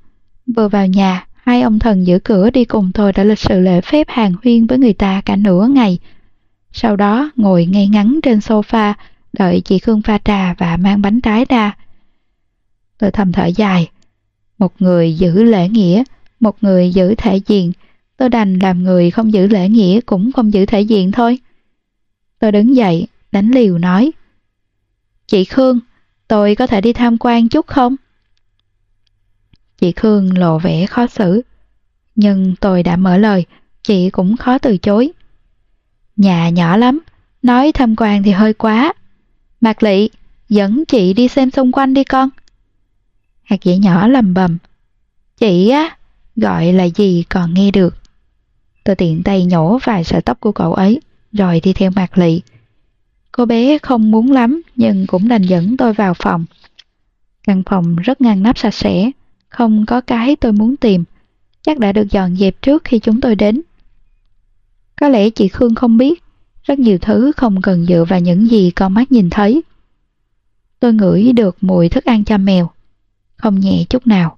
S1: Vừa vào nhà, hai ông thần giữ cửa đi cùng tôi đã lịch sự lễ phép hàng huyên với người ta cả nửa ngày. Sau đó ngồi ngay ngắn trên sofa, đợi chị Khương pha trà và mang bánh trái ra. Tôi thầm thở dài. Một người giữ lễ nghĩa, một người giữ thể diện. Tôi đành làm người không giữ lễ nghĩa cũng không giữ thể diện thôi. Tôi đứng dậy, đánh liều nói. Chị Khương, tôi có thể đi tham quan chút không? Chị Khương lộ vẻ khó xử. Nhưng tôi đã mở lời, chị cũng khó từ chối. Nhà nhỏ lắm, nói tham quan thì hơi quá. Mạc Lị, dẫn chị đi xem xung quanh đi con. Hạt dẻ nhỏ lầm bầm. Chị á, gọi là gì còn nghe được. Tôi tiện tay nhổ vài sợi tóc của cậu ấy, rồi đi theo Mạc Lị. Cô bé không muốn lắm nhưng cũng đành dẫn tôi vào phòng. Căn phòng rất ngăn nắp sạch sẽ, không có cái tôi muốn tìm. Chắc đã được dọn dẹp trước khi chúng tôi đến. Có lẽ chị Khương không biết, rất nhiều thứ không cần dựa vào những gì con mắt nhìn thấy. Tôi ngửi được mùi thức ăn cho mèo, không nhẹ chút nào.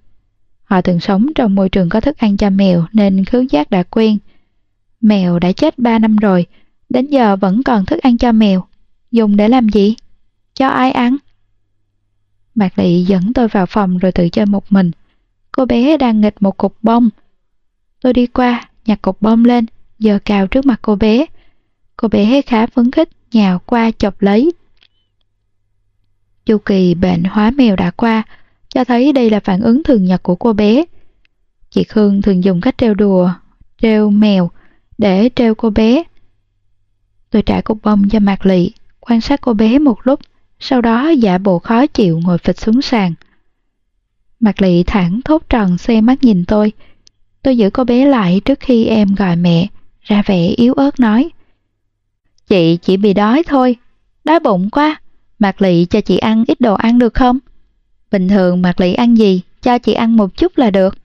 S1: Họ thường sống trong môi trường có thức ăn cho mèo nên khứu giác đã quen. Mèo đã chết 3 năm rồi, đến giờ vẫn còn thức ăn cho mèo. Dùng để làm gì? Cho ai ăn? Mạc Lị dẫn tôi vào phòng rồi tự chơi một mình. Cô bé đang nghịch một cục bông. Tôi đi qua, nhặt cục bông lên, giờ cào trước mặt cô bé. Cô bé khá phấn khích, nhào qua chọc lấy. Chu kỳ bệnh hóa mèo đã qua, cho thấy đây là phản ứng thường nhật của cô bé. Chị Khương thường dùng cách trêu đùa, treo mèo để treo cô bé. Tôi trả cục bông cho Mạc Lị, quan sát cô bé một lúc, sau đó giả bộ khó chịu ngồi phịch xuống sàn. mặt Lị thẳng thốt tròn xe mắt nhìn tôi. Tôi giữ cô bé lại trước khi em gọi mẹ, ra vẻ yếu ớt nói. Chị chỉ bị đói thôi, đói bụng quá, Mạc Lị cho chị ăn ít đồ ăn được không? Bình thường Mạc Lị ăn gì, cho chị ăn một chút là được.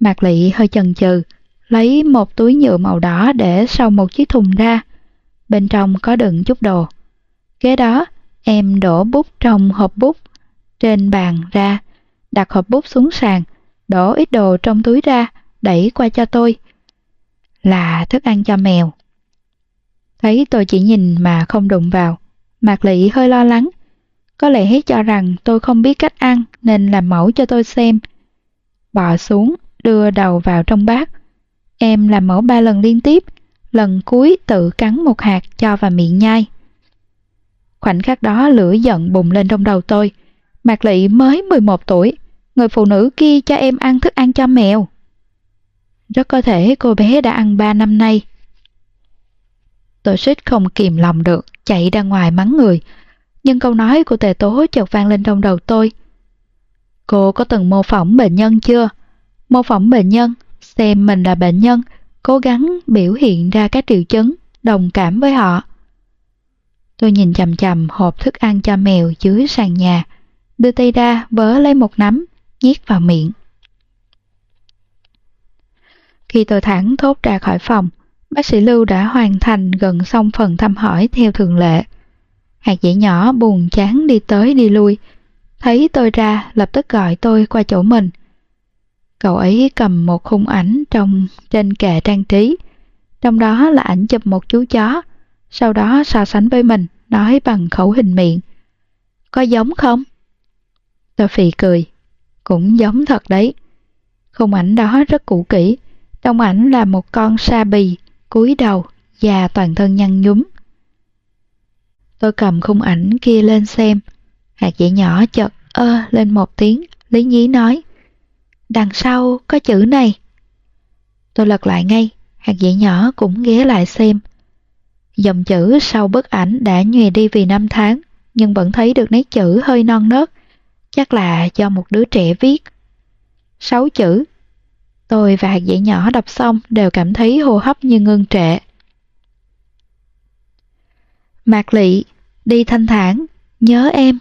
S1: Mạc Lị hơi chần chừ, lấy một túi nhựa màu đỏ để sau một chiếc thùng ra. Bên trong có đựng chút đồ. Kế đó, em đổ bút trong hộp bút trên bàn ra, đặt hộp bút xuống sàn, đổ ít đồ trong túi ra, đẩy qua cho tôi. Là thức ăn cho mèo. Thấy tôi chỉ nhìn mà không đụng vào, Mạc Lị hơi lo lắng. Có lẽ cho rằng tôi không biết cách ăn nên làm mẫu cho tôi xem. Bò xuống, đưa đầu vào trong bát. Em làm mẫu ba lần liên tiếp, lần cuối tự cắn một hạt cho vào miệng nhai. Khoảnh khắc đó lửa giận bùng lên trong đầu tôi. Mạc Lị mới 11 tuổi, người phụ nữ kia cho em ăn thức ăn cho mèo. Rất có thể cô bé đã ăn 3 năm nay. Tôi suýt không kìm lòng được, chạy ra ngoài mắng người. Nhưng câu nói của tề tố chợt vang lên trong đầu tôi. Cô có từng mô phỏng bệnh nhân chưa? Mô phỏng bệnh nhân, xem mình là bệnh nhân, cố gắng biểu hiện ra các triệu chứng, đồng cảm với họ. Tôi nhìn chầm chầm hộp thức ăn cho mèo dưới sàn nhà, đưa tay ra vớ lấy một nắm, nhét vào miệng. Khi tôi thẳng thốt ra khỏi phòng, bác sĩ Lưu đã hoàn thành gần xong phần thăm hỏi theo thường lệ. Hạt dẻ nhỏ buồn chán đi tới đi lui, thấy tôi ra lập tức gọi tôi qua chỗ mình. Cậu ấy cầm một khung ảnh trong trên kệ trang trí, trong đó là ảnh chụp một chú chó, sau đó so sánh với mình, nói bằng khẩu hình miệng. Có giống không? Tôi phì cười. Cũng giống thật đấy. Khung ảnh đó rất cũ kỹ. Trong ảnh là một con sa bì, cúi đầu, và toàn thân nhăn nhúm. Tôi cầm khung ảnh kia lên xem. Hạt dẻ nhỏ chợt ơ lên một tiếng, Lý Nhí nói. Đằng sau có chữ này. Tôi lật lại ngay, hạt dẻ nhỏ cũng ghé lại xem. Dòng chữ sau bức ảnh đã nhòe đi vì năm tháng, nhưng vẫn thấy được nét chữ hơi non nớt, chắc là do một đứa trẻ viết. Sáu chữ. Tôi và hạt dẻ nhỏ đọc xong đều cảm thấy hô hấp như ngưng trệ. Mạc Lị, đi thanh thản, nhớ em.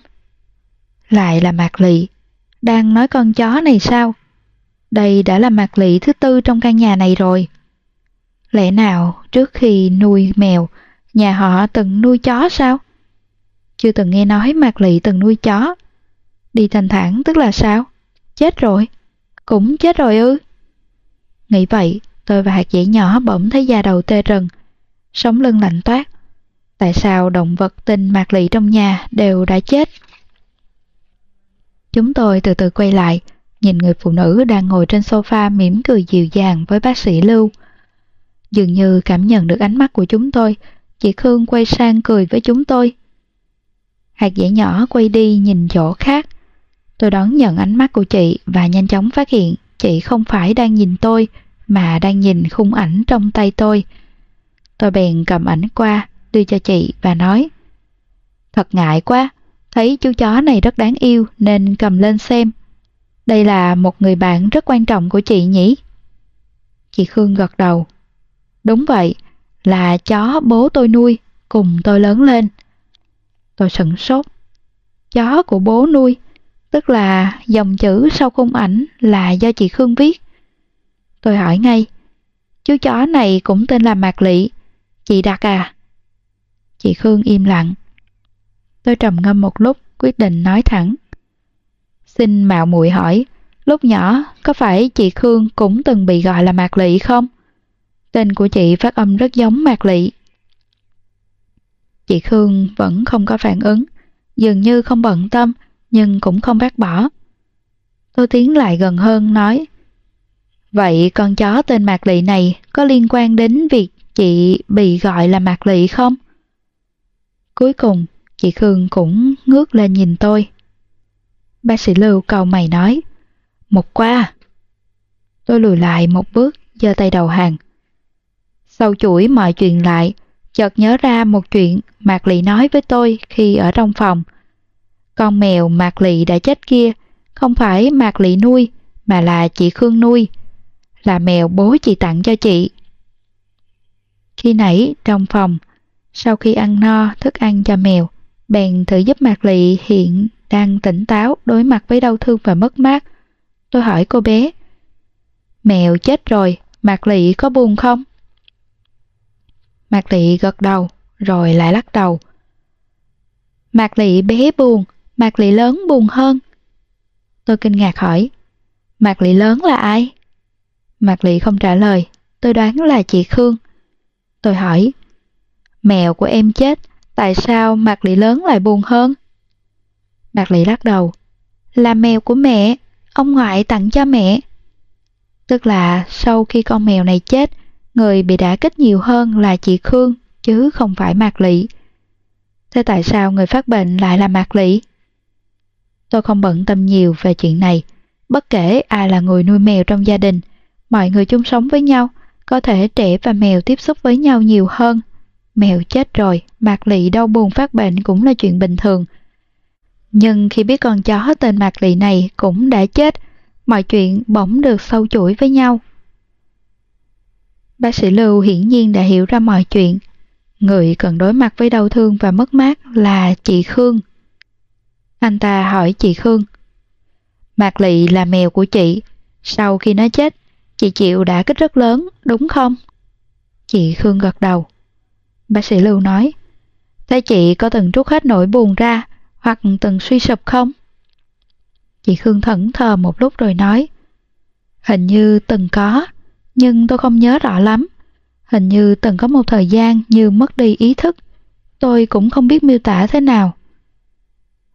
S1: Lại là Mạc Lị, đang nói con chó này sao? Đây đã là Mạc Lị thứ tư trong căn nhà này rồi. Lẽ nào trước khi nuôi mèo, nhà họ từng nuôi chó sao? Chưa từng nghe nói Mạc Lị từng nuôi chó. Đi thành thản tức là sao? Chết rồi? Cũng chết rồi ư? Nghĩ vậy, tôi và hạt dẻ nhỏ bỗng thấy da đầu tê rần, sống lưng lạnh toát. Tại sao động vật tình Mạc Lị trong nhà đều đã chết? Chúng tôi từ từ quay lại, nhìn người phụ nữ đang ngồi trên sofa mỉm cười dịu dàng với bác sĩ Lưu. Dường như cảm nhận được ánh mắt của chúng tôi, chị Khương quay sang cười với chúng tôi. Hạt dẻ nhỏ quay đi nhìn chỗ khác. Tôi đón nhận ánh mắt của chị và nhanh chóng phát hiện chị không phải đang nhìn tôi, mà đang nhìn khung ảnh trong tay tôi. Tôi bèn cầm ảnh qua, đưa cho chị và nói Thật ngại quá, thấy chú chó này rất đáng yêu nên cầm lên xem. Đây là một người bạn rất quan trọng của chị nhỉ? Chị Khương gật đầu. Đúng vậy, là chó bố tôi nuôi, cùng tôi lớn lên. Tôi sửng sốt. Chó của bố nuôi, tức là dòng chữ sau khung ảnh là do chị Khương viết. Tôi hỏi ngay, chú chó này cũng tên là Mạc Lị, chị đặt à? Chị Khương im lặng. Tôi trầm ngâm một lúc, quyết định nói thẳng. Xin mạo muội hỏi, lúc nhỏ có phải chị Khương cũng từng bị gọi là Mạc Lị không? Tên của chị phát âm rất giống Mạc Lị. Chị Khương vẫn không có phản ứng, dường như không bận tâm, nhưng cũng không bác bỏ. Tôi tiến lại gần hơn nói, Vậy con chó tên Mạc Lị này có liên quan đến việc chị bị gọi là Mạc Lị không? Cuối cùng, chị Khương cũng ngước lên nhìn tôi. Bác sĩ Lưu cầu mày nói, một qua. Tôi lùi lại một bước, giơ tay đầu hàng. Sau chuỗi mọi chuyện lại, chợt nhớ ra một chuyện Mạc Lị nói với tôi khi ở trong phòng. Con mèo Mạc Lị đã chết kia, không phải Mạc Lị nuôi, mà là chị Khương nuôi. Là mèo bố chị tặng cho chị. Khi nãy, trong phòng, sau khi ăn no thức ăn cho mèo, bèn thử giúp Mạc Lị hiện đang tỉnh táo đối mặt với đau thương và mất mát. Tôi hỏi cô bé, Mèo chết rồi, Mạc Lị có buồn không? Mạc Lị gật đầu, rồi lại lắc đầu. Mạc Lị bé buồn, Mạc Lị lớn buồn hơn. Tôi kinh ngạc hỏi, Mạc Lị lớn là ai? Mạc Lị không trả lời, tôi đoán là chị Khương. Tôi hỏi, mèo của em chết, tại sao Mạc Lị lớn lại buồn hơn? Mạc Lị lắc đầu, là mèo của mẹ, ông ngoại tặng cho mẹ. Tức là sau khi con mèo này chết, người bị đả kích nhiều hơn là chị Khương, chứ không phải Mạc Lị. Thế tại sao người phát bệnh lại là Mạc Lị? Tôi không bận tâm nhiều về chuyện này. Bất kể ai là người nuôi mèo trong gia đình, mọi người chung sống với nhau, có thể trẻ và mèo tiếp xúc với nhau nhiều hơn. Mèo chết rồi, Mạc Lị đau buồn phát bệnh cũng là chuyện bình thường. Nhưng khi biết con chó tên Mạc Lị này cũng đã chết, mọi chuyện bỗng được sâu chuỗi với nhau. Bác sĩ Lưu hiển nhiên đã hiểu ra mọi chuyện. Người cần đối mặt với đau thương và mất mát là chị Khương. Anh ta hỏi chị Khương. Mạc Lị là mèo của chị. Sau khi nó chết, chị chịu đã kích rất lớn, đúng không? Chị Khương gật đầu. Bác sĩ Lưu nói. Thế chị có từng trút hết nỗi buồn ra hoặc từng suy sụp không? Chị Khương thẫn thờ một lúc rồi nói. Hình như từng có, nhưng tôi không nhớ rõ lắm. Hình như từng có một thời gian như mất đi ý thức. Tôi cũng không biết miêu tả thế nào.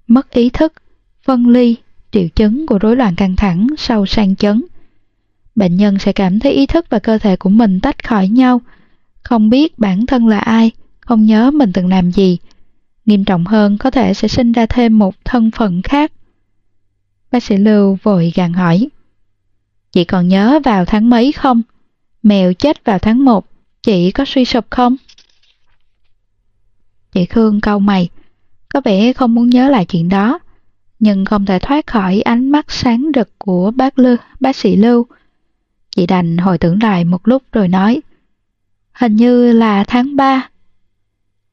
S1: Mất ý thức, phân ly, triệu chứng của rối loạn căng thẳng sau sang chấn. Bệnh nhân sẽ cảm thấy ý thức và cơ thể của mình tách khỏi nhau, không biết bản thân là ai, không nhớ mình từng làm gì. Nghiêm trọng hơn có thể sẽ sinh ra thêm một thân phận khác. Bác sĩ Lưu vội gàn hỏi. Chị còn nhớ vào tháng mấy không? Mèo chết vào tháng 1, chị có suy sụp không? Chị Khương câu mày, có vẻ không muốn nhớ lại chuyện đó, nhưng không thể thoát khỏi ánh mắt sáng rực của bác Lưu, bác sĩ Lưu. Chị đành hồi tưởng lại một lúc rồi nói, hình như là tháng 3.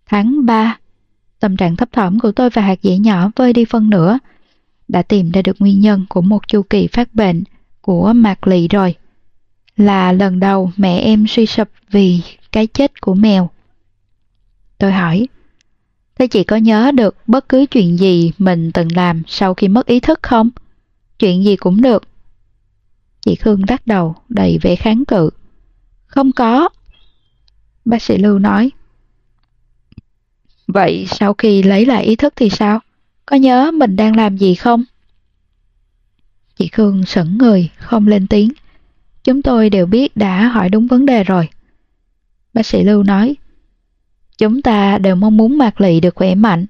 S1: Tháng 3, tâm trạng thấp thỏm của tôi và hạt dẻ nhỏ vơi đi phân nửa, đã tìm ra được nguyên nhân của một chu kỳ phát bệnh của Mạc Lị rồi. Là lần đầu mẹ em suy sụp vì cái chết của mèo. Tôi hỏi, thế chị có nhớ được bất cứ chuyện gì mình từng làm sau khi mất ý thức không? Chuyện gì cũng được. Chị Khương lắc đầu, đầy vẻ kháng cự. Không có. Bác sĩ Lưu nói. Vậy sau khi lấy lại ý thức thì sao? Có nhớ mình đang làm gì không? Chị Khương sững người, không lên tiếng. Chúng tôi đều biết đã hỏi đúng vấn đề rồi. Bác sĩ Lưu nói, Chúng ta đều mong muốn Mạc Lị được khỏe mạnh.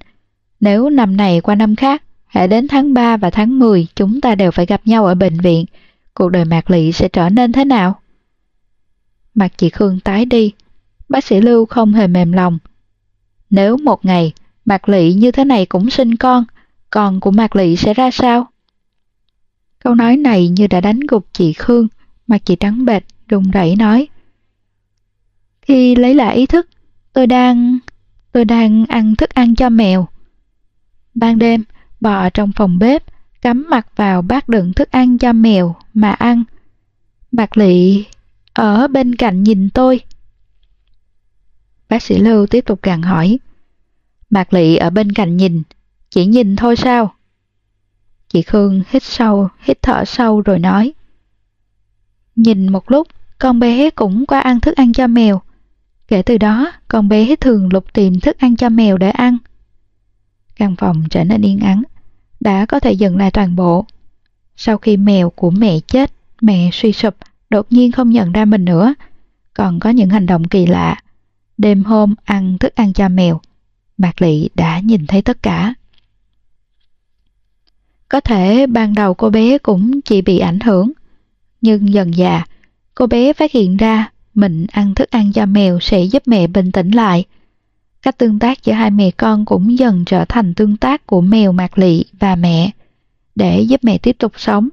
S1: Nếu năm này qua năm khác, hãy đến tháng 3 và tháng 10 chúng ta đều phải gặp nhau ở bệnh viện, cuộc đời Mạc Lị sẽ trở nên thế nào? Mặt chị Khương tái đi, bác sĩ Lưu không hề mềm lòng. Nếu một ngày Mạc Lị như thế này cũng sinh con, con của Mạc Lị sẽ ra sao? Câu nói này như đã đánh gục chị Khương, mặt chị trắng bệch, rùng rẩy nói. Khi lấy lại ý thức, tôi đang... tôi đang ăn thức ăn cho mèo. Ban đêm, bò trong phòng bếp, cắm mặt vào bát đựng thức ăn cho mèo mà ăn. Bạc Lị ở bên cạnh nhìn tôi. Bác sĩ Lưu tiếp tục gằn hỏi. Mạc Lị ở bên cạnh nhìn, chỉ nhìn thôi sao? Chị Khương hít sâu, hít thở sâu rồi nói. Nhìn một lúc, con bé cũng qua ăn thức ăn cho mèo. Kể từ đó, con bé thường lục tìm thức ăn cho mèo để ăn. Căn phòng trở nên yên ắng, đã có thể dừng lại toàn bộ. Sau khi mèo của mẹ chết, mẹ suy sụp, đột nhiên không nhận ra mình nữa. Còn có những hành động kỳ lạ. Đêm hôm ăn thức ăn cho mèo, Mạc Lị đã nhìn thấy tất cả. Có thể ban đầu cô bé cũng chỉ bị ảnh hưởng, nhưng dần dà, cô bé phát hiện ra mình ăn thức ăn cho mèo sẽ giúp mẹ bình tĩnh lại. Cách tương tác giữa hai mẹ con cũng dần trở thành tương tác của mèo Mạc Lị và mẹ, để giúp mẹ tiếp tục sống.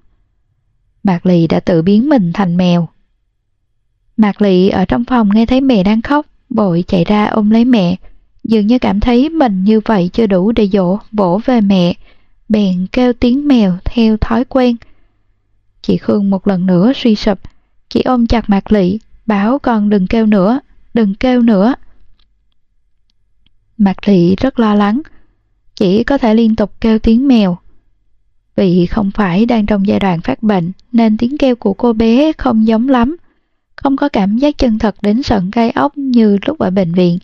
S1: Mạc Lị đã tự biến mình thành mèo. Mạc Lị ở trong phòng nghe thấy mẹ đang khóc, bội chạy ra ôm lấy mẹ, dường như cảm thấy mình như vậy chưa đủ để dỗ, vỗ về mẹ, bèn kêu tiếng mèo theo thói quen. Chị Khương một lần nữa suy sụp, chị ôm chặt Mạc Lị, bảo con đừng kêu nữa, đừng kêu nữa. Mạc Lị rất lo lắng, chỉ có thể liên tục kêu tiếng mèo. Vì không phải đang trong giai đoạn phát bệnh nên tiếng kêu của cô bé không giống lắm, không có cảm giác chân thật đến sợn gai ốc như lúc ở bệnh viện.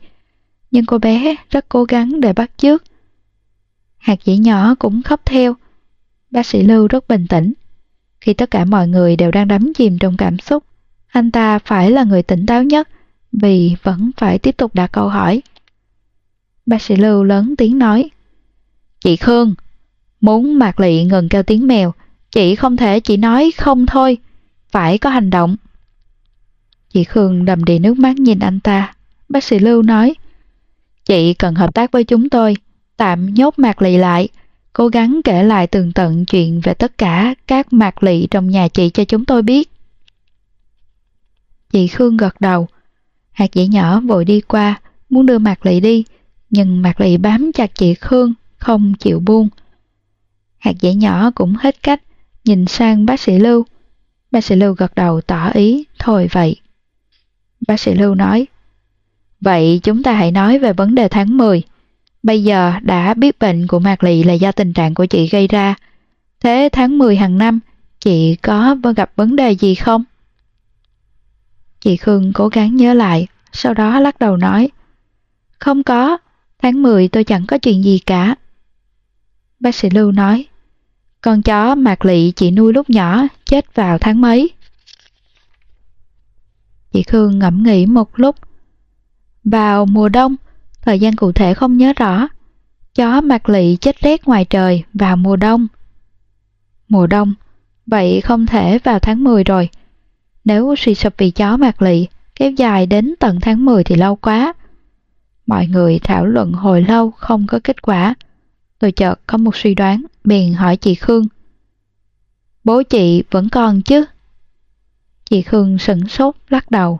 S1: Nhưng cô bé rất cố gắng để bắt chước. Hạt dĩ nhỏ cũng khóc theo. Bác sĩ Lưu rất bình tĩnh. Khi tất cả mọi người đều đang đắm chìm trong cảm xúc, anh ta phải là người tỉnh táo nhất vì vẫn phải tiếp tục đặt câu hỏi. Bác sĩ Lưu lớn tiếng nói Chị Khương, muốn Mạc Lị ngừng kêu tiếng mèo, chị không thể chỉ nói không thôi, phải có hành động. Chị Khương đầm đìa nước mắt nhìn anh ta. Bác sĩ Lưu nói Chị cần hợp tác với chúng tôi, tạm nhốt Mạc Lị lại, cố gắng kể lại tường tận chuyện về tất cả các Mạc Lị trong nhà chị cho chúng tôi biết. Chị Khương gật đầu. Hạt dĩ nhỏ vội đi qua, muốn đưa Mạc Lị đi, nhưng Mạc Lị bám chặt chị Khương, không chịu buông. Hạt dĩ nhỏ cũng hết cách, nhìn sang bác sĩ Lưu. Bác sĩ Lưu gật đầu tỏ ý, thôi vậy. Bác sĩ Lưu nói, Vậy chúng ta hãy nói về vấn đề tháng 10. Bây giờ đã biết bệnh của Mạc Lị là do tình trạng của chị gây ra. Thế tháng 10 hàng năm, chị có gặp vấn đề gì không? Chị Khương cố gắng nhớ lại, sau đó lắc đầu nói, không có, tháng 10 tôi chẳng có chuyện gì cả. Bác sĩ Lưu nói, con chó mạc lị chị nuôi lúc nhỏ, chết vào tháng mấy. Chị Khương ngẫm nghĩ một lúc. Vào mùa đông, thời gian cụ thể không nhớ rõ. Chó mạc lị chết rét ngoài trời vào mùa đông. Mùa đông, vậy không thể vào tháng 10 rồi. Nếu suy sụp vì chó mạc lị, kéo dài đến tận tháng 10 thì lâu quá. Mọi người thảo luận hồi lâu không có kết quả. Tôi chợt có một suy đoán, bèn hỏi chị Khương. Bố chị vẫn còn chứ? Chị Khương sửng sốt lắc đầu.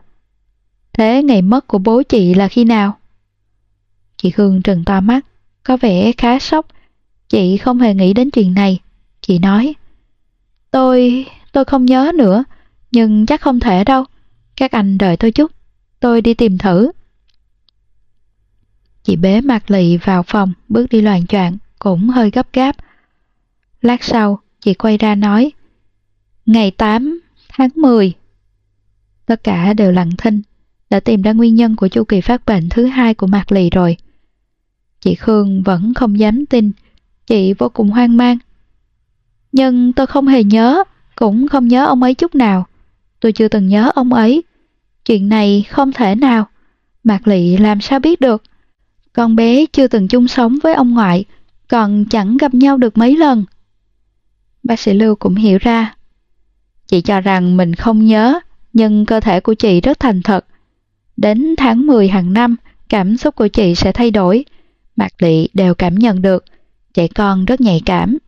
S1: Thế ngày mất của bố chị là khi nào? Chị Hương trừng to mắt, có vẻ khá sốc. Chị không hề nghĩ đến chuyện này. Chị nói, tôi, tôi không nhớ nữa, nhưng chắc không thể đâu. Các anh đợi tôi chút, tôi đi tìm thử. Chị bế mặt lị vào phòng, bước đi loạn choạng, cũng hơi gấp gáp. Lát sau, chị quay ra nói, ngày 8 tháng 10. Tất cả đều lặng thinh, đã tìm ra nguyên nhân của chu kỳ phát bệnh thứ hai của Mạc Lì rồi. Chị Khương vẫn không dám tin, chị vô cùng hoang mang. Nhưng tôi không hề nhớ, cũng không nhớ ông ấy chút nào. Tôi chưa từng nhớ ông ấy. Chuyện này không thể nào. Mạc Lị làm sao biết được? Con bé chưa từng chung sống với ông ngoại, còn chẳng gặp nhau được mấy lần. Bác sĩ Lưu cũng hiểu ra. Chị cho rằng mình không nhớ, nhưng cơ thể của chị rất thành thật. Đến tháng 10 hàng năm, cảm xúc của chị sẽ thay đổi. Mạc Lị đều cảm nhận được, trẻ con rất nhạy cảm.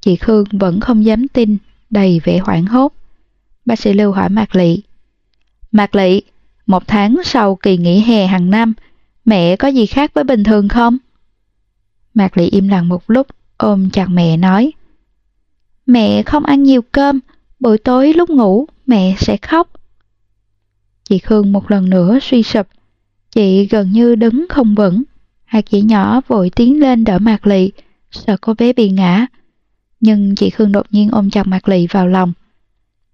S1: Chị Khương vẫn không dám tin, đầy vẻ hoảng hốt. Bác sĩ Lưu hỏi Mạc Lị. Mạc Lị, một tháng sau kỳ nghỉ hè hàng năm, mẹ có gì khác với bình thường không? Mạc Lị im lặng một lúc, ôm chặt mẹ nói. Mẹ không ăn nhiều cơm, buổi tối lúc ngủ mẹ sẽ khóc. Chị Khương một lần nữa suy sụp, chị gần như đứng không vững. Hai chị nhỏ vội tiến lên đỡ Mạc Lị, sợ cô bé bị ngã. Nhưng chị Khương đột nhiên ôm chặt Mạc Lị vào lòng.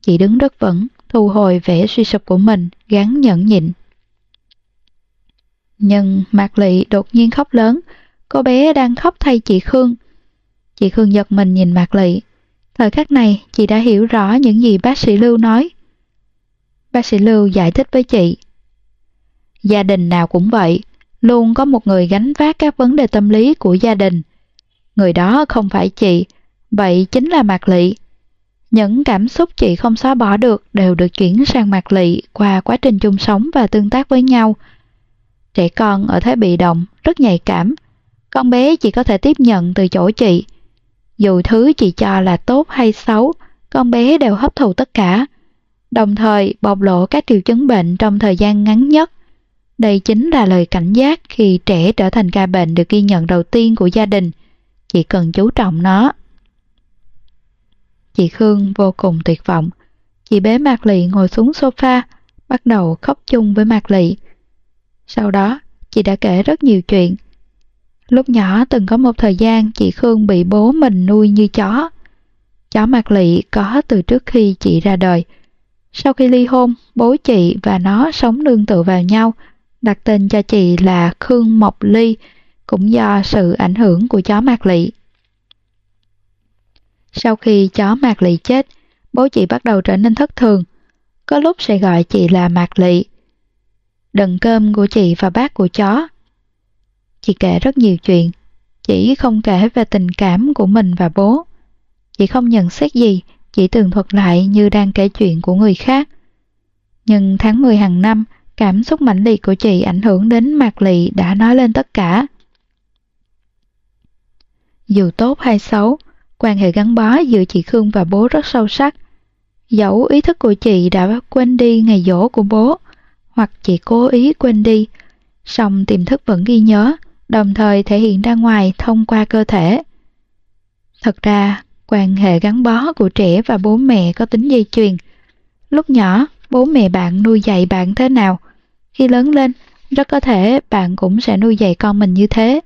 S1: Chị đứng rất vững, thu hồi vẻ suy sụp của mình, gắn nhẫn nhịn. Nhưng Mạc Lị đột nhiên khóc lớn, cô bé đang khóc thay chị Khương. Chị Khương giật mình nhìn Mạc Lị. Thời khắc này, chị đã hiểu rõ những gì bác sĩ Lưu nói. Bác sĩ Lưu giải thích với chị. Gia đình nào cũng vậy, luôn có một người gánh vác các vấn đề tâm lý của gia đình. Người đó không phải chị, vậy chính là Mạc Lị. Những cảm xúc chị không xóa bỏ được đều được chuyển sang Mạc Lị qua quá trình chung sống và tương tác với nhau. Trẻ con ở thế bị động, rất nhạy cảm. Con bé chỉ có thể tiếp nhận từ chỗ chị. Dù thứ chị cho là tốt hay xấu, con bé đều hấp thụ tất cả. Đồng thời bộc lộ các triệu chứng bệnh trong thời gian ngắn nhất. Đây chính là lời cảnh giác khi trẻ trở thành ca bệnh được ghi nhận đầu tiên của gia đình. Chị cần chú trọng nó. Chị Khương vô cùng tuyệt vọng. Chị bế Mạc Lị ngồi xuống sofa, bắt đầu khóc chung với Mạc Lị. Sau đó, chị đã kể rất nhiều chuyện. Lúc nhỏ từng có một thời gian chị Khương bị bố mình nuôi như chó. Chó Mạc Lị có từ trước khi chị ra đời. Sau khi ly hôn, bố chị và nó sống nương tựa vào nhau, đặt tên cho chị là Khương Mộc Ly, cũng do sự ảnh hưởng của chó Mạc Lị. Sau khi chó Mạc Lị chết, bố chị bắt đầu trở nên thất thường. Có lúc sẽ gọi chị là Mạc Lị. Đần cơm của chị và bác của chó. Chị kể rất nhiều chuyện, chỉ không kể về tình cảm của mình và bố. Chị không nhận xét gì, chỉ tường thuật lại như đang kể chuyện của người khác. Nhưng tháng 10 hàng năm, cảm xúc mãnh liệt của chị ảnh hưởng đến Mạc Lị đã nói lên tất cả. Dù tốt hay xấu, quan hệ gắn bó giữa chị Khương và bố rất sâu sắc. Dẫu ý thức của chị đã quên đi ngày dỗ của bố, hoặc chị cố ý quên đi, song tiềm thức vẫn ghi nhớ, đồng thời thể hiện ra ngoài thông qua cơ thể. Thật ra, quan hệ gắn bó của trẻ và bố mẹ có tính dây chuyền. Lúc nhỏ, bố mẹ bạn nuôi dạy bạn thế nào? Khi lớn lên, rất có thể bạn cũng sẽ nuôi dạy con mình như thế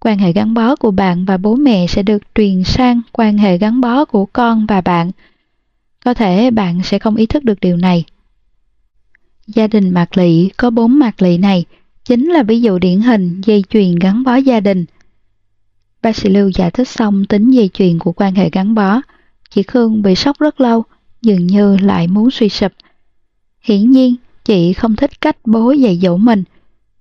S1: quan hệ gắn bó của bạn và bố mẹ sẽ được truyền sang quan hệ gắn bó của con và bạn. Có thể bạn sẽ không ý thức được điều này. Gia đình Mạc Lị có bốn Mạc Lị này chính là ví dụ điển hình dây chuyền gắn bó gia đình. Bác sĩ Lưu giải thích xong tính dây chuyền của quan hệ gắn bó. Chị Khương bị sốc rất lâu, dường như lại muốn suy sụp. Hiển nhiên, chị không thích cách bố dạy dỗ mình,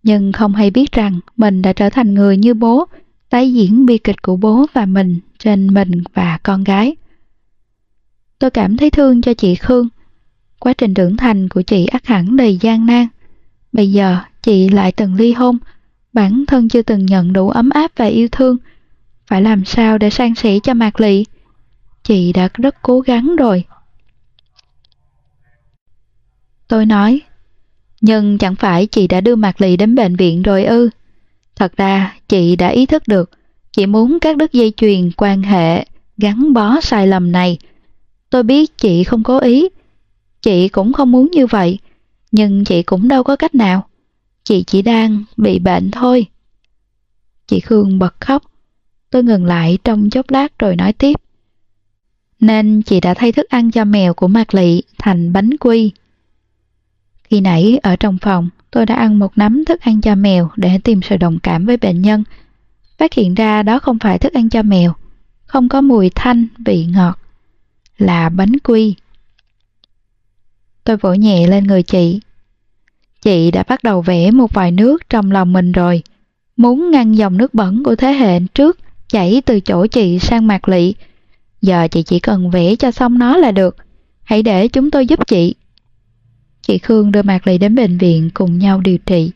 S1: nhưng không hay biết rằng mình đã trở thành người như bố, tái diễn bi kịch của bố và mình trên mình và con gái. Tôi cảm thấy thương cho chị Khương. Quá trình trưởng thành của chị ắt hẳn đầy gian nan. Bây giờ chị lại từng ly hôn, bản thân chưa từng nhận đủ ấm áp và yêu thương. Phải làm sao để san sẻ cho Mạc Lị? Chị đã rất cố gắng rồi. Tôi nói, nhưng chẳng phải chị đã đưa Mạc Lì đến bệnh viện rồi ư? Thật ra, chị đã ý thức được, chị muốn các đứt dây chuyền quan hệ gắn bó sai lầm này. Tôi biết chị không cố ý, chị cũng không muốn như vậy, nhưng chị cũng đâu có cách nào. Chị chỉ đang bị bệnh thôi. Chị Khương bật khóc. Tôi ngừng lại trong chốc lát rồi nói tiếp. Nên chị đã thay thức ăn cho mèo của Mạc Lị thành bánh quy. Khi nãy ở trong phòng, tôi đã ăn một nắm thức ăn cho mèo để tìm sự đồng cảm với bệnh nhân. Phát hiện ra đó không phải thức ăn cho mèo, không có mùi thanh, vị ngọt, là bánh quy. Tôi vỗ nhẹ lên người chị. Chị đã bắt đầu vẽ một vài nước trong lòng mình rồi, muốn ngăn dòng nước bẩn của thế hệ trước chảy từ chỗ chị sang mặt lị. Giờ chị chỉ cần vẽ cho xong nó là được. Hãy để chúng tôi giúp chị. Chị Khương đưa Mạc Lị đến bệnh viện cùng nhau điều trị.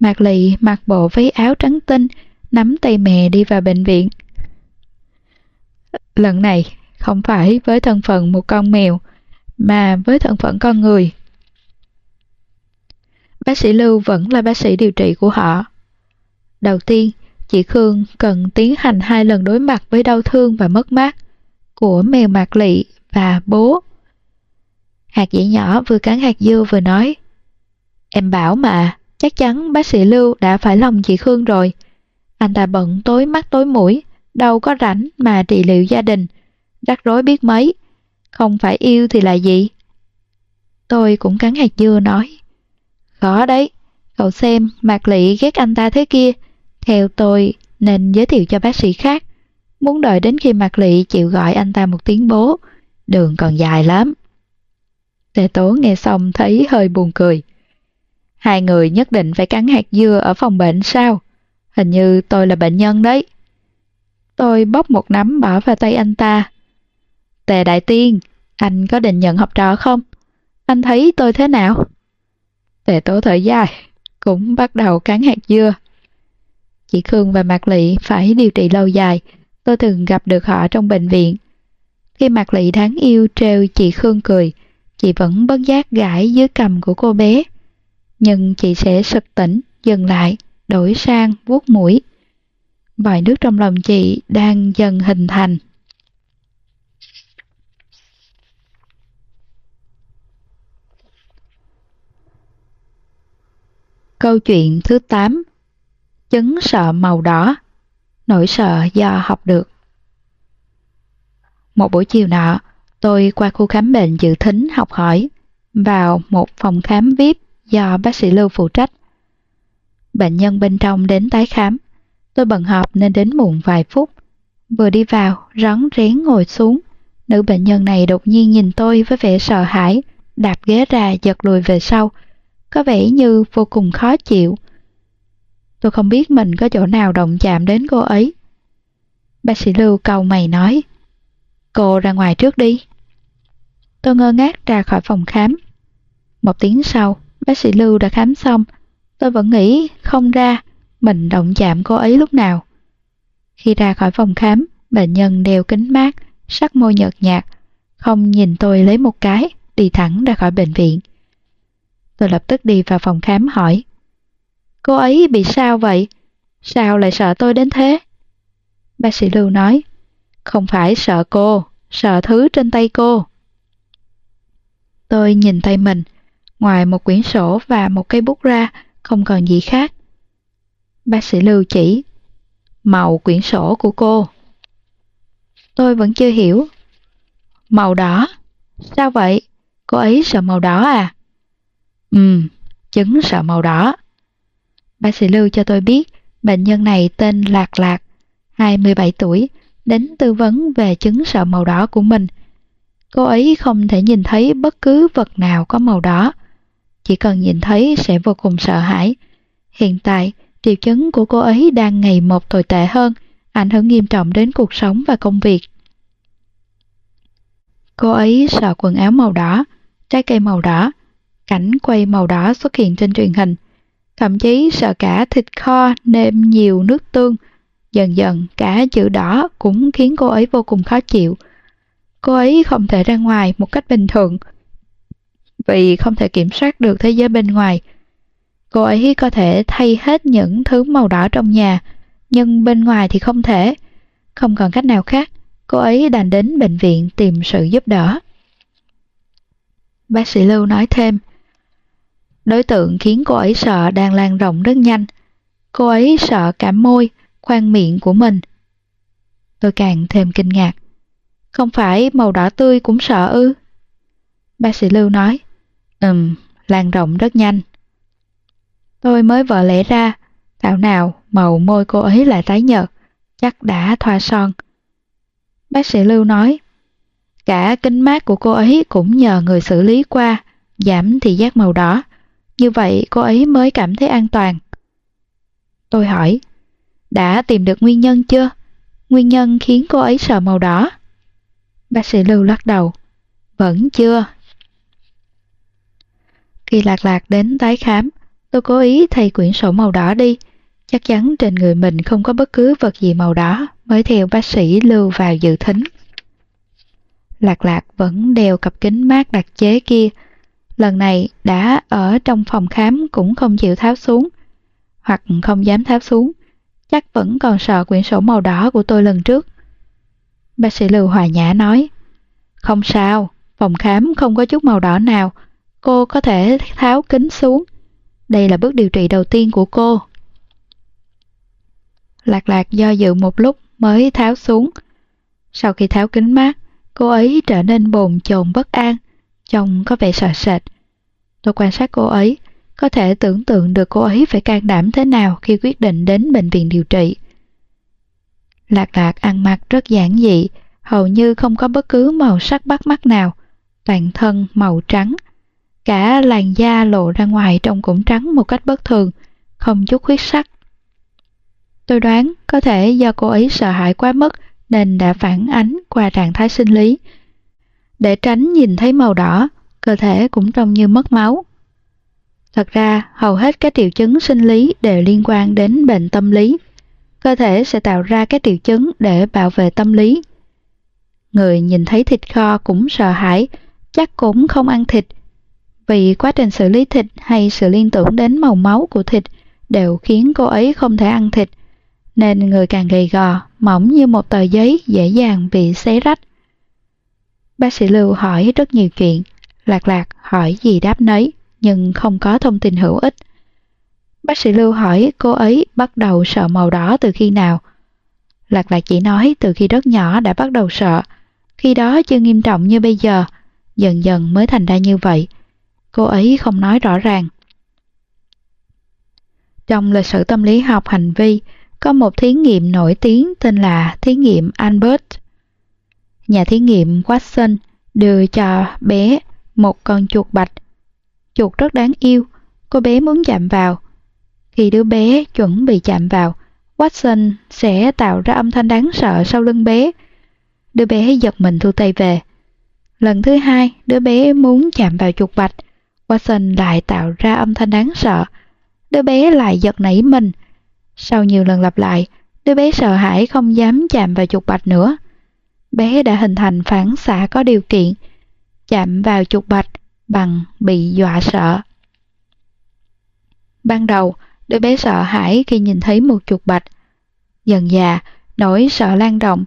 S1: Mạc Lị mặc bộ váy áo trắng tinh, nắm tay mẹ đi vào bệnh viện. Lần này không phải với thân phận một con mèo, mà với thân phận con người. Bác sĩ Lưu vẫn là bác sĩ điều trị của họ. Đầu tiên, chị Khương cần tiến hành hai lần đối mặt với đau thương và mất mát của mèo Mạc Lị và bố Hạt dĩ nhỏ vừa cắn hạt dưa vừa nói. Em bảo mà, chắc chắn bác sĩ Lưu đã phải lòng chị Khương rồi. Anh ta bận tối mắt tối mũi, đâu có rảnh mà trị liệu gia đình. Rắc rối biết mấy, không phải yêu thì là gì? Tôi cũng cắn hạt dưa nói. Khó đấy, cậu xem Mạc Lị ghét anh ta thế kia. Theo tôi nên giới thiệu cho bác sĩ khác. Muốn đợi đến khi Mạc Lị chịu gọi anh ta một tiếng bố. Đường còn dài lắm. Tề tố nghe xong thấy hơi buồn cười. Hai người nhất định phải cắn hạt dưa ở phòng bệnh sao? Hình như tôi là bệnh nhân đấy. Tôi bóp một nắm bỏ vào tay anh ta. Tề Đại Tiên, anh có định nhận học trò không? Anh thấy tôi thế nào? Tề tố thở dài, cũng bắt đầu cắn hạt dưa. Chị Khương và Mạc Lị phải điều trị lâu dài, tôi từng gặp được họ trong bệnh viện. Khi Mạc Lị đáng yêu treo chị Khương cười, chị vẫn bất giác gãi dưới cầm của cô bé. Nhưng chị sẽ sực tỉnh, dừng lại, đổi sang vuốt mũi. Vòi nước trong lòng chị đang dần hình thành. Câu chuyện thứ 8 Chứng sợ màu đỏ Nỗi sợ do học được Một buổi chiều nọ, Tôi qua khu khám bệnh dự thính học hỏi vào một phòng khám VIP do bác sĩ Lưu phụ trách. Bệnh nhân bên trong đến tái khám. Tôi bận họp nên đến muộn vài phút. Vừa đi vào, rón rén ngồi xuống. Nữ bệnh nhân này đột nhiên nhìn tôi với vẻ sợ hãi, đạp ghế ra giật lùi về sau. Có vẻ như vô cùng khó chịu. Tôi không biết mình có chỗ nào động chạm đến cô ấy. Bác sĩ Lưu cầu mày nói, cô ra ngoài trước đi. Tôi ngơ ngác ra khỏi phòng khám. Một tiếng sau, bác sĩ Lưu đã khám xong. Tôi vẫn nghĩ không ra mình động chạm cô ấy lúc nào. Khi ra khỏi phòng khám, bệnh nhân đeo kính mát, sắc môi nhợt nhạt, không nhìn tôi lấy một cái, đi thẳng ra khỏi bệnh viện. Tôi lập tức đi vào phòng khám hỏi. Cô ấy bị sao vậy? Sao lại sợ tôi đến thế? Bác sĩ Lưu nói, không phải sợ cô, sợ thứ trên tay cô. Tôi nhìn tay mình, ngoài một quyển sổ và một cây bút ra, không còn gì khác. Bác sĩ Lưu chỉ, màu quyển sổ của cô. Tôi vẫn chưa hiểu. Màu đỏ? Sao vậy? Cô ấy sợ màu đỏ à? ừ chứng sợ màu đỏ. Bác sĩ Lưu cho tôi biết bệnh nhân này tên Lạc Lạc, 27 tuổi, đến tư vấn về chứng sợ màu đỏ của mình. Cô ấy không thể nhìn thấy bất cứ vật nào có màu đỏ. Chỉ cần nhìn thấy sẽ vô cùng sợ hãi. Hiện tại, triệu chứng của cô ấy đang ngày một tồi tệ hơn, ảnh hưởng nghiêm trọng đến cuộc sống và công việc. Cô ấy sợ quần áo màu đỏ, trái cây màu đỏ, cảnh quay màu đỏ xuất hiện trên truyền hình, thậm chí sợ cả thịt kho nêm nhiều nước tương. Dần dần cả chữ đỏ cũng khiến cô ấy vô cùng khó chịu. Cô ấy không thể ra ngoài một cách bình thường vì không thể kiểm soát được thế giới bên ngoài. Cô ấy có thể thay hết những thứ màu đỏ trong nhà, nhưng bên ngoài thì không thể. Không còn cách nào khác, cô ấy đành đến bệnh viện tìm sự giúp đỡ. Bác sĩ Lưu nói thêm, đối tượng khiến cô ấy sợ đang lan rộng rất nhanh. Cô ấy sợ cả môi, khoang miệng của mình. Tôi càng thêm kinh ngạc. Không phải màu đỏ tươi cũng sợ ư? Bác sĩ Lưu nói, ừm, lan rộng rất nhanh. Tôi mới vợ lẽ ra, thảo nào màu môi cô ấy lại tái nhợt, chắc đã thoa son. Bác sĩ Lưu nói, cả kính mát của cô ấy cũng nhờ người xử lý qua, giảm thị giác màu đỏ. Như vậy cô ấy mới cảm thấy an toàn. Tôi hỏi, đã tìm được nguyên nhân chưa? Nguyên nhân khiến cô ấy sợ màu đỏ? Bác sĩ Lưu lắc đầu, vẫn chưa. Khi lạc lạc đến tái khám, tôi cố ý thay quyển sổ màu đỏ đi, chắc chắn trên người mình không có bất cứ vật gì màu đỏ mới theo bác sĩ lưu vào dự thính. Lạc lạc vẫn đeo cặp kính mát đặc chế kia, lần này đã ở trong phòng khám cũng không chịu tháo xuống, hoặc không dám tháo xuống, chắc vẫn còn sợ quyển sổ màu đỏ của tôi lần trước. Bác sĩ Lưu Hòa Nhã nói, không sao, phòng khám không có chút màu đỏ nào, cô có thể tháo kính xuống. Đây là bước điều trị đầu tiên của cô. Lạc lạc do dự một lúc mới tháo xuống. Sau khi tháo kính mát, cô ấy trở nên bồn chồn bất an, trông có vẻ sợ sệt. Tôi quan sát cô ấy, có thể tưởng tượng được cô ấy phải can đảm thế nào khi quyết định đến bệnh viện điều trị. Lạc lạc ăn mặc rất giản dị, hầu như không có bất cứ màu sắc bắt mắt nào, toàn thân màu trắng. Cả làn da lộ ra ngoài trông cũng trắng một cách bất thường, không chút huyết sắc. Tôi đoán có thể do cô ấy sợ hãi quá mức nên đã phản ánh qua trạng thái sinh lý. Để tránh nhìn thấy màu đỏ, cơ thể cũng trông như mất máu. Thật ra, hầu hết các triệu chứng sinh lý đều liên quan đến bệnh tâm lý. Cơ thể sẽ tạo ra các triệu chứng để bảo vệ tâm lý. Người nhìn thấy thịt kho cũng sợ hãi, chắc cũng không ăn thịt. Vì quá trình xử lý thịt hay sự liên tưởng đến màu máu của thịt đều khiến cô ấy không thể ăn thịt, nên người càng gầy gò, mỏng như một tờ giấy dễ dàng bị xé rách. Bác sĩ Lưu hỏi rất nhiều chuyện, lạc lạc hỏi gì đáp nấy, nhưng không có thông tin hữu ích. Bác sĩ Lưu hỏi cô ấy bắt đầu sợ màu đỏ từ khi nào. Lạc lạc chỉ nói từ khi rất nhỏ đã bắt đầu sợ, khi đó chưa nghiêm trọng như bây giờ, dần dần mới thành ra như vậy. Cô ấy không nói rõ ràng. Trong lịch sử tâm lý học hành vi, có một thí nghiệm nổi tiếng tên là thí nghiệm Albert. Nhà thí nghiệm Watson đưa cho bé một con chuột bạch. Chuột rất đáng yêu, cô bé muốn chạm vào. Khi đứa bé chuẩn bị chạm vào, Watson sẽ tạo ra âm thanh đáng sợ sau lưng bé. Đứa bé giật mình thu tay về. Lần thứ hai, đứa bé muốn chạm vào chuột bạch. Watson lại tạo ra âm thanh đáng sợ. Đứa bé lại giật nảy mình. Sau nhiều lần lặp lại, đứa bé sợ hãi không dám chạm vào chuột bạch nữa. Bé đã hình thành phản xạ có điều kiện, chạm vào chuột bạch bằng bị dọa sợ. Ban đầu, đứa bé sợ hãi khi nhìn thấy một chuột bạch. Dần dà, nỗi sợ lan rộng,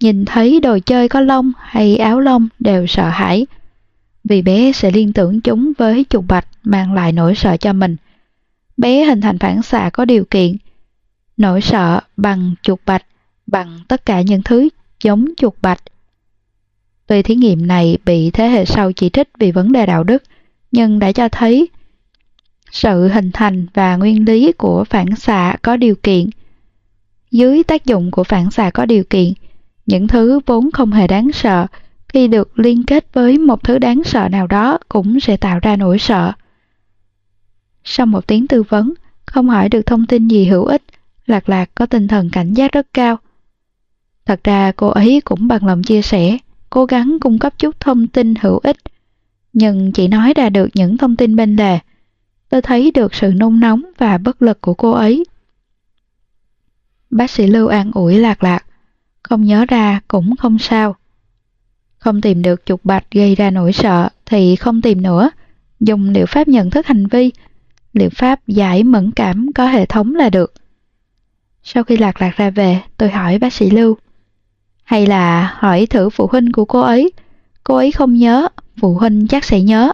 S1: nhìn thấy đồ chơi có lông hay áo lông đều sợ hãi. Vì bé sẽ liên tưởng chúng với chuột bạch mang lại nỗi sợ cho mình. Bé hình thành phản xạ có điều kiện, nỗi sợ bằng chuột bạch, bằng tất cả những thứ giống chuột bạch. Tuy thí nghiệm này bị thế hệ sau chỉ trích vì vấn đề đạo đức, nhưng đã cho thấy sự hình thành và nguyên lý của phản xạ có điều kiện. Dưới tác dụng của phản xạ có điều kiện, những thứ vốn không hề đáng sợ khi được liên kết với một thứ đáng sợ nào đó cũng sẽ tạo ra nỗi sợ. Sau một tiếng tư vấn, không hỏi được thông tin gì hữu ích, Lạc Lạc có tinh thần cảnh giác rất cao. Thật ra cô ấy cũng bằng lòng chia sẻ, cố gắng cung cấp chút thông tin hữu ích, nhưng chỉ nói ra được những thông tin bên lề. Tôi thấy được sự nôn nóng và bất lực của cô ấy. Bác sĩ Lưu an ủi lạc lạc, không nhớ ra cũng không sao. Không tìm được trục bạch gây ra nỗi sợ thì không tìm nữa, dùng liệu pháp nhận thức hành vi, liệu pháp giải mẫn cảm có hệ thống là được. Sau khi lạc lạc ra về, tôi hỏi bác sĩ Lưu. Hay là hỏi thử phụ huynh của cô ấy, cô ấy không nhớ, phụ huynh chắc sẽ nhớ.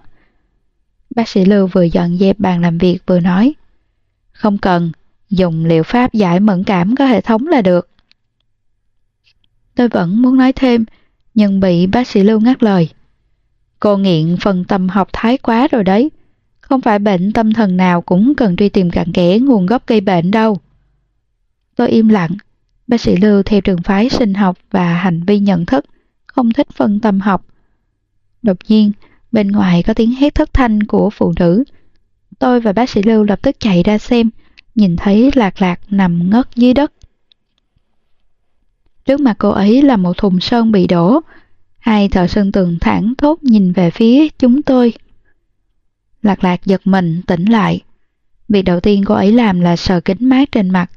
S1: Bác sĩ Lưu vừa dọn dẹp bàn làm việc vừa nói. Không cần, dùng liệu pháp giải mẫn cảm có hệ thống là được. Tôi vẫn muốn nói thêm, nhưng bị bác sĩ Lưu ngắt lời. Cô nghiện phần tâm học thái quá rồi đấy. Không phải bệnh tâm thần nào cũng cần truy tìm cặn kẽ nguồn gốc gây bệnh đâu. Tôi im lặng. Bác sĩ Lưu theo trường phái sinh học và hành vi nhận thức, không thích phân tâm học. Đột nhiên, bên ngoài có tiếng hét thất thanh của phụ nữ. Tôi và bác sĩ Lưu lập tức chạy ra xem, nhìn thấy lạc lạc nằm ngất dưới đất. Trước mặt cô ấy là một thùng sơn bị đổ. Hai thợ sơn tường thẳng thốt nhìn về phía chúng tôi. Lạc lạc giật mình tỉnh lại. Việc đầu tiên cô ấy làm là sờ kính mát trên mặt.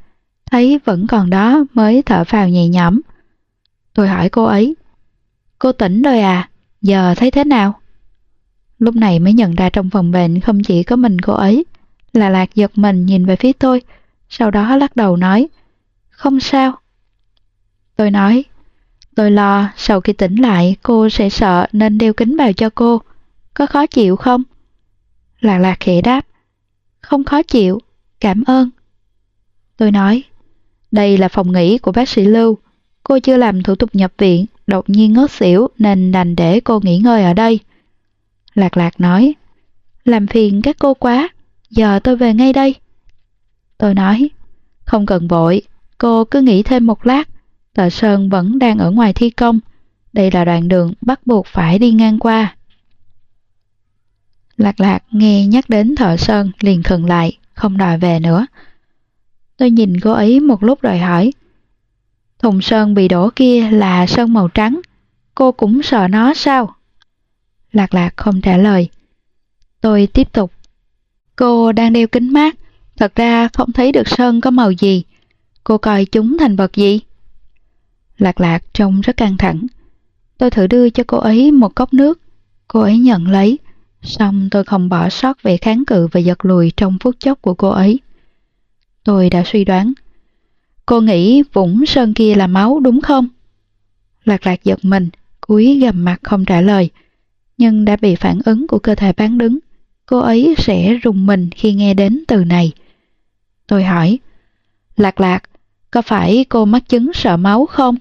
S1: Thấy vẫn còn đó mới thở phào nhẹ nhõm. Tôi hỏi cô ấy. Cô tỉnh rồi à? Giờ thấy thế nào? Lúc này mới nhận ra trong phòng bệnh không chỉ có mình cô ấy. Là lạc giật mình nhìn về phía tôi. Sau đó lắc đầu nói. Không sao. Tôi nói, tôi lo sau khi tỉnh lại cô sẽ sợ nên đeo kính vào cho cô. Có khó chịu không? Lạc lạc khẽ đáp, không khó chịu, cảm ơn. Tôi nói, đây là phòng nghỉ của bác sĩ Lưu. Cô chưa làm thủ tục nhập viện, đột nhiên ngất xỉu nên đành để cô nghỉ ngơi ở đây. Lạc lạc nói, làm phiền các cô quá, giờ tôi về ngay đây. Tôi nói, không cần vội, cô cứ nghỉ thêm một lát, Tờ Sơn vẫn đang ở ngoài thi công. Đây là đoạn đường bắt buộc phải đi ngang qua. Lạc lạc nghe nhắc đến thợ Sơn liền khừng lại, không đòi về nữa. Tôi nhìn cô ấy một lúc rồi hỏi. Thùng sơn bị đổ kia là sơn màu trắng. Cô cũng sợ nó sao? Lạc lạc không trả lời. Tôi tiếp tục. Cô đang đeo kính mát. Thật ra không thấy được sơn có màu gì. Cô coi chúng thành vật gì? Lạc lạc trông rất căng thẳng. Tôi thử đưa cho cô ấy một cốc nước. Cô ấy nhận lấy. Xong tôi không bỏ sót về kháng cự và giật lùi trong phút chốc của cô ấy. Tôi đã suy đoán. Cô nghĩ vũng sơn kia là máu đúng không? Lạc lạc giật mình, cúi gầm mặt không trả lời. Nhưng đã bị phản ứng của cơ thể bán đứng. Cô ấy sẽ rùng mình khi nghe đến từ này. Tôi hỏi, Lạc lạc, có phải cô mắc chứng sợ máu không?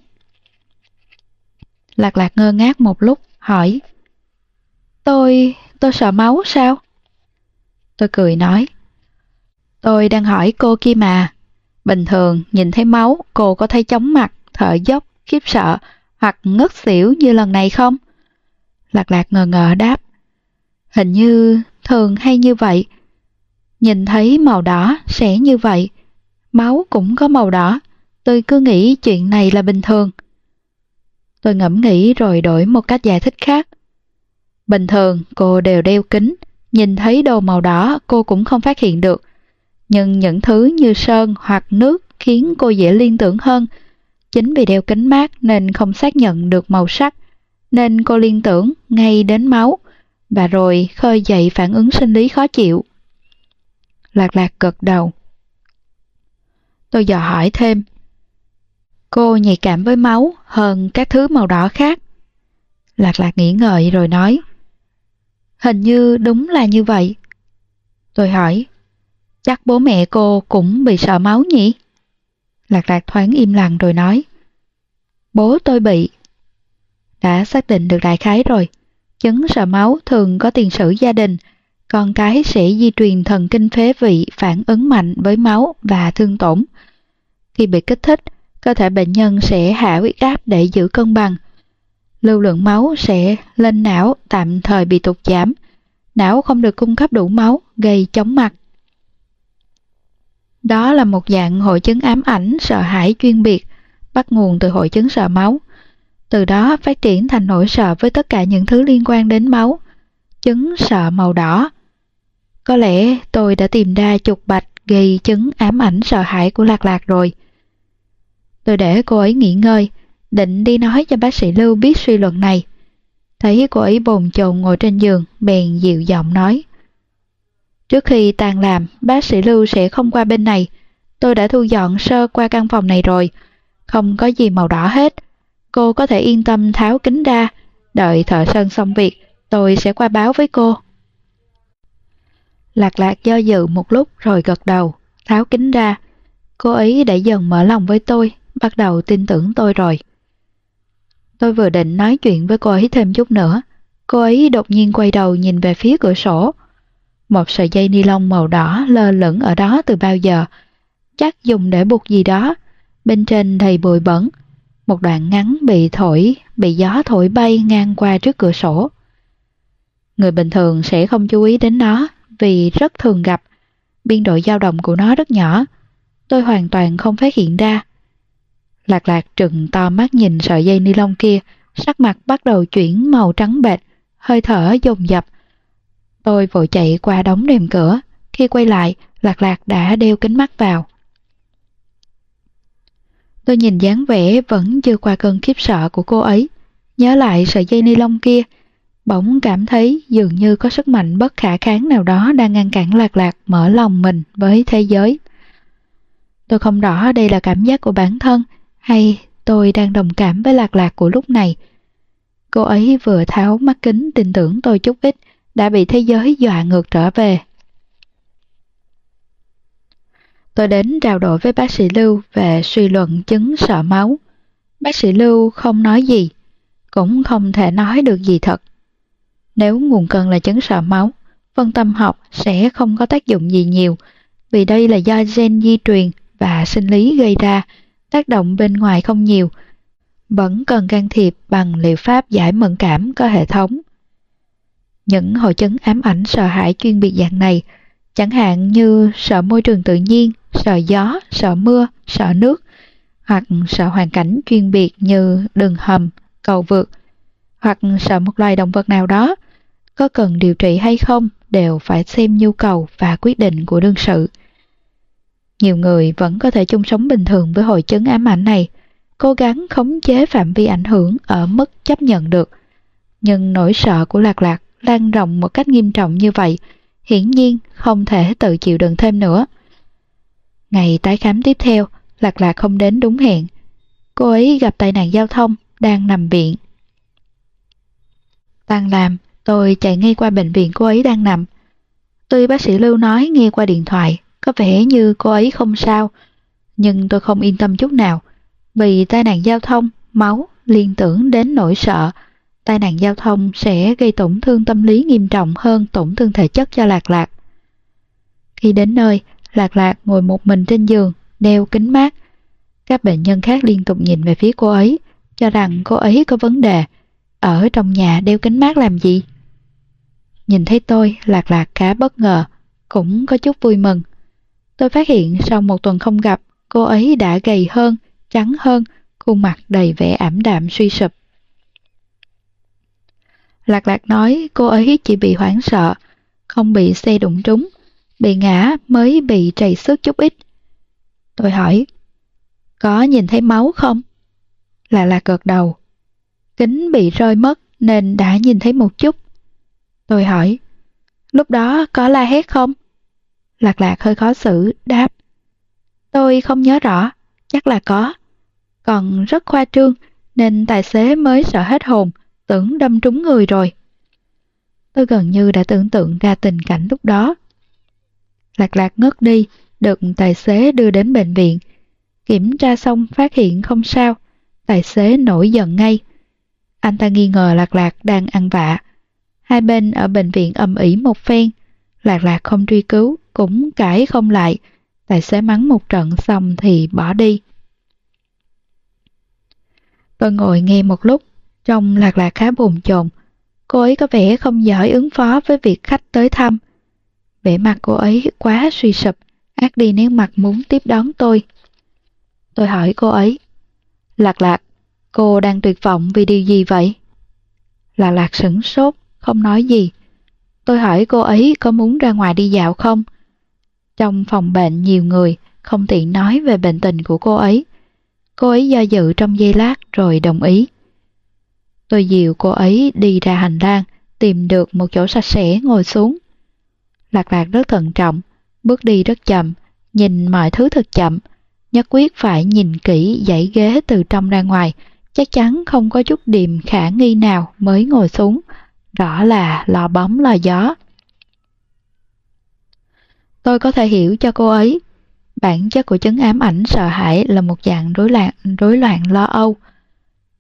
S1: Lạc lạc ngơ ngác một lúc, hỏi. Tôi, tôi sợ máu sao? Tôi cười nói. Tôi đang hỏi cô kia mà. Bình thường nhìn thấy máu cô có thấy chóng mặt, thở dốc, khiếp sợ hoặc ngất xỉu như lần này không? Lạc lạc ngờ ngờ đáp. Hình như thường hay như vậy. Nhìn thấy màu đỏ sẽ như vậy. Máu cũng có màu đỏ. Tôi cứ nghĩ chuyện này là bình thường. Tôi ngẫm nghĩ rồi đổi một cách giải thích khác. Bình thường cô đều đeo kính, nhìn thấy đồ màu đỏ cô cũng không phát hiện được. Nhưng những thứ như sơn hoặc nước khiến cô dễ liên tưởng hơn. Chính vì đeo kính mát nên không xác nhận được màu sắc, nên cô liên tưởng ngay đến máu, và rồi khơi dậy phản ứng sinh lý khó chịu. Lạc lạc gật đầu. Tôi dò hỏi thêm, Cô nhạy cảm với máu hơn các thứ màu đỏ khác. Lạc lạc nghĩ ngợi rồi nói. Hình như đúng là như vậy. Tôi hỏi, chắc bố mẹ cô cũng bị sợ máu nhỉ? Lạc lạc thoáng im lặng rồi nói. Bố tôi bị. Đã xác định được đại khái rồi. Chứng sợ máu thường có tiền sử gia đình, con cái sẽ di truyền thần kinh phế vị phản ứng mạnh với máu và thương tổn. Khi bị kích thích, cơ thể bệnh nhân sẽ hạ huyết áp để giữ cân bằng. Lưu lượng máu sẽ lên não tạm thời bị tụt giảm. Não không được cung cấp đủ máu, gây chóng mặt. Đó là một dạng hội chứng ám ảnh sợ hãi chuyên biệt, bắt nguồn từ hội chứng sợ máu. Từ đó phát triển thành nỗi sợ với tất cả những thứ liên quan đến máu. Chứng sợ màu đỏ. Có lẽ tôi đã tìm ra chục bạch gây chứng ám ảnh sợ hãi của Lạc Lạc rồi. Tôi để cô ấy nghỉ ngơi, định đi nói cho bác sĩ Lưu biết suy luận này. Thấy cô ấy bồn chồn ngồi trên giường, bèn dịu giọng nói. Trước khi tan làm, bác sĩ Lưu sẽ không qua bên này. Tôi đã thu dọn sơ qua căn phòng này rồi. Không có gì màu đỏ hết. Cô có thể yên tâm tháo kính ra. Đợi thợ sơn xong việc, tôi sẽ qua báo với cô. Lạc lạc do dự một lúc rồi gật đầu, tháo kính ra. Cô ấy đã dần mở lòng với tôi, bắt đầu tin tưởng tôi rồi. Tôi vừa định nói chuyện với cô ấy thêm chút nữa. Cô ấy đột nhiên quay đầu nhìn về phía cửa sổ. Một sợi dây ni lông màu đỏ lơ lửng ở đó từ bao giờ. Chắc dùng để buộc gì đó. Bên trên đầy bụi bẩn. Một đoạn ngắn bị thổi, bị gió thổi bay ngang qua trước cửa sổ. Người bình thường sẽ không chú ý đến nó vì rất thường gặp. Biên độ dao động của nó rất nhỏ. Tôi hoàn toàn không phát hiện ra. Lạc lạc trừng to mắt nhìn sợi dây ni lông kia, sắc mặt bắt đầu chuyển màu trắng bệch, hơi thở dồn dập. Tôi vội chạy qua đóng rèm cửa, khi quay lại, lạc lạc đã đeo kính mắt vào. Tôi nhìn dáng vẻ vẫn chưa qua cơn khiếp sợ của cô ấy, nhớ lại sợi dây ni lông kia, bỗng cảm thấy dường như có sức mạnh bất khả kháng nào đó đang ngăn cản lạc lạc mở lòng mình với thế giới. Tôi không rõ đây là cảm giác của bản thân hay tôi đang đồng cảm với lạc lạc của lúc này. Cô ấy vừa tháo mắt kính tin tưởng tôi chút ít, đã bị thế giới dọa ngược trở về. Tôi đến trao đổi với bác sĩ Lưu về suy luận chứng sợ máu. Bác sĩ Lưu không nói gì, cũng không thể nói được gì thật. Nếu nguồn cơn là chứng sợ máu, phân tâm học sẽ không có tác dụng gì nhiều, vì đây là do gen di truyền và sinh lý gây ra, tác động bên ngoài không nhiều, vẫn cần can thiệp bằng liệu pháp giải mẫn cảm có hệ thống. Những hội chứng ám ảnh sợ hãi chuyên biệt dạng này, chẳng hạn như sợ môi trường tự nhiên, sợ gió, sợ mưa, sợ nước, hoặc sợ hoàn cảnh chuyên biệt như đường hầm, cầu vượt, hoặc sợ một loài động vật nào đó, có cần điều trị hay không đều phải xem nhu cầu và quyết định của đương sự. Nhiều người vẫn có thể chung sống bình thường với hội chứng ám ảnh này, cố gắng khống chế phạm vi ảnh hưởng ở mức chấp nhận được. Nhưng nỗi sợ của Lạc Lạc lan rộng một cách nghiêm trọng như vậy, hiển nhiên không thể tự chịu đựng thêm nữa. Ngày tái khám tiếp theo, Lạc Lạc không đến đúng hẹn. Cô ấy gặp tai nạn giao thông, đang nằm viện. Tan làm, tôi chạy ngay qua bệnh viện cô ấy đang nằm. Tuy bác sĩ Lưu nói nghe qua điện thoại, có vẻ như cô ấy không sao, nhưng tôi không yên tâm chút nào. Vì tai nạn giao thông, máu liên tưởng đến nỗi sợ, tai nạn giao thông sẽ gây tổn thương tâm lý nghiêm trọng hơn tổn thương thể chất cho Lạc Lạc. Khi đến nơi, Lạc Lạc ngồi một mình trên giường, đeo kính mát. Các bệnh nhân khác liên tục nhìn về phía cô ấy, cho rằng cô ấy có vấn đề. Ở trong nhà đeo kính mát làm gì? Nhìn thấy tôi, Lạc Lạc khá bất ngờ, cũng có chút vui mừng. Tôi phát hiện sau một tuần không gặp, cô ấy đã gầy hơn, trắng hơn, khuôn mặt đầy vẻ ảm đạm suy sụp. Lạc lạc nói cô ấy chỉ bị hoảng sợ, không bị xe đụng trúng, bị ngã mới bị trầy xước chút ít. Tôi hỏi, có nhìn thấy máu không? Lạc lạc gật đầu. Kính bị rơi mất nên đã nhìn thấy một chút. Tôi hỏi, lúc đó có la hét không? Lạc lạc hơi khó xử, đáp. Tôi không nhớ rõ, chắc là có. Còn rất khoa trương, nên tài xế mới sợ hết hồn, tưởng đâm trúng người rồi. Tôi gần như đã tưởng tượng ra tình cảnh lúc đó. Lạc lạc ngất đi, được tài xế đưa đến bệnh viện. Kiểm tra xong phát hiện không sao, tài xế nổi giận ngay. Anh ta nghi ngờ lạc lạc đang ăn vạ. Hai bên ở bệnh viện ầm ĩ một phen, Lạc lạc không truy cứu, cũng cãi không lại. Tài xế mắng một trận xong thì bỏ đi. Tôi ngồi nghe một lúc, trong lạc lạc khá bồn chồn. Cô ấy có vẻ không giỏi ứng phó với việc khách tới thăm. Vẻ mặt cô ấy quá suy sụp, ác đi nét mặt muốn tiếp đón tôi. Tôi hỏi cô ấy, Lạc lạc, cô đang tuyệt vọng vì điều gì vậy? Lạc lạc sửng sốt, không nói gì. Tôi hỏi cô ấy có muốn ra ngoài đi dạo không? Trong phòng bệnh nhiều người, không tiện nói về bệnh tình của cô ấy. Cô ấy do dự trong giây lát rồi đồng ý. Tôi dìu cô ấy đi ra hành lang, tìm được một chỗ sạch sẽ ngồi xuống. Lạc lạc rất thận trọng, bước đi rất chậm, nhìn mọi thứ thật chậm, nhất quyết phải nhìn kỹ dãy ghế từ trong ra ngoài, chắc chắn không có chút điểm khả nghi nào mới ngồi xuống, rõ là lò bóng lò gió. Tôi có thể hiểu cho cô ấy. Bản chất của chứng ám ảnh sợ hãi là một dạng rối loạn, rối loạn lo âu.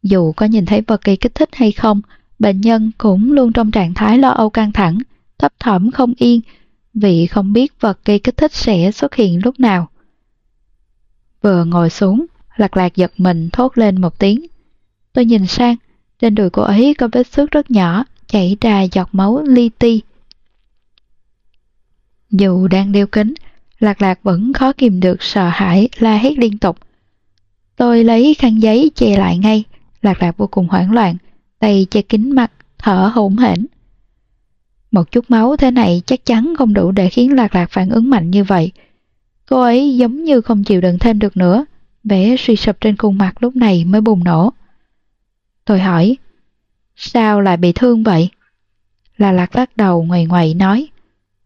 S1: Dù có nhìn thấy vật kỳ kích thích hay không, bệnh nhân cũng luôn trong trạng thái lo âu căng thẳng, thấp thỏm không yên, vì không biết vật gây kích thích sẽ xuất hiện lúc nào. Vừa ngồi xuống, lạc lạc giật mình thốt lên một tiếng. Tôi nhìn sang, trên đùi cô ấy có vết xước rất nhỏ, chảy ra giọt máu li ti. Dù đang đeo kính, lạc lạc vẫn khó kìm được sợ hãi la hét liên tục. Tôi lấy khăn giấy che lại ngay, lạc lạc vô cùng hoảng loạn, tay che kính mặt, thở hổn hển. Một chút máu thế này chắc chắn không đủ để khiến lạc lạc phản ứng mạnh như vậy. Cô ấy giống như không chịu đựng thêm được nữa, vẻ suy sụp trên khuôn mặt lúc này mới bùng nổ. Tôi hỏi, sao lại bị thương vậy? Là lạc lắc đầu ngoài ngoài nói,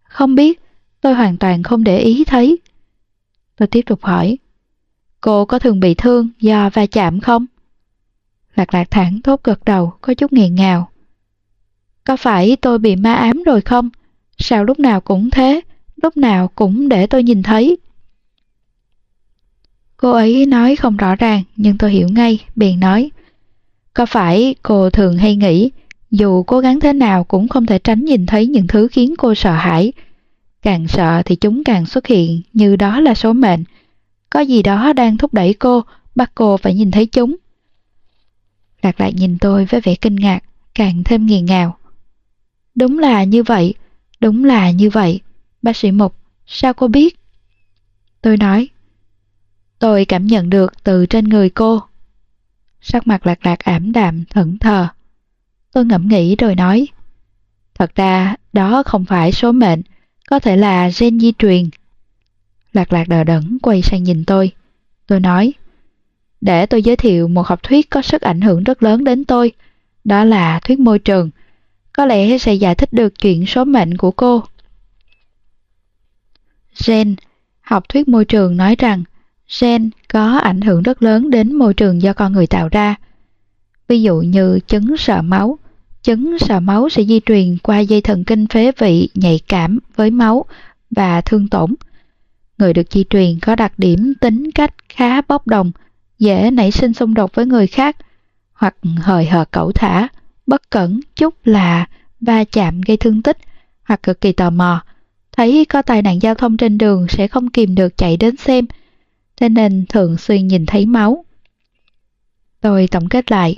S1: không biết, tôi hoàn toàn không để ý thấy. Tôi tiếp tục hỏi, cô có thường bị thương do va chạm không? Lạc lạc thẳng thốt gật đầu, có chút nghẹn ngào. Có phải tôi bị ma ám rồi không? Sao lúc nào cũng thế, lúc nào cũng để tôi nhìn thấy. Cô ấy nói không rõ ràng, nhưng tôi hiểu ngay, bèn nói. Có phải cô thường hay nghĩ, dù cố gắng thế nào cũng không thể tránh nhìn thấy những thứ khiến cô sợ hãi. Càng sợ thì chúng càng xuất hiện, như đó là số mệnh. Có gì đó đang thúc đẩy cô, bắt cô phải nhìn thấy chúng. Lạc lại nhìn tôi với vẻ kinh ngạc, càng thêm nghiền ngào. Đúng là như vậy, đúng là như vậy. Bác sĩ Mục, sao cô biết? Tôi nói, tôi cảm nhận được từ trên người cô. Sắc mặt lạc lạc ảm đạm, thẫn thờ. Tôi ngẫm nghĩ rồi nói, thật ra đó không phải số mệnh, có thể là gen di truyền. Lạc lạc đờ đẫn quay sang nhìn tôi. Tôi nói, để tôi giới thiệu một học thuyết có sức ảnh hưởng rất lớn đến tôi, đó là thuyết môi trường có lẽ sẽ giải thích được chuyện số mệnh của cô. Gen, học thuyết môi trường nói rằng gen có ảnh hưởng rất lớn đến môi trường do con người tạo ra. Ví dụ như chứng sợ máu, chứng sợ máu sẽ di truyền qua dây thần kinh phế vị nhạy cảm với máu và thương tổn. Người được di truyền có đặc điểm tính cách khá bốc đồng, dễ nảy sinh xung đột với người khác, hoặc hời hợt cẩu thả, bất cẩn chút là va chạm gây thương tích hoặc cực kỳ tò mò. Thấy có tai nạn giao thông trên đường sẽ không kìm được chạy đến xem, thế nên thường xuyên nhìn thấy máu. Tôi tổng kết lại.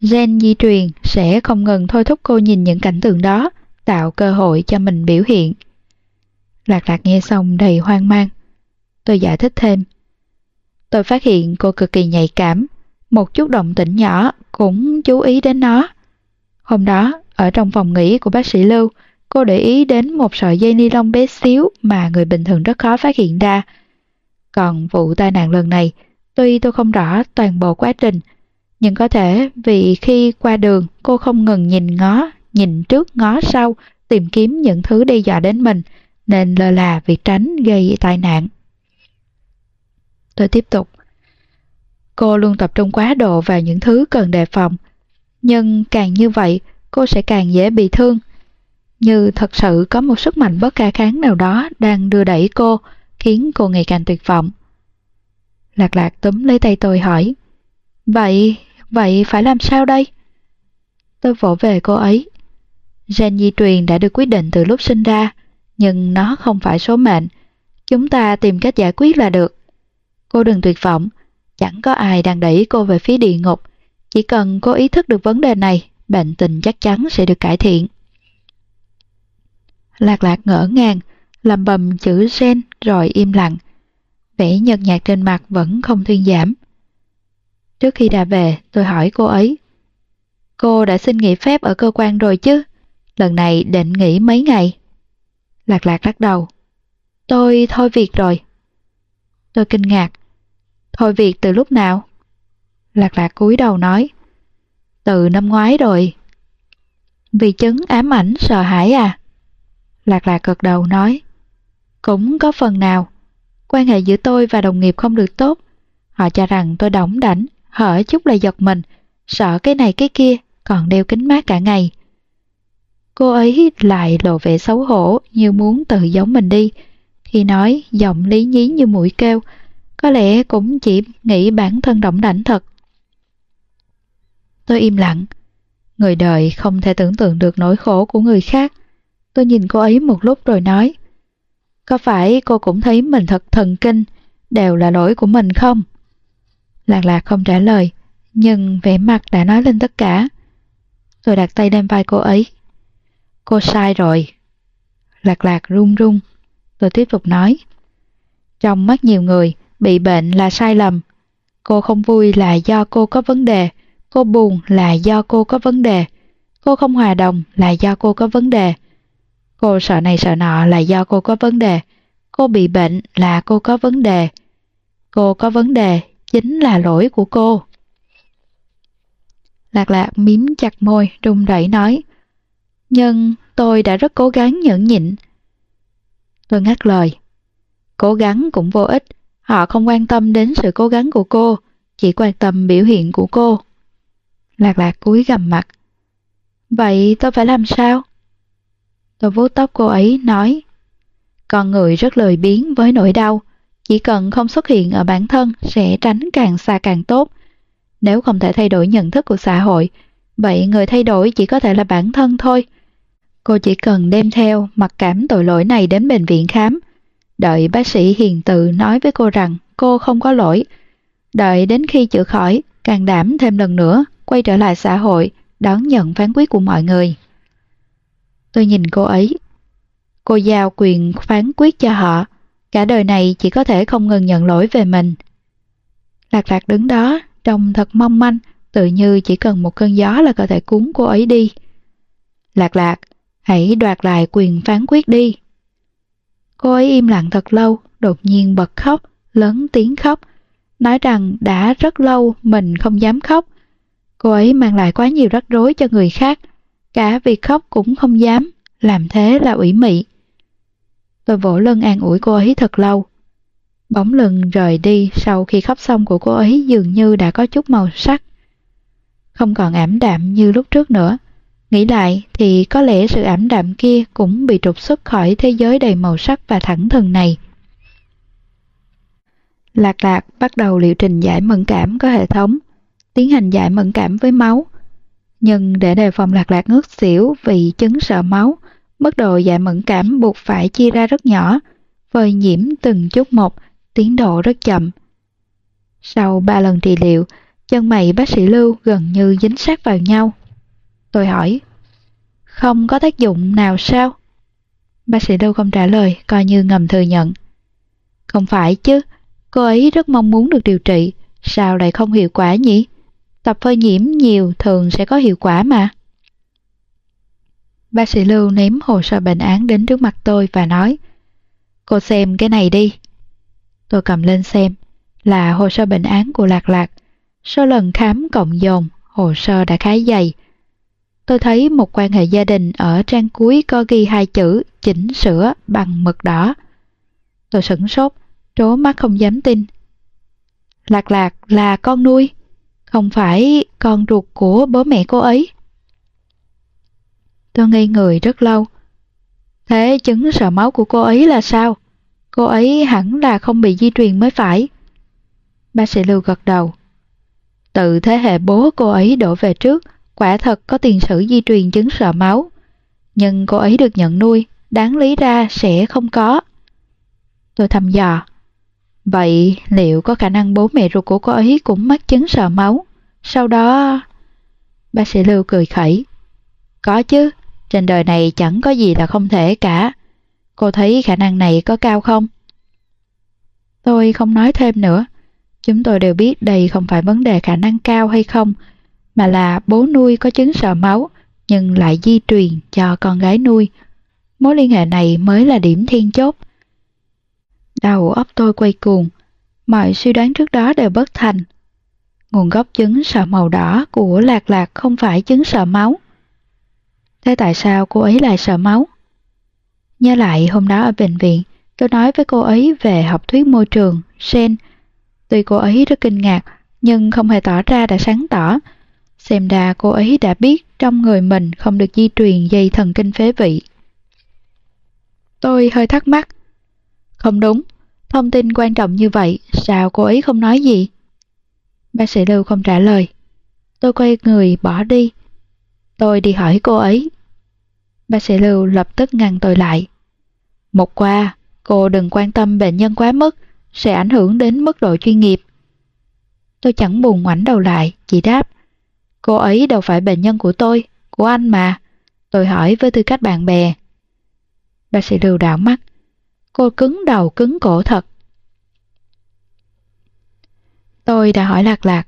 S1: Gen di truyền sẽ không ngừng thôi thúc cô nhìn những cảnh tượng đó, tạo cơ hội cho mình biểu hiện. Lạc lạc nghe xong đầy hoang mang. Tôi giải thích thêm. Tôi phát hiện cô cực kỳ nhạy cảm, một chút động tĩnh nhỏ cũng chú ý đến nó. Hôm đó, ở trong phòng nghỉ của bác sĩ Lưu, cô để ý đến một sợi dây ni lông bé xíu mà người bình thường rất khó phát hiện ra. Còn vụ tai nạn lần này, tuy tôi không rõ toàn bộ quá trình, nhưng có thể vì khi qua đường cô không ngừng nhìn ngó, nhìn trước ngó sau, tìm kiếm những thứ đe dọa đến mình, nên lơ là việc tránh gây tai nạn. Tôi tiếp tục. Cô luôn tập trung quá độ vào những thứ cần đề phòng, nhưng càng như vậy, cô sẽ càng dễ bị thương. Như thật sự có một sức mạnh bất khả kháng nào đó đang đưa đẩy cô, khiến cô ngày càng tuyệt vọng. Lạc lạc túm lấy tay tôi hỏi, Vậy, vậy phải làm sao đây? Tôi vỗ về cô ấy. Gen di truyền đã được quyết định từ lúc sinh ra, Nhưng nó không phải số mệnh. Chúng ta tìm cách giải quyết là được. Cô đừng tuyệt vọng. Chẳng có ai đang đẩy cô về phía địa ngục. Chỉ cần cô ý thức được vấn đề này, bệnh tình chắc chắn sẽ được cải thiện. Lạc lạc ngỡ ngàng, lầm bầm chữ sen rồi im lặng. Vẻ nhợt nhạt trên mặt vẫn không thuyên giảm. Trước khi đã về, tôi hỏi cô ấy. Cô đã xin nghỉ phép ở cơ quan rồi chứ? Lần này định nghỉ mấy ngày? Lạc lạc lắc đầu. Tôi thôi việc rồi. Tôi kinh ngạc. Thôi việc từ lúc nào? Lạc lạc cúi đầu nói. Từ năm ngoái rồi. Vì chứng ám ảnh sợ hãi à? Lạc lạc cực đầu nói. Cũng có phần nào. Quan hệ giữa tôi và đồng nghiệp không được tốt. Họ cho rằng tôi đóng đảnh, hở chút là giật mình, sợ cái này cái kia, còn đeo kính mát cả ngày. Cô ấy lại lộ vẻ xấu hổ như muốn tự giống mình đi. Khi nói giọng lý nhí như mũi kêu, có lẽ cũng chỉ nghĩ bản thân động đảnh thật. Tôi im lặng. Người đời không thể tưởng tượng được nỗi khổ của người khác. Tôi nhìn cô ấy một lúc rồi nói Có phải cô cũng thấy mình thật thần kinh, đều là lỗi của mình không? Lạc lạc không trả lời, nhưng vẻ mặt đã nói lên tất cả. Tôi đặt tay lên vai cô ấy. Cô sai rồi. Lạc lạc run run. Tôi tiếp tục nói. Trong mắt nhiều người, bị bệnh là sai lầm. Cô không vui là do cô có vấn đề. Cô buồn là do cô có vấn đề. Cô không hòa đồng là do cô có vấn đề. Cô sợ này sợ nọ là do cô có vấn đề. Cô bị bệnh là cô có vấn đề. Cô có vấn đề chính là lỗi của cô. Lạc lạc miếm chặt môi, run rẩy nói. Nhưng tôi đã rất cố gắng nhẫn nhịn. Tôi ngắt lời. Cố gắng cũng vô ích. Họ không quan tâm đến sự cố gắng của cô, chỉ quan tâm biểu hiện của cô. Lạc lạc cúi gầm mặt. Vậy tôi phải làm sao? Tôi vuốt tóc cô ấy, nói Con người rất lười biếng với nỗi đau, chỉ cần không xuất hiện ở bản thân sẽ tránh càng xa càng tốt. Nếu không thể thay đổi nhận thức của xã hội, vậy người thay đổi chỉ có thể là bản thân thôi. Cô chỉ cần đem theo mặc cảm tội lỗi này đến bệnh viện khám. Đợi bác sĩ hiền từ nói với cô rằng cô không có lỗi. Đợi đến khi chữa khỏi, càng đảm thêm lần nữa, quay trở lại xã hội, đón nhận phán quyết của mọi người. Tôi nhìn cô ấy. Cô giao quyền phán quyết cho họ. Cả đời này chỉ có thể không ngừng nhận lỗi về mình. Lạc lạc đứng đó, trông thật mong manh, tự như chỉ cần một cơn gió là có thể cuốn cô ấy đi. Lạc lạc, hãy đoạt lại quyền phán quyết đi. Cô ấy im lặng thật lâu, đột nhiên bật khóc, lớn tiếng khóc, nói rằng đã rất lâu mình không dám khóc. Cô ấy mang lại quá nhiều rắc rối cho người khác, cả việc khóc cũng không dám, làm thế là ủy mị. Tôi vỗ lưng an ủi cô ấy thật lâu. Bóng lưng rời đi sau khi khóc xong của cô ấy dường như đã có chút màu sắc. Không còn ảm đạm như lúc trước nữa. Nghĩ lại thì có lẽ sự ảm đạm kia cũng bị trục xuất khỏi thế giới đầy màu sắc và thẳng thừng này. Lạc lạc bắt đầu liệu trình giải mẫn cảm có hệ thống, tiến hành giải mẫn cảm với máu, nhưng để đề phòng lạc lạc ngất xỉu vì chứng sợ máu, mức độ giải mẫn cảm buộc phải chia ra rất nhỏ, phơi nhiễm từng chút một, tiến độ rất chậm. Sau ba lần trị liệu, chân mày bác sĩ Lưu gần như dính sát vào nhau. Tôi hỏi, không có tác dụng nào sao? Bác sĩ Lưu không trả lời, coi như ngầm thừa nhận. Không phải chứ, cô ấy rất mong muốn được điều trị, sao lại không hiệu quả nhỉ? tập phơi nhiễm nhiều thường sẽ có hiệu quả mà. Bác sĩ Lưu ném hồ sơ bệnh án đến trước mặt tôi và nói Cô xem cái này đi. Tôi cầm lên xem, là hồ sơ bệnh án của Lạc Lạc. Số lần khám cộng dồn, hồ sơ đã khá dày. Tôi thấy một quan hệ gia đình ở trang cuối có ghi hai chữ chỉnh sửa bằng mực đỏ. Tôi sửng sốt, trố mắt không dám tin. Lạc Lạc là con nuôi. Không phải con ruột của bố mẹ cô ấy. Tôi ngây người rất lâu. Thế chứng sợ máu của cô ấy là sao? Cô ấy hẳn là không bị di truyền mới phải. Bác sĩ Lưu gật đầu. Từ thế hệ bố cô ấy đổ về trước, quả thật có tiền sử di truyền chứng sợ máu. Nhưng cô ấy được nhận nuôi, đáng lý ra sẽ không có. Tôi thăm dò. Vậy liệu có khả năng bố mẹ ruột của cô ấy cũng mắc chứng sợ máu? Sau đó... Bác sĩ Lưu cười khẩy. Có chứ, trên đời này chẳng có gì là không thể cả. Cô thấy khả năng này có cao không? Tôi không nói thêm nữa. Chúng tôi đều biết đây không phải vấn đề khả năng cao hay không, mà là bố nuôi có chứng sợ máu, nhưng lại di truyền cho con gái nuôi. Mối liên hệ này mới là điểm thiên chốt. Đầu óc tôi quay cuồng, mọi suy đoán trước đó đều bất thành. Nguồn gốc chứng sợ màu đỏ của Lạc Lạc không phải chứng sợ máu. Thế tại sao cô ấy lại sợ máu? Nhớ lại hôm đó ở bệnh viện, tôi nói với cô ấy về học thuyết môi trường, sen. Tuy cô ấy rất kinh ngạc, nhưng không hề tỏ ra đã sáng tỏ. Xem ra cô ấy đã biết trong người mình không được di truyền dây thần kinh phế vị. Tôi hơi thắc mắc. Không đúng, thông tin quan trọng như vậy, sao cô ấy không nói gì? Bác sĩ Lưu không trả lời. Tôi quay người bỏ đi. Tôi đi hỏi cô ấy. Bác sĩ Lưu lập tức ngăn tôi lại. Một qua, cô đừng quan tâm bệnh nhân quá mức, sẽ ảnh hưởng đến mức độ chuyên nghiệp. Tôi chẳng buồn ngoảnh đầu lại, chỉ đáp. Cô ấy đâu phải bệnh nhân của tôi, của anh mà. Tôi hỏi với tư cách bạn bè. Bác sĩ Lưu đảo mắt. Cô cứng đầu cứng cổ thật. Tôi đã hỏi lạc lạc.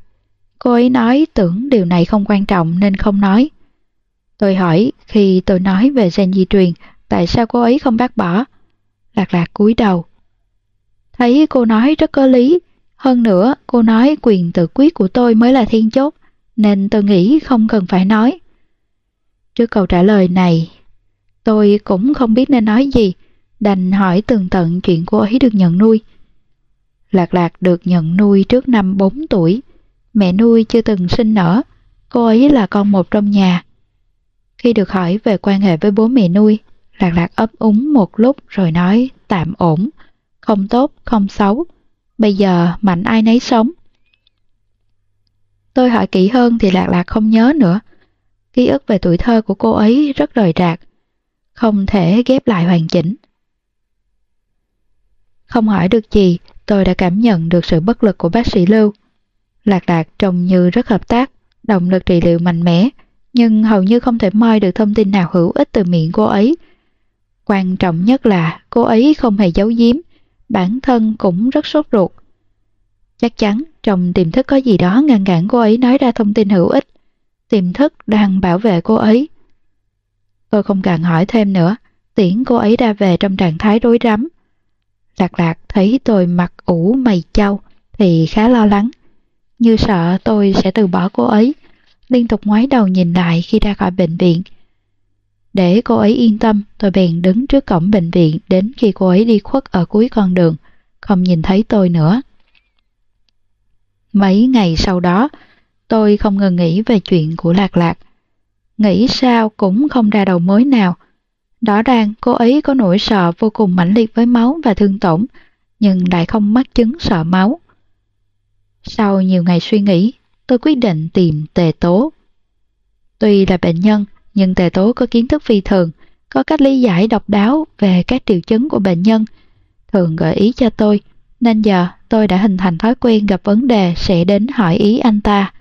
S1: Cô ấy nói tưởng điều này không quan trọng nên không nói. Tôi hỏi khi tôi nói về gen di truyền, tại sao cô ấy không bác bỏ? Lạc lạc cúi đầu. Thấy cô nói rất có lý. Hơn nữa, cô nói quyền tự quyết của tôi mới là thiên chốt, nên tôi nghĩ không cần phải nói. Trước câu trả lời này, tôi cũng không biết nên nói gì, đành hỏi tường tận chuyện cô ấy được nhận nuôi. Lạc Lạc được nhận nuôi trước năm 4 tuổi. Mẹ nuôi chưa từng sinh nở, cô ấy là con một trong nhà. Khi được hỏi về quan hệ với bố mẹ nuôi, Lạc Lạc ấp úng một lúc rồi nói tạm ổn, không tốt, không xấu. Bây giờ mạnh ai nấy sống. Tôi hỏi kỹ hơn thì Lạc Lạc không nhớ nữa. Ký ức về tuổi thơ của cô ấy rất rời rạc, không thể ghép lại hoàn chỉnh. Không hỏi được gì, tôi đã cảm nhận được sự bất lực của bác sĩ Lưu. Lạc Lạc trông như rất hợp tác, động lực trị liệu mạnh mẽ, nhưng hầu như không thể moi được thông tin nào hữu ích từ miệng cô ấy. Quan trọng nhất là cô ấy không hề giấu giếm, bản thân cũng rất sốt ruột. Chắc chắn trong tiềm thức có gì đó ngăn cản cô ấy nói ra thông tin hữu ích. Tiềm thức đang bảo vệ cô ấy. Tôi không cần hỏi thêm nữa, tiễn cô ấy ra về trong trạng thái rối rắm. Lạc lạc thấy tôi mặt ủ mày châu thì khá lo lắng, như sợ tôi sẽ từ bỏ cô ấy, liên tục ngoái đầu nhìn lại khi ra khỏi bệnh viện. Để cô ấy yên tâm, tôi bèn đứng trước cổng bệnh viện đến khi cô ấy đi khuất ở cuối con đường, không nhìn thấy tôi nữa. Mấy ngày sau đó, tôi không ngừng nghĩ về chuyện của Lạc Lạc. Nghĩ sao cũng không ra đầu mối nào. Rõ ràng cô ấy có nỗi sợ vô cùng mãnh liệt với máu và thương tổn, nhưng lại không mắc chứng sợ máu. Sau nhiều ngày suy nghĩ, tôi quyết định tìm tề tố. Tuy là bệnh nhân, nhưng tề tố có kiến thức phi thường, có cách lý giải độc đáo về các triệu chứng của bệnh nhân, thường gợi ý cho tôi, nên giờ tôi đã hình thành thói quen gặp vấn đề sẽ đến hỏi ý anh ta.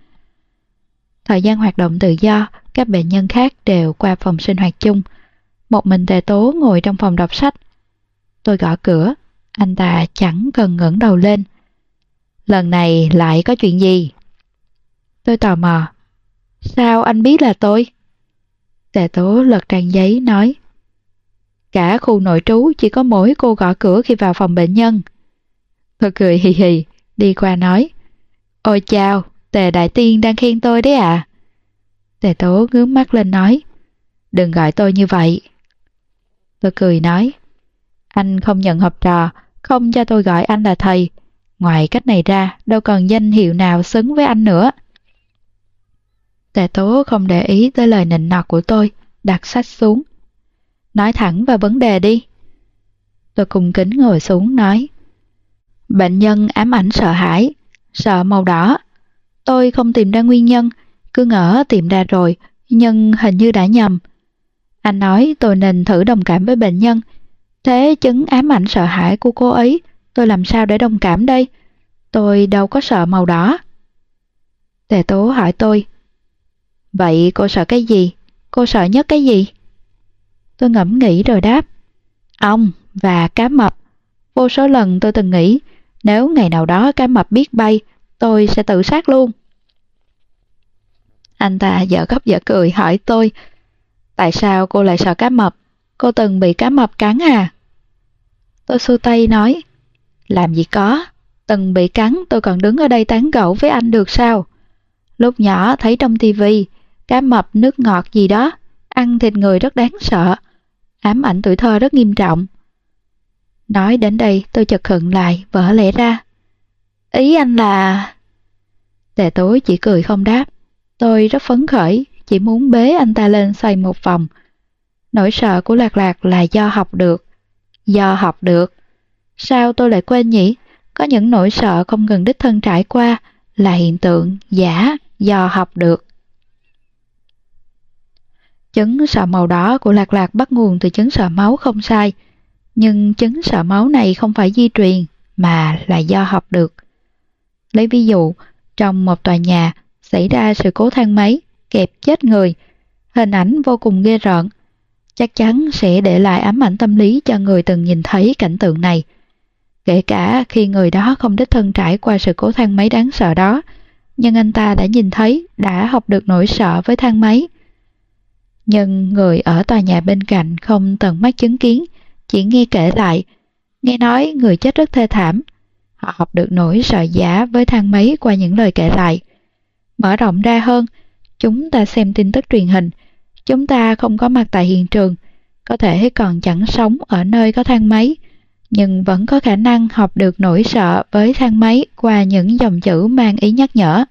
S1: Thời gian hoạt động tự do, các bệnh nhân khác đều qua phòng sinh hoạt chung. Một mình tề tố ngồi trong phòng đọc sách. Tôi gõ cửa, anh ta chẳng cần ngẩng đầu lên. Lần này lại có chuyện gì? Tôi tò mò. Sao anh biết là tôi? Tề tố lật trang giấy nói. Cả khu nội trú chỉ có mỗi cô gõ cửa khi vào phòng bệnh nhân. Tôi cười hì hì, đi qua nói. Ôi chào, Tề Đại Tiên đang khen tôi đấy à? Tề Tố ngước mắt lên nói. Đừng gọi tôi như vậy. Tôi cười nói. Anh không nhận học trò, không cho tôi gọi anh là thầy. Ngoài cách này ra, đâu còn danh hiệu nào xứng với anh nữa. Tề Tố không để ý tới lời nịnh nọt của tôi, đặt sách xuống. Nói thẳng vào vấn đề đi. Tôi cung kính ngồi xuống nói. Bệnh nhân ám ảnh sợ hãi, sợ màu đỏ. Tôi không tìm ra nguyên nhân, cứ ngỡ tìm ra rồi, nhưng hình như đã nhầm. Anh nói tôi nên thử đồng cảm với bệnh nhân. Thế chứng ám ảnh sợ hãi của cô ấy, tôi làm sao để đồng cảm đây? Tôi đâu có sợ màu đỏ. Tề tố hỏi tôi. Vậy cô sợ cái gì? Cô sợ nhất cái gì? Tôi ngẫm nghĩ rồi đáp. Ong và cá mập. Vô số lần tôi từng nghĩ nếu ngày nào đó cá mập biết bay, tôi sẽ tự sát luôn. Anh ta dở khóc dở cười hỏi tôi Tại sao cô lại sợ cá mập? Cô từng bị cá mập cắn à? Tôi xua tay nói Làm gì có Từng bị cắn tôi còn đứng ở đây tán gẫu với anh được sao? Lúc nhỏ thấy trong tivi cá mập nước ngọt gì đó ăn thịt người rất đáng sợ ám ảnh tuổi thơ rất nghiêm trọng nói đến đây tôi chợt khựng lại vỡ lẽ ra. Ý anh là tề tối chỉ cười không đáp. Tôi rất phấn khởi chỉ muốn bế anh ta lên xoay một vòng. Nỗi sợ của lạc lạc là do học được. Do học được. Sao tôi lại quên nhỉ? Có những nỗi sợ không ngừng đích thân trải qua là hiện tượng giả do học được. Chứng sợ màu đỏ của lạc lạc bắt nguồn từ chứng sợ máu không sai, nhưng chứng sợ máu này không phải di truyền mà là do học được. Lấy ví dụ, trong một tòa nhà xảy ra sự cố thang máy, kẹp chết người, hình ảnh vô cùng ghê rợn, chắc chắn sẽ để lại ám ảnh tâm lý cho người từng nhìn thấy cảnh tượng này. Kể cả khi người đó không đích thân trải qua sự cố thang máy đáng sợ đó, nhưng anh ta đã nhìn thấy, đã học được nỗi sợ với thang máy, nhưng người ở tòa nhà bên cạnh không tận mắt chứng kiến, chỉ nghe kể lại. Nghe nói người chết rất thê thảm. Họ học được nỗi sợ giả với thang máy qua những lời kể lại. Mở rộng ra hơn, chúng ta xem tin tức truyền hình. Chúng ta không có mặt tại hiện trường, có thể còn chẳng sống ở nơi có thang máy, nhưng vẫn có khả năng học được nỗi sợ với thang máy qua những dòng chữ mang ý nhắc nhở.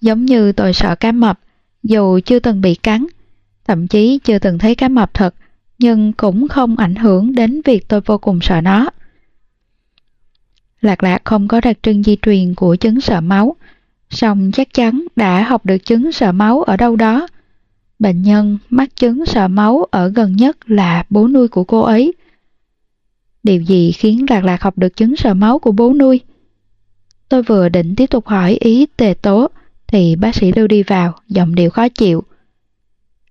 S1: Giống như tôi sợ cá mập, dù chưa từng bị cắn, thậm chí chưa từng thấy cá mập thật, nhưng cũng không ảnh hưởng đến việc tôi vô cùng sợ nó. Lạc lạc không có đặc trưng di truyền của chứng sợ máu, song chắc chắn đã học được chứng sợ máu ở đâu đó. Bệnh nhân mắc chứng sợ máu ở gần nhất là bố nuôi của cô ấy. Điều gì khiến Lạc Lạc học được chứng sợ máu của bố nuôi? Tôi vừa định tiếp tục hỏi ý tề tố, thì bác sĩ Lưu đi vào, giọng điệu khó chịu.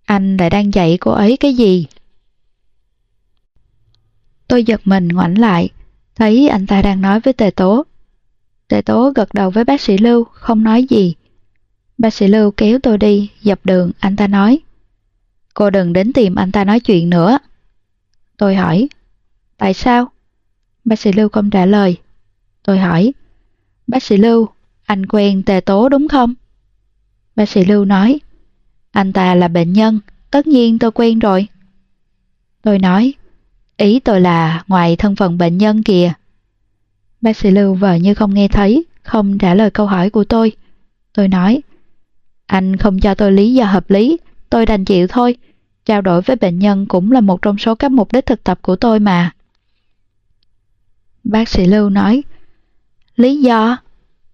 S1: Anh lại đang dạy cô ấy cái gì? Tôi giật mình ngoảnh lại, thấy anh ta đang nói với Tề Tố. Tề Tố gật đầu với bác sĩ Lưu, không nói gì. Bác sĩ Lưu kéo tôi đi, dập đường, anh ta nói. Cô đừng đến tìm anh ta nói chuyện nữa. Tôi hỏi, tại sao? Bác sĩ Lưu không trả lời. Tôi hỏi, bác sĩ Lưu, anh quen Tề Tố đúng không? Bác sĩ Lưu nói, anh ta là bệnh nhân, tất nhiên tôi quen rồi. Tôi nói, ý tôi là ngoài thân phận bệnh nhân kìa. Bác sĩ Lưu vờ như không nghe thấy, không trả lời câu hỏi của tôi. Tôi nói, anh không cho tôi lý do hợp lý, tôi đành chịu thôi. Trao đổi với bệnh nhân cũng là một trong số các mục đích thực tập của tôi mà. Bác sĩ Lưu nói, lý do?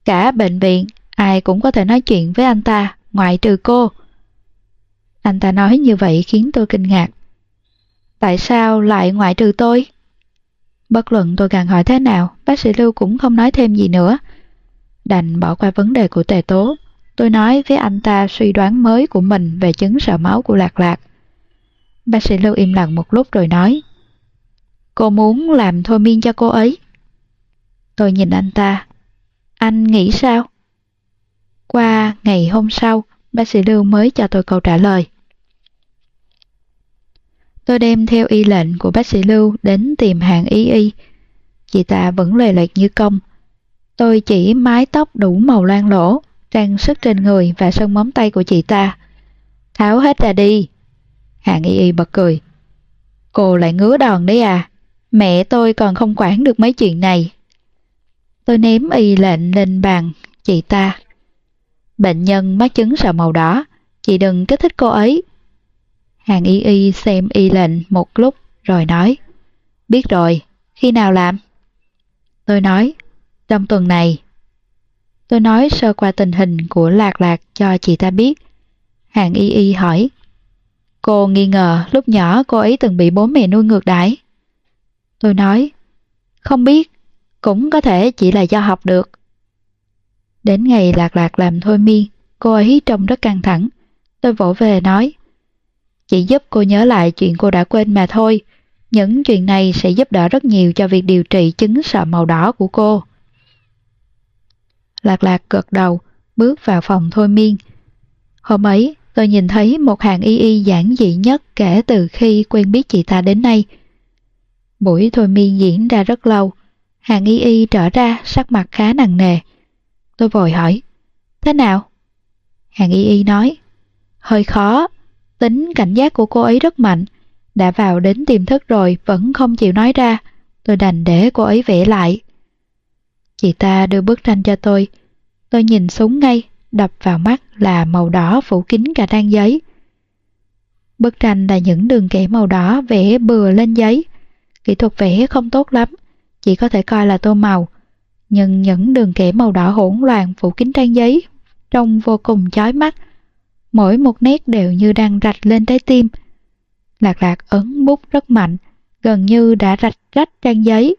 S1: Cả bệnh viện ai cũng có thể nói chuyện với anh ta, ngoại trừ cô. Anh ta nói như vậy khiến tôi kinh ngạc. Tại sao lại ngoại trừ tôi? Bất luận tôi càng hỏi thế nào, bác sĩ Lưu cũng không nói thêm gì nữa. Đành bỏ qua vấn đề của tề tố. Tôi nói với anh ta suy đoán mới của mình về chứng sợ máu của Lạc Lạc. Bác sĩ Lưu im lặng một lúc rồi nói Cô muốn làm thôi miên cho cô ấy. Tôi nhìn anh ta. Anh nghĩ sao? Qua ngày hôm sau, bác sĩ Lưu mới cho tôi câu trả lời. Tôi đem theo y lệnh của bác sĩ Lưu đến tìm hàng y y. Chị ta vẫn lề lệch như công. Tôi chỉ mái tóc đủ màu loang lỗ, trang sức trên người và sơn móng tay của chị ta. Tháo hết ra đi. Hàng y y bật cười. Cô lại ngứa đòn đấy à? Mẹ tôi còn không quản được mấy chuyện này. Tôi ném y lệnh lên bàn chị ta Bệnh nhân mắc chứng sợ màu đỏ, chị đừng kích thích cô ấy. Hàng y y xem y lệnh một lúc rồi nói, biết rồi, khi nào làm? Tôi nói, trong tuần này. Tôi nói sơ qua tình hình của lạc lạc cho chị ta biết. Hàng y y hỏi, Cô nghi ngờ lúc nhỏ cô ấy từng bị bố mẹ nuôi ngược đãi. Tôi nói, không biết, cũng có thể chỉ là do học được. Đến ngày lạc lạc làm thôi miên, cô ấy trông rất căng thẳng. Tôi vỗ về nói, chỉ giúp cô nhớ lại chuyện cô đã quên mà thôi. Những chuyện này sẽ giúp đỡ rất nhiều cho việc điều trị chứng sợ màu đỏ của cô. Lạc lạc gật đầu, bước vào phòng thôi miên. Hôm ấy, tôi nhìn thấy một hàng y y giản dị nhất kể từ khi quen biết chị ta đến nay. Buổi thôi miên diễn ra rất lâu, hàng y y trở ra sắc mặt khá nặng nề. Tôi vội hỏi, thế nào? Hàng y y nói, hơi khó, tính cảnh giác của cô ấy rất mạnh, đã vào đến tiềm thức rồi vẫn không chịu nói ra, tôi đành để cô ấy vẽ lại. Chị ta đưa bức tranh cho tôi, tôi nhìn xuống ngay, đập vào mắt là màu đỏ phủ kín cả trang giấy. Bức tranh là những đường kẻ màu đỏ vẽ bừa lên giấy. Kỹ thuật vẽ không tốt lắm, chỉ có thể coi là tô màu. Nhưng những đường kẻ màu đỏ hỗn loạn phủ kín trang giấy trông vô cùng chói mắt. Mỗi một nét đều như đang rạch lên trái tim. Lạc lạc ấn bút rất mạnh, gần như đã rạch rách trang giấy.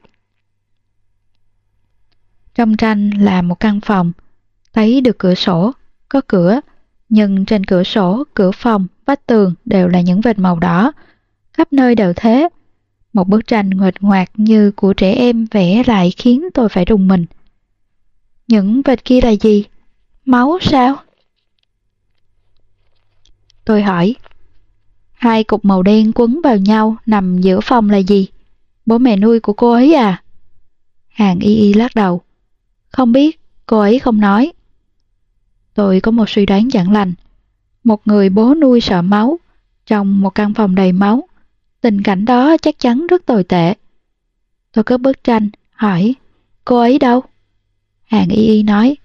S1: Trong tranh là một căn phòng, thấy được cửa sổ, có cửa, nhưng trên cửa sổ, cửa phòng, vách tường đều là những vệt màu đỏ, khắp nơi đều thế. Một bức tranh nguệch ngoạc như của trẻ em vẽ lại khiến tôi phải rùng mình. Những vệt kia là gì? Máu sao? Tôi hỏi. Hai cục màu đen quấn vào nhau nằm giữa phòng là gì? Bố mẹ nuôi của cô ấy à? Hàng y y lắc đầu. Không biết, cô ấy không nói. Tôi có một suy đoán chẳng lành. Một người bố nuôi sợ máu, trong một căn phòng đầy máu. Tình cảnh đó chắc chắn rất tồi tệ. Tôi cướp bức tranh, hỏi, cô ấy đâu? Hàng y y nói,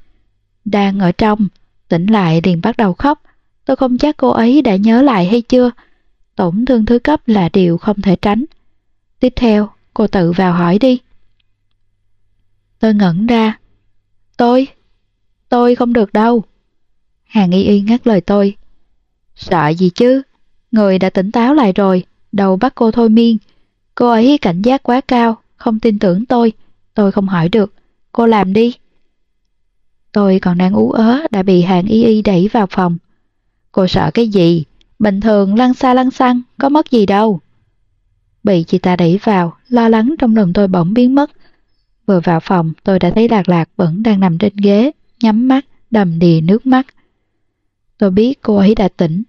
S1: đang ở trong, tỉnh lại liền bắt đầu khóc. Tôi không chắc cô ấy đã nhớ lại hay chưa. Tổn thương thứ cấp là điều không thể tránh. Tiếp theo, cô tự vào hỏi đi. Tôi ngẩn ra. Tôi? Tôi không được đâu. Hàng y y ngắt lời tôi. Sợ gì chứ? Người đã tỉnh táo lại rồi, đầu bắt cô thôi miên. Cô ấy cảnh giác quá cao, không tin tưởng tôi. Tôi không hỏi được. Cô làm đi. Tôi còn đang ú ớ đã bị hàng y y đẩy vào phòng. Cô sợ cái gì? Bình thường lăn xa lăn xăng, có mất gì đâu. Bị chị ta đẩy vào, lo lắng trong lòng tôi bỗng biến mất. Vừa vào phòng, tôi đã thấy Lạc Lạc vẫn đang nằm trên ghế, nhắm mắt, đầm đìa nước mắt. Tôi biết cô ấy đã tỉnh.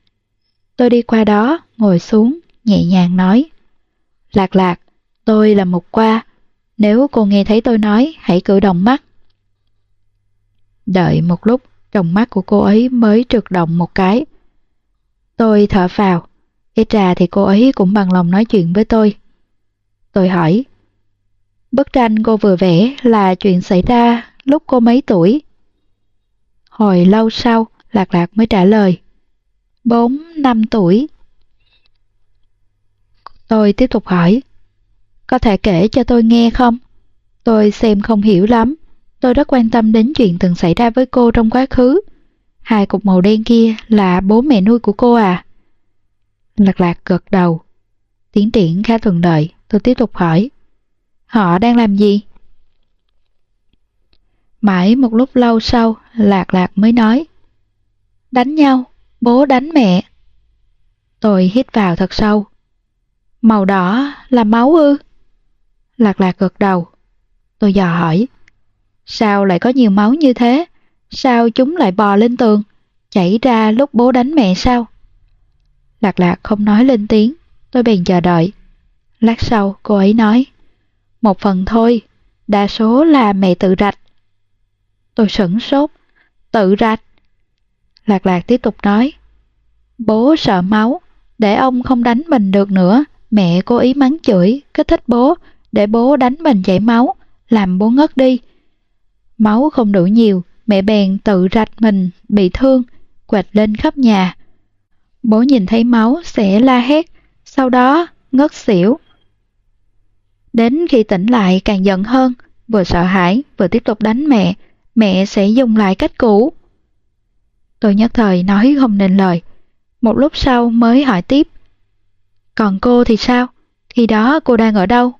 S1: Tôi đi qua đó, ngồi xuống, nhẹ nhàng nói. Lạc lạc, tôi là một qua. Nếu cô nghe thấy tôi nói, hãy cử động mắt. Đợi một lúc, trong mắt của cô ấy mới trượt động một cái. Tôi thở vào. Ít ra thì cô ấy cũng bằng lòng nói chuyện với tôi. Tôi hỏi. Bức tranh cô vừa vẽ là chuyện xảy ra lúc cô mấy tuổi? Hồi lâu sau, Lạc Lạc mới trả lời. Bốn năm tuổi. Tôi tiếp tục hỏi. Có thể kể cho tôi nghe không? Tôi xem không hiểu lắm. Tôi rất quan tâm đến chuyện từng xảy ra với cô trong quá khứ. Hai cục màu đen kia là bố mẹ nuôi của cô à? Lạc lạc gật đầu. Tiến triển khá thuận lợi, tôi tiếp tục hỏi. Họ đang làm gì? Mãi một lúc lâu sau, Lạc Lạc mới nói. Đánh nhau, bố đánh mẹ. Tôi hít vào thật sâu. Màu đỏ là máu ư? Lạc lạc gật đầu. Tôi dò hỏi. Sao lại có nhiều máu như thế? Sao chúng lại bò lên tường? Chảy ra lúc bố đánh mẹ sao? Lạc lạc không nói lên tiếng. Tôi bèn chờ đợi. Lát sau cô ấy nói. Một phần thôi, đa số là mẹ tự rạch. Tôi sửng sốt. Tự rạch. Lạc lạc tiếp tục nói. Bố sợ máu, để ông không đánh mình được nữa. Mẹ cố ý mắng chửi, kích thích bố, để bố đánh mình chảy máu, làm bố ngất đi. Máu không đủ nhiều, mẹ bèn tự rạch mình, bị thương, quệt lên khắp nhà. Bố nhìn thấy máu sẽ la hét, sau đó ngất xỉu. Đến khi tỉnh lại càng giận hơn, vừa sợ hãi vừa tiếp tục đánh mẹ, mẹ sẽ dùng lại cách cũ. Tôi nhất thời nói không nên lời. Một lúc sau mới hỏi tiếp. Còn cô thì sao? Khi đó cô đang ở đâu?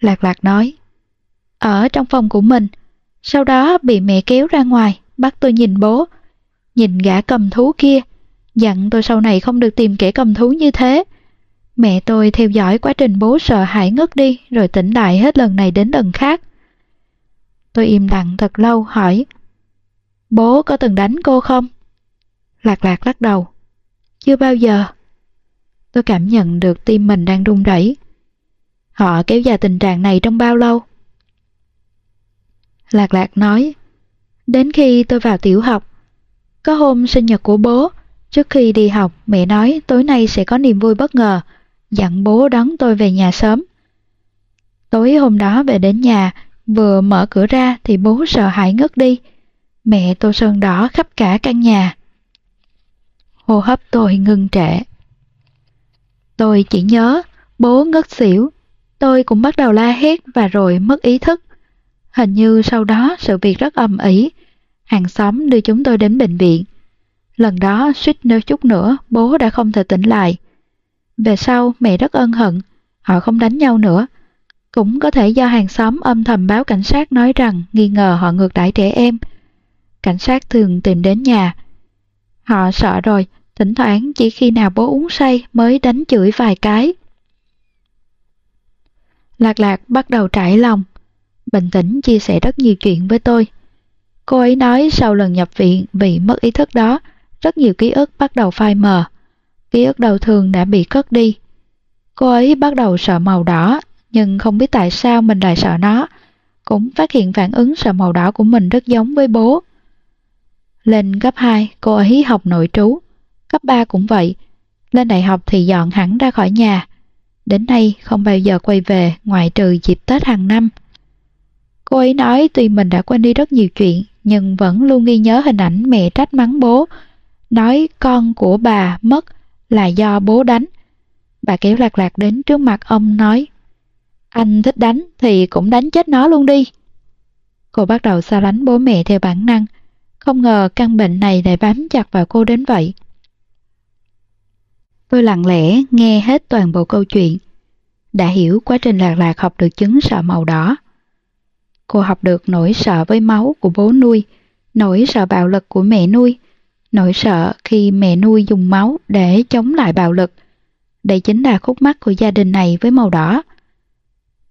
S1: Lạc lạc nói. Ở trong phòng của mình. Sau đó bị mẹ kéo ra ngoài, bắt tôi nhìn bố. Nhìn gã cầm thú kia, dặn tôi sau này không được tìm kẻ cầm thú như thế. Mẹ tôi theo dõi quá trình bố sợ hãi ngất đi rồi tỉnh lại hết lần này đến lần khác. Tôi im lặng thật lâu hỏi Bố có từng đánh cô không? Lạc lạc lắc đầu Chưa bao giờ Tôi cảm nhận được tim mình đang run rẩy. Họ kéo dài tình trạng này trong bao lâu? Lạc lạc nói, Đến khi tôi vào tiểu học, Có hôm sinh nhật của bố, Trước khi đi học mẹ nói tối nay sẽ có niềm vui bất ngờ, Dặn bố đón tôi về nhà sớm. Tối hôm đó về đến nhà, Vừa mở cửa ra thì bố sợ hãi ngất đi. Mẹ tô sơn đỏ khắp cả căn nhà. Hô hấp tôi ngưng trệ Tôi chỉ nhớ, bố ngất xỉu, Tôi cũng bắt đầu la hét và rồi mất ý thức. Hình như sau đó sự việc rất âm ý Hàng xóm đưa chúng tôi đến bệnh viện. Lần đó suýt nơ chút nữa, bố đã không thể tỉnh lại. Về sau, mẹ rất ân hận. Họ không đánh nhau nữa. Cũng có thể do hàng xóm âm thầm báo cảnh sát nói rằng nghi ngờ họ ngược đãi trẻ em. Cảnh sát thường tìm đến nhà. Họ sợ rồi, Thỉnh thoảng chỉ khi nào bố uống say mới đánh chửi vài cái. Lạc lạc bắt đầu trải lòng bình tĩnh chia sẻ rất nhiều chuyện với tôi. Cô ấy nói sau lần nhập viện bị mất ý thức đó, rất nhiều ký ức bắt đầu phai mờ. Ký ức đầu thường đã bị cất đi. Cô ấy bắt đầu sợ màu đỏ, nhưng không biết tại sao mình lại sợ nó. Cũng phát hiện phản ứng sợ màu đỏ của mình rất giống với bố. Lên cấp 2, cô ấy học nội trú. Cấp 3 cũng vậy. Lên đại học thì dọn hẳn ra khỏi nhà. Đến nay không bao giờ quay về ngoại trừ dịp Tết hàng năm. Cô ấy nói tuy mình đã quên đi rất nhiều chuyện, nhưng vẫn luôn ghi nhớ hình ảnh mẹ trách mắng bố, nói con của bà mất là do bố đánh. Bà kéo lạc lạc đến trước mặt ông nói, anh thích đánh thì cũng đánh chết nó luôn đi. Cô bắt đầu xa lánh bố mẹ theo bản năng, không ngờ căn bệnh này lại bám chặt vào cô đến vậy. Tôi lặng lẽ nghe hết toàn bộ câu chuyện, đã hiểu quá trình lạc lạc học được chứng sợ màu đỏ. Cô học được nỗi sợ với máu của bố nuôi, nỗi sợ bạo lực của mẹ nuôi, nỗi sợ khi mẹ nuôi dùng máu để chống lại bạo lực. Đây chính là khúc mắc của gia đình này với màu đỏ.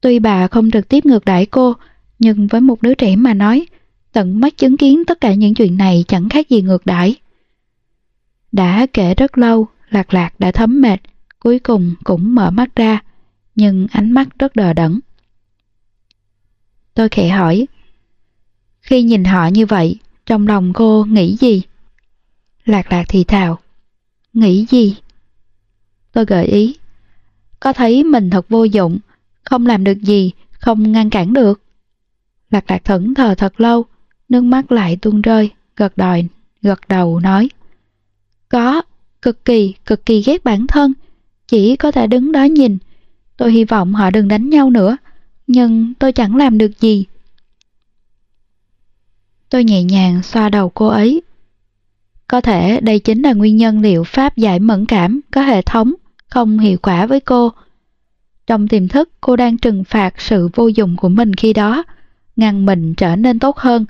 S1: Tuy bà không trực tiếp ngược đãi cô, nhưng với một đứa trẻ mà nói, tận mắt chứng kiến tất cả những chuyện này chẳng khác gì ngược đãi. Đã kể rất lâu, lạc lạc đã thấm mệt, cuối cùng cũng mở mắt ra, nhưng ánh mắt rất đờ đẫn. Tôi khẽ hỏi. Khi nhìn họ như vậy, trong lòng cô nghĩ gì? Lạc lạc thì thào. Nghĩ gì? Tôi gợi ý. Có thấy mình thật vô dụng, không làm được gì, không ngăn cản được. Lạc lạc thẫn thờ thật lâu, nước mắt lại tuôn rơi, gật đòi, gật đầu nói. Có, cực kỳ, cực kỳ ghét bản thân, chỉ có thể đứng đó nhìn. Tôi hy vọng họ đừng đánh nhau nữa nhưng tôi chẳng làm được gì. Tôi nhẹ nhàng xoa đầu cô ấy. Có thể đây chính là nguyên nhân liệu pháp giải mẫn cảm có hệ thống không hiệu quả với cô. Trong tiềm thức cô đang trừng phạt sự vô dụng của mình khi đó, ngăn mình trở nên tốt hơn.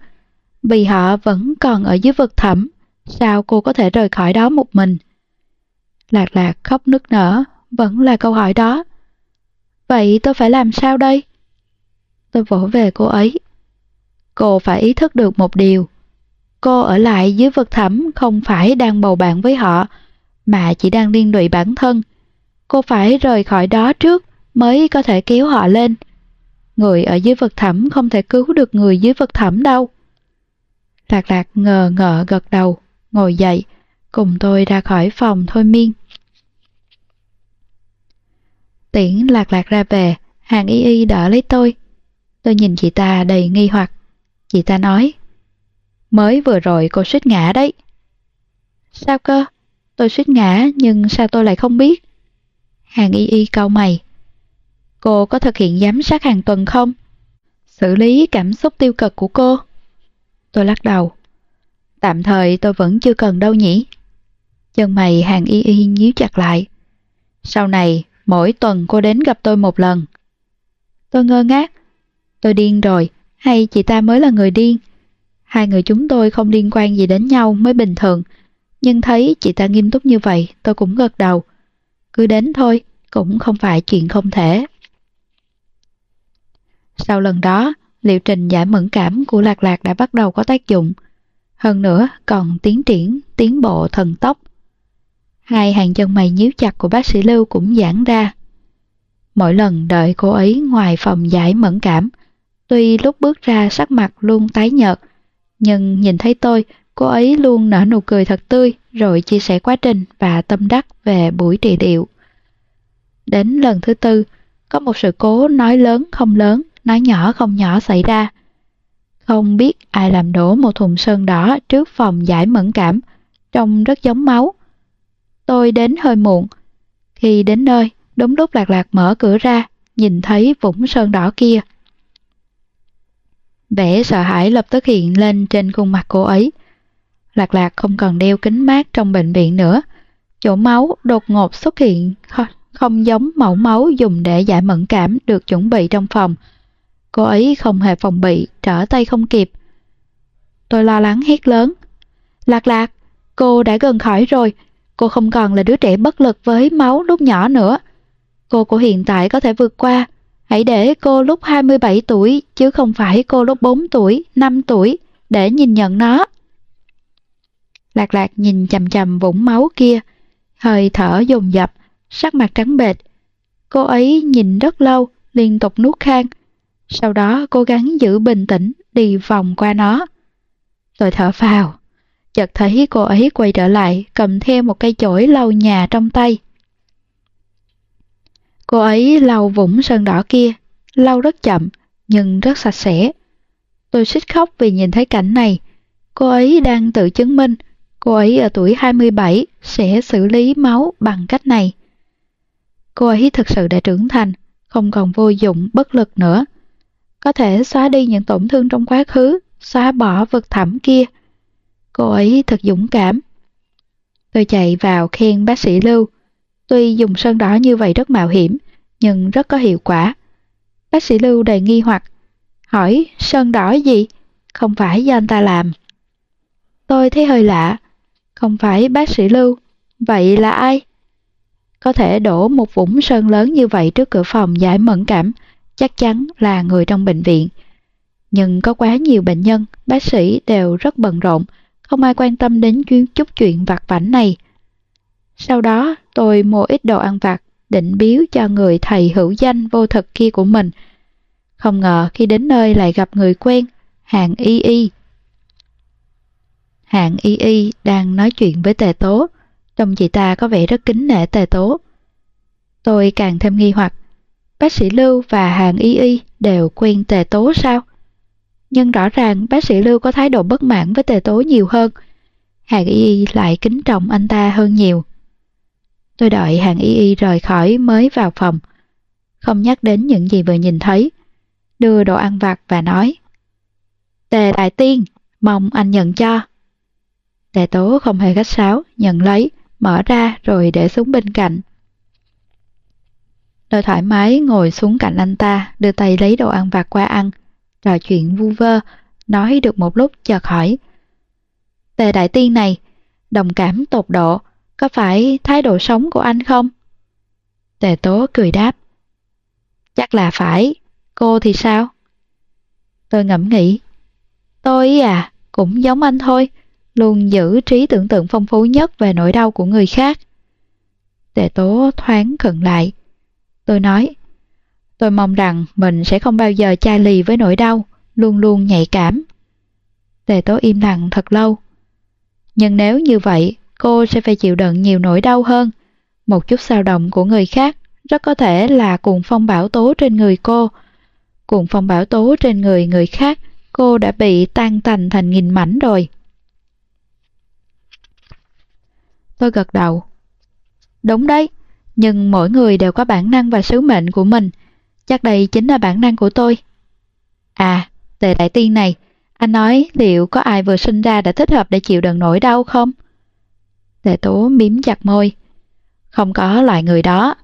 S1: Vì họ vẫn còn ở dưới vực thẳm, sao cô có thể rời khỏi đó một mình? Lạc lạc khóc nức nở, vẫn là câu hỏi đó. Vậy tôi phải làm sao đây? Tôi vỗ về cô ấy. Cô phải ý thức được một điều. Cô ở lại dưới vực thẳm không phải đang bầu bạn với họ, mà chỉ đang liên lụy bản thân. Cô phải rời khỏi đó trước mới có thể kéo họ lên. Người ở dưới vực thẳm không thể cứu được người dưới vực thẳm đâu. Lạc lạc ngờ ngợ gật đầu, ngồi dậy, cùng tôi ra khỏi phòng thôi miên. Tiễn lạc lạc ra về, hàng y y đỡ lấy tôi. Tôi nhìn chị ta đầy nghi hoặc. Chị ta nói, mới vừa rồi cô suýt ngã đấy. Sao cơ? Tôi suýt ngã nhưng sao tôi lại không biết? Hàng y y cau mày. Cô có thực hiện giám sát hàng tuần không? Xử lý cảm xúc tiêu cực của cô? Tôi lắc đầu. Tạm thời tôi vẫn chưa cần đâu nhỉ? Chân mày hàng y y nhíu chặt lại. Sau này, mỗi tuần cô đến gặp tôi một lần. Tôi ngơ ngác. Tôi điên rồi, hay chị ta mới là người điên? Hai người chúng tôi không liên quan gì đến nhau mới bình thường. Nhưng thấy chị ta nghiêm túc như vậy, tôi cũng gật đầu. Cứ đến thôi, cũng không phải chuyện không thể. Sau lần đó, liệu trình giải mẫn cảm của Lạc Lạc đã bắt đầu có tác dụng. Hơn nữa, còn tiến triển, tiến bộ thần tốc. Hai hàng chân mày nhíu chặt của bác sĩ Lưu cũng giãn ra. Mỗi lần đợi cô ấy ngoài phòng giải mẫn cảm, tuy lúc bước ra sắc mặt luôn tái nhợt, nhưng nhìn thấy tôi, cô ấy luôn nở nụ cười thật tươi rồi chia sẻ quá trình và tâm đắc về buổi trị liệu. Đến lần thứ tư, có một sự cố nói lớn không lớn, nói nhỏ không nhỏ xảy ra. Không biết ai làm đổ một thùng sơn đỏ trước phòng giải mẫn cảm, trông rất giống máu. Tôi đến hơi muộn. Khi đến nơi, đúng lúc lạc lạc mở cửa ra, nhìn thấy vũng sơn đỏ kia. Vẻ sợ hãi lập tức hiện lên trên khuôn mặt cô ấy. Lạc lạc không cần đeo kính mát trong bệnh viện nữa. Chỗ máu đột ngột xuất hiện không giống mẫu máu dùng để giải mẫn cảm được chuẩn bị trong phòng. Cô ấy không hề phòng bị, trở tay không kịp. Tôi lo lắng hét lớn. Lạc lạc, cô đã gần khỏi rồi. Cô không còn là đứa trẻ bất lực với máu lúc nhỏ nữa. Cô của hiện tại có thể vượt qua. Hãy để cô lúc 27 tuổi, chứ không phải cô lúc 4 tuổi, 5 tuổi, để nhìn nhận nó. Lạc lạc nhìn chầm chầm vũng máu kia, hơi thở dồn dập, sắc mặt trắng bệch. Cô ấy nhìn rất lâu, liên tục nuốt khang. Sau đó cố gắng giữ bình tĩnh đi vòng qua nó. rồi thở phào, chợt thấy cô ấy quay trở lại cầm theo một cây chổi lau nhà trong tay. Cô ấy lau vũng sơn đỏ kia, lau rất chậm nhưng rất sạch sẽ. Tôi xích khóc vì nhìn thấy cảnh này. Cô ấy đang tự chứng minh cô ấy ở tuổi 27 sẽ xử lý máu bằng cách này. Cô ấy thực sự đã trưởng thành, không còn vô dụng, bất lực nữa. Có thể xóa đi những tổn thương trong quá khứ, xóa bỏ vực thẳm kia. Cô ấy thật dũng cảm. Tôi chạy vào khen bác sĩ Lưu. Tuy dùng sơn đỏ như vậy rất mạo hiểm, nhưng rất có hiệu quả. Bác sĩ Lưu đầy nghi hoặc, hỏi sơn đỏ gì? Không phải do anh ta làm. Tôi thấy hơi lạ, không phải bác sĩ Lưu, vậy là ai? Có thể đổ một vũng sơn lớn như vậy trước cửa phòng giải mẫn cảm, chắc chắn là người trong bệnh viện. Nhưng có quá nhiều bệnh nhân, bác sĩ đều rất bận rộn, không ai quan tâm đến chuyên chút chuyện vặt vảnh này. Sau đó, tôi mua ít đồ ăn vặt, định biếu cho người thầy hữu danh vô thực kia của mình. Không ngờ khi đến nơi lại gặp người quen, hàng y y. Hạng y y đang nói chuyện với tề tố, Trông chị ta có vẻ rất kính nể tề tố. Tôi càng thêm nghi hoặc, bác sĩ Lưu và Hàng Y Y đều quen tề tố sao? Nhưng rõ ràng bác sĩ Lưu có thái độ bất mãn với tề tố nhiều hơn. Hàng Y Y lại kính trọng anh ta hơn nhiều. Tôi đợi Hàng Y Y rời khỏi mới vào phòng. Không nhắc đến những gì vừa nhìn thấy. Đưa đồ ăn vặt và nói. Tề Đại Tiên, mong anh nhận cho. Tề Tố không hề khách sáo, nhận lấy, mở ra rồi để xuống bên cạnh. Tôi thoải mái ngồi xuống cạnh anh ta, đưa tay lấy đồ ăn vặt qua ăn, trò chuyện vu vơ, nói được một lúc chợt hỏi. Tề đại tiên này, đồng cảm tột độ, có phải thái độ sống của anh không? Tề tố cười đáp. Chắc là phải, cô thì sao? Tôi ngẫm nghĩ. Tôi à, cũng giống anh thôi, luôn giữ trí tưởng tượng phong phú nhất về nỗi đau của người khác. Tề tố thoáng khẩn lại. Tôi nói, tôi mong rằng mình sẽ không bao giờ chai lì với nỗi đau, luôn luôn nhạy cảm. Tề tố im lặng thật lâu. Nhưng nếu như vậy, cô sẽ phải chịu đựng nhiều nỗi đau hơn. Một chút sao động của người khác rất có thể là cuồng phong bão tố trên người cô. Cuồng phong bão tố trên người người khác, cô đã bị tan tành thành nghìn mảnh rồi. Tôi gật đầu. Đúng đấy, nhưng mỗi người đều có bản năng và sứ mệnh của mình. Chắc đây chính là bản năng của tôi. À, tề đại tiên này, anh nói liệu có ai vừa sinh ra đã thích hợp để chịu đựng nỗi đau không? Tề tố miếm chặt môi. không có loại người đó.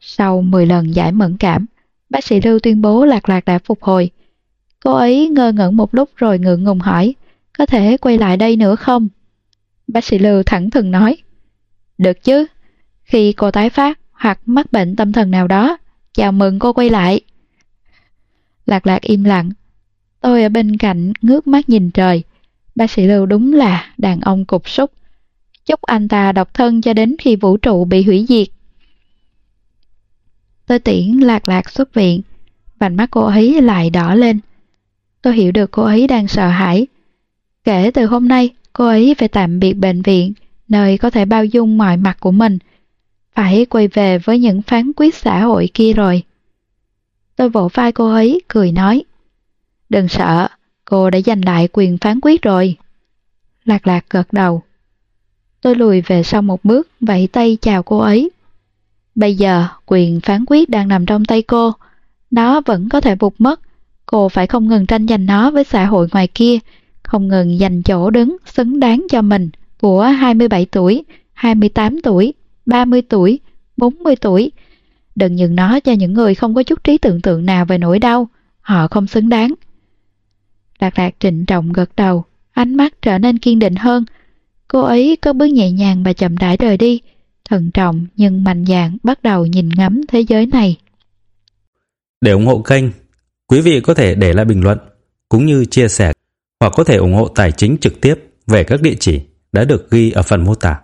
S1: Sau 10 lần giải mẫn cảm, bác sĩ Lưu tuyên bố Lạc Lạc đã phục hồi. Cô ấy ngơ ngẩn một lúc rồi ngượng ngùng hỏi, có thể quay lại đây nữa không? Bác sĩ Lưu thẳng thừng nói, được chứ, khi cô tái phát hoặc mắc bệnh tâm thần nào đó, chào mừng cô quay lại. Lạc lạc im lặng, tôi ở bên cạnh ngước mắt nhìn trời, bác sĩ Lưu đúng là đàn ông cục súc. Chúc anh ta độc thân cho đến khi vũ trụ bị hủy diệt. Tôi tiễn lạc lạc xuất viện, vành mắt cô ấy lại đỏ lên. Tôi hiểu được cô ấy đang sợ hãi. Kể từ hôm nay, cô ấy phải tạm biệt bệnh viện, nơi có thể bao dung mọi mặt của mình. Phải quay về với những phán quyết xã hội kia rồi. Tôi vỗ vai cô ấy, cười nói. Đừng sợ, cô đã giành lại quyền phán quyết rồi. Lạc lạc gật đầu. Tôi lùi về sau một bước, vẫy tay chào cô ấy. Bây giờ, quyền phán quyết đang nằm trong tay cô. Nó vẫn có thể vụt mất. Cô phải không ngừng tranh giành nó với xã hội ngoài kia, không ngừng giành chỗ đứng xứng đáng cho mình của 27 tuổi, 28 tuổi, 30 tuổi, 40 tuổi. Đừng nhường nó cho những người không có chút trí tưởng tượng nào về nỗi đau. Họ không xứng đáng. Lạc lạc trịnh trọng gật đầu, ánh mắt trở nên kiên định hơn. Cô ấy có bước nhẹ nhàng và chậm rãi rời đi, thận trọng nhưng mạnh dạn bắt đầu nhìn ngắm thế giới này.
S2: Để ủng hộ kênh, quý vị có thể để lại bình luận cũng như chia sẻ hoặc có thể ủng hộ tài chính trực tiếp về các địa chỉ đã được ghi ở phần mô tả.